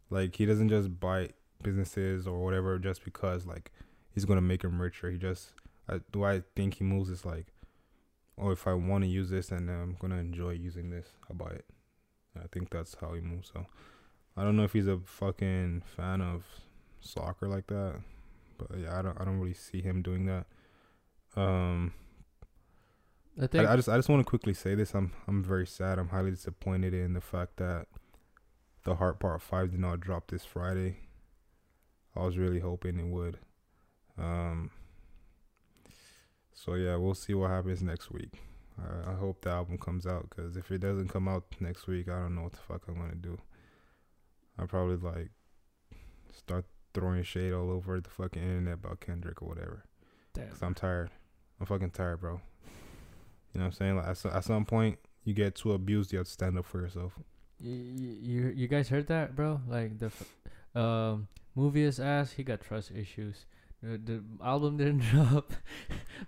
Speaker 1: Like, he doesn't just buy businesses or whatever just because, like, he's going to make him richer. He just, I, way I think he moves is like, oh, if I want to use this and I'm going to enjoy using this, I'll buy it. I think that's how he moves. So, I don't know if he's a fucking fan of soccer like that, but yeah, I don't, I don't really see him doing that. Um,
Speaker 2: I think
Speaker 1: I, I just I just want to quickly say this. I'm I'm very sad. I'm highly disappointed in the fact that the Heart Part Five did not drop this Friday. I was really hoping it would. Um. So yeah, we'll see what happens next week. I, I hope the album comes out because if it doesn't come out next week, I don't know what the fuck I'm gonna do. I'll probably like start throwing shade all over the fucking internet about Kendrick or whatever.
Speaker 2: Damn.
Speaker 1: Cause I'm tired. I'm fucking tired, bro. You know what I'm saying? Like at, so- at some point, you get too abused. You have to stand up for yourself.
Speaker 2: you, you you guys heard that bro like the f- um movie is ass he got trust issues Uh, Uh, the album didn't (laughs) drop,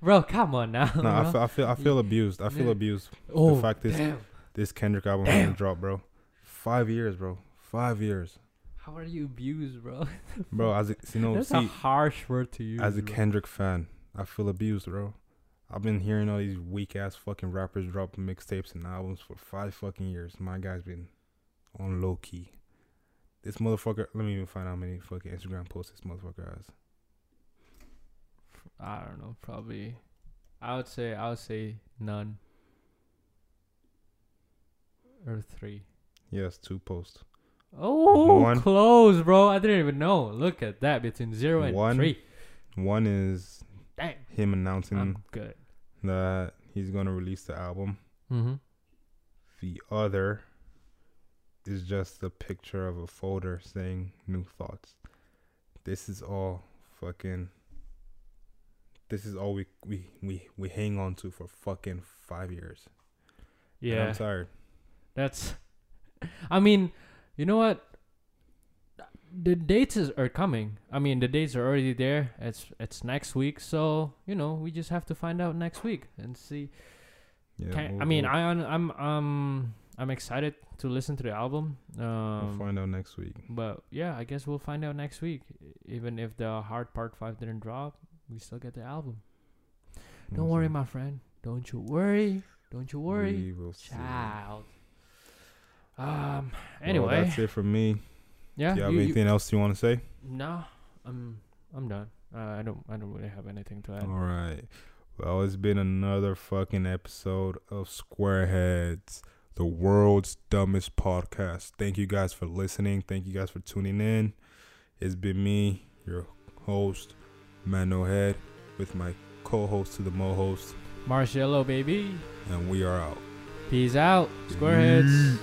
Speaker 2: bro. Come on now.
Speaker 1: No, I feel, I feel I feel abused. I feel
Speaker 2: Yeah.
Speaker 1: abused.
Speaker 2: oh,
Speaker 1: fact is-
Speaker 2: damn.
Speaker 1: This Kendrick album
Speaker 2: Damn.
Speaker 1: hasn't drop, bro. Five years, bro. Five years,
Speaker 2: How are you abused, bro? (laughs)
Speaker 1: bro. As a, you know,
Speaker 2: That's a harsh word to use.
Speaker 1: as a
Speaker 2: bro.
Speaker 1: Kendrick fan, I feel abused, bro. I've been hearing all these weak ass fucking rappers drop mixtapes and albums for five fucking years. My guy's been on low key. This motherfucker. Let me even find out how many fucking Instagram posts this motherfucker has.
Speaker 2: I don't know. Probably. I would say. I would say none. Or three.
Speaker 1: Yes, two posts.
Speaker 2: Oh,
Speaker 1: One.
Speaker 2: close, bro. I didn't even know. Look at that. Between zero and
Speaker 1: One.
Speaker 2: three.
Speaker 1: One is
Speaker 2: Dang.
Speaker 1: him announcing
Speaker 2: I'm good.
Speaker 1: that he's gonna release the album.
Speaker 2: Mm-hmm.
Speaker 1: The other is just a picture of a folder saying new thoughts. This is all fucking this is all we we we, we hang on to for fucking five years. And
Speaker 2: Yeah.
Speaker 1: I'm tired.
Speaker 2: That's. (laughs) I mean, you know what? The dates is, are coming. I mean, the dates are already there. It's it's next week, so you know we just have to find out next week and see.
Speaker 1: Yeah.
Speaker 2: Can,
Speaker 1: we'll-
Speaker 2: I mean,
Speaker 1: we'll-
Speaker 2: I I'm um I'm excited to listen to the album.
Speaker 1: we'll
Speaker 2: Um,
Speaker 1: find out next week.
Speaker 2: but yeah, I guess we'll find out next week. Even if the Heart Part five didn't drop, we still get the album. Don't
Speaker 1: We'll
Speaker 2: worry, my friend. Don't you worry. Don't you worry,
Speaker 1: We will see.
Speaker 2: child. Um.
Speaker 1: Well,
Speaker 2: Anyway,
Speaker 1: that's it from me.
Speaker 2: yeah.
Speaker 1: Do you have
Speaker 2: you- you-
Speaker 1: anything else you want to say?
Speaker 2: No, I'm I'm done. Uh, I don't I don't really have anything to add.
Speaker 1: All right. Well, it's been another fucking episode of Squareheads, the world's dumbest podcast. Thank you guys for listening. Thank you guys for tuning in. It's been me, your host, ManNoHead, with my co-host to the mo host,
Speaker 2: MarshYellow, baby.
Speaker 1: and we are out.
Speaker 2: Peace out. Squareheads. Mm.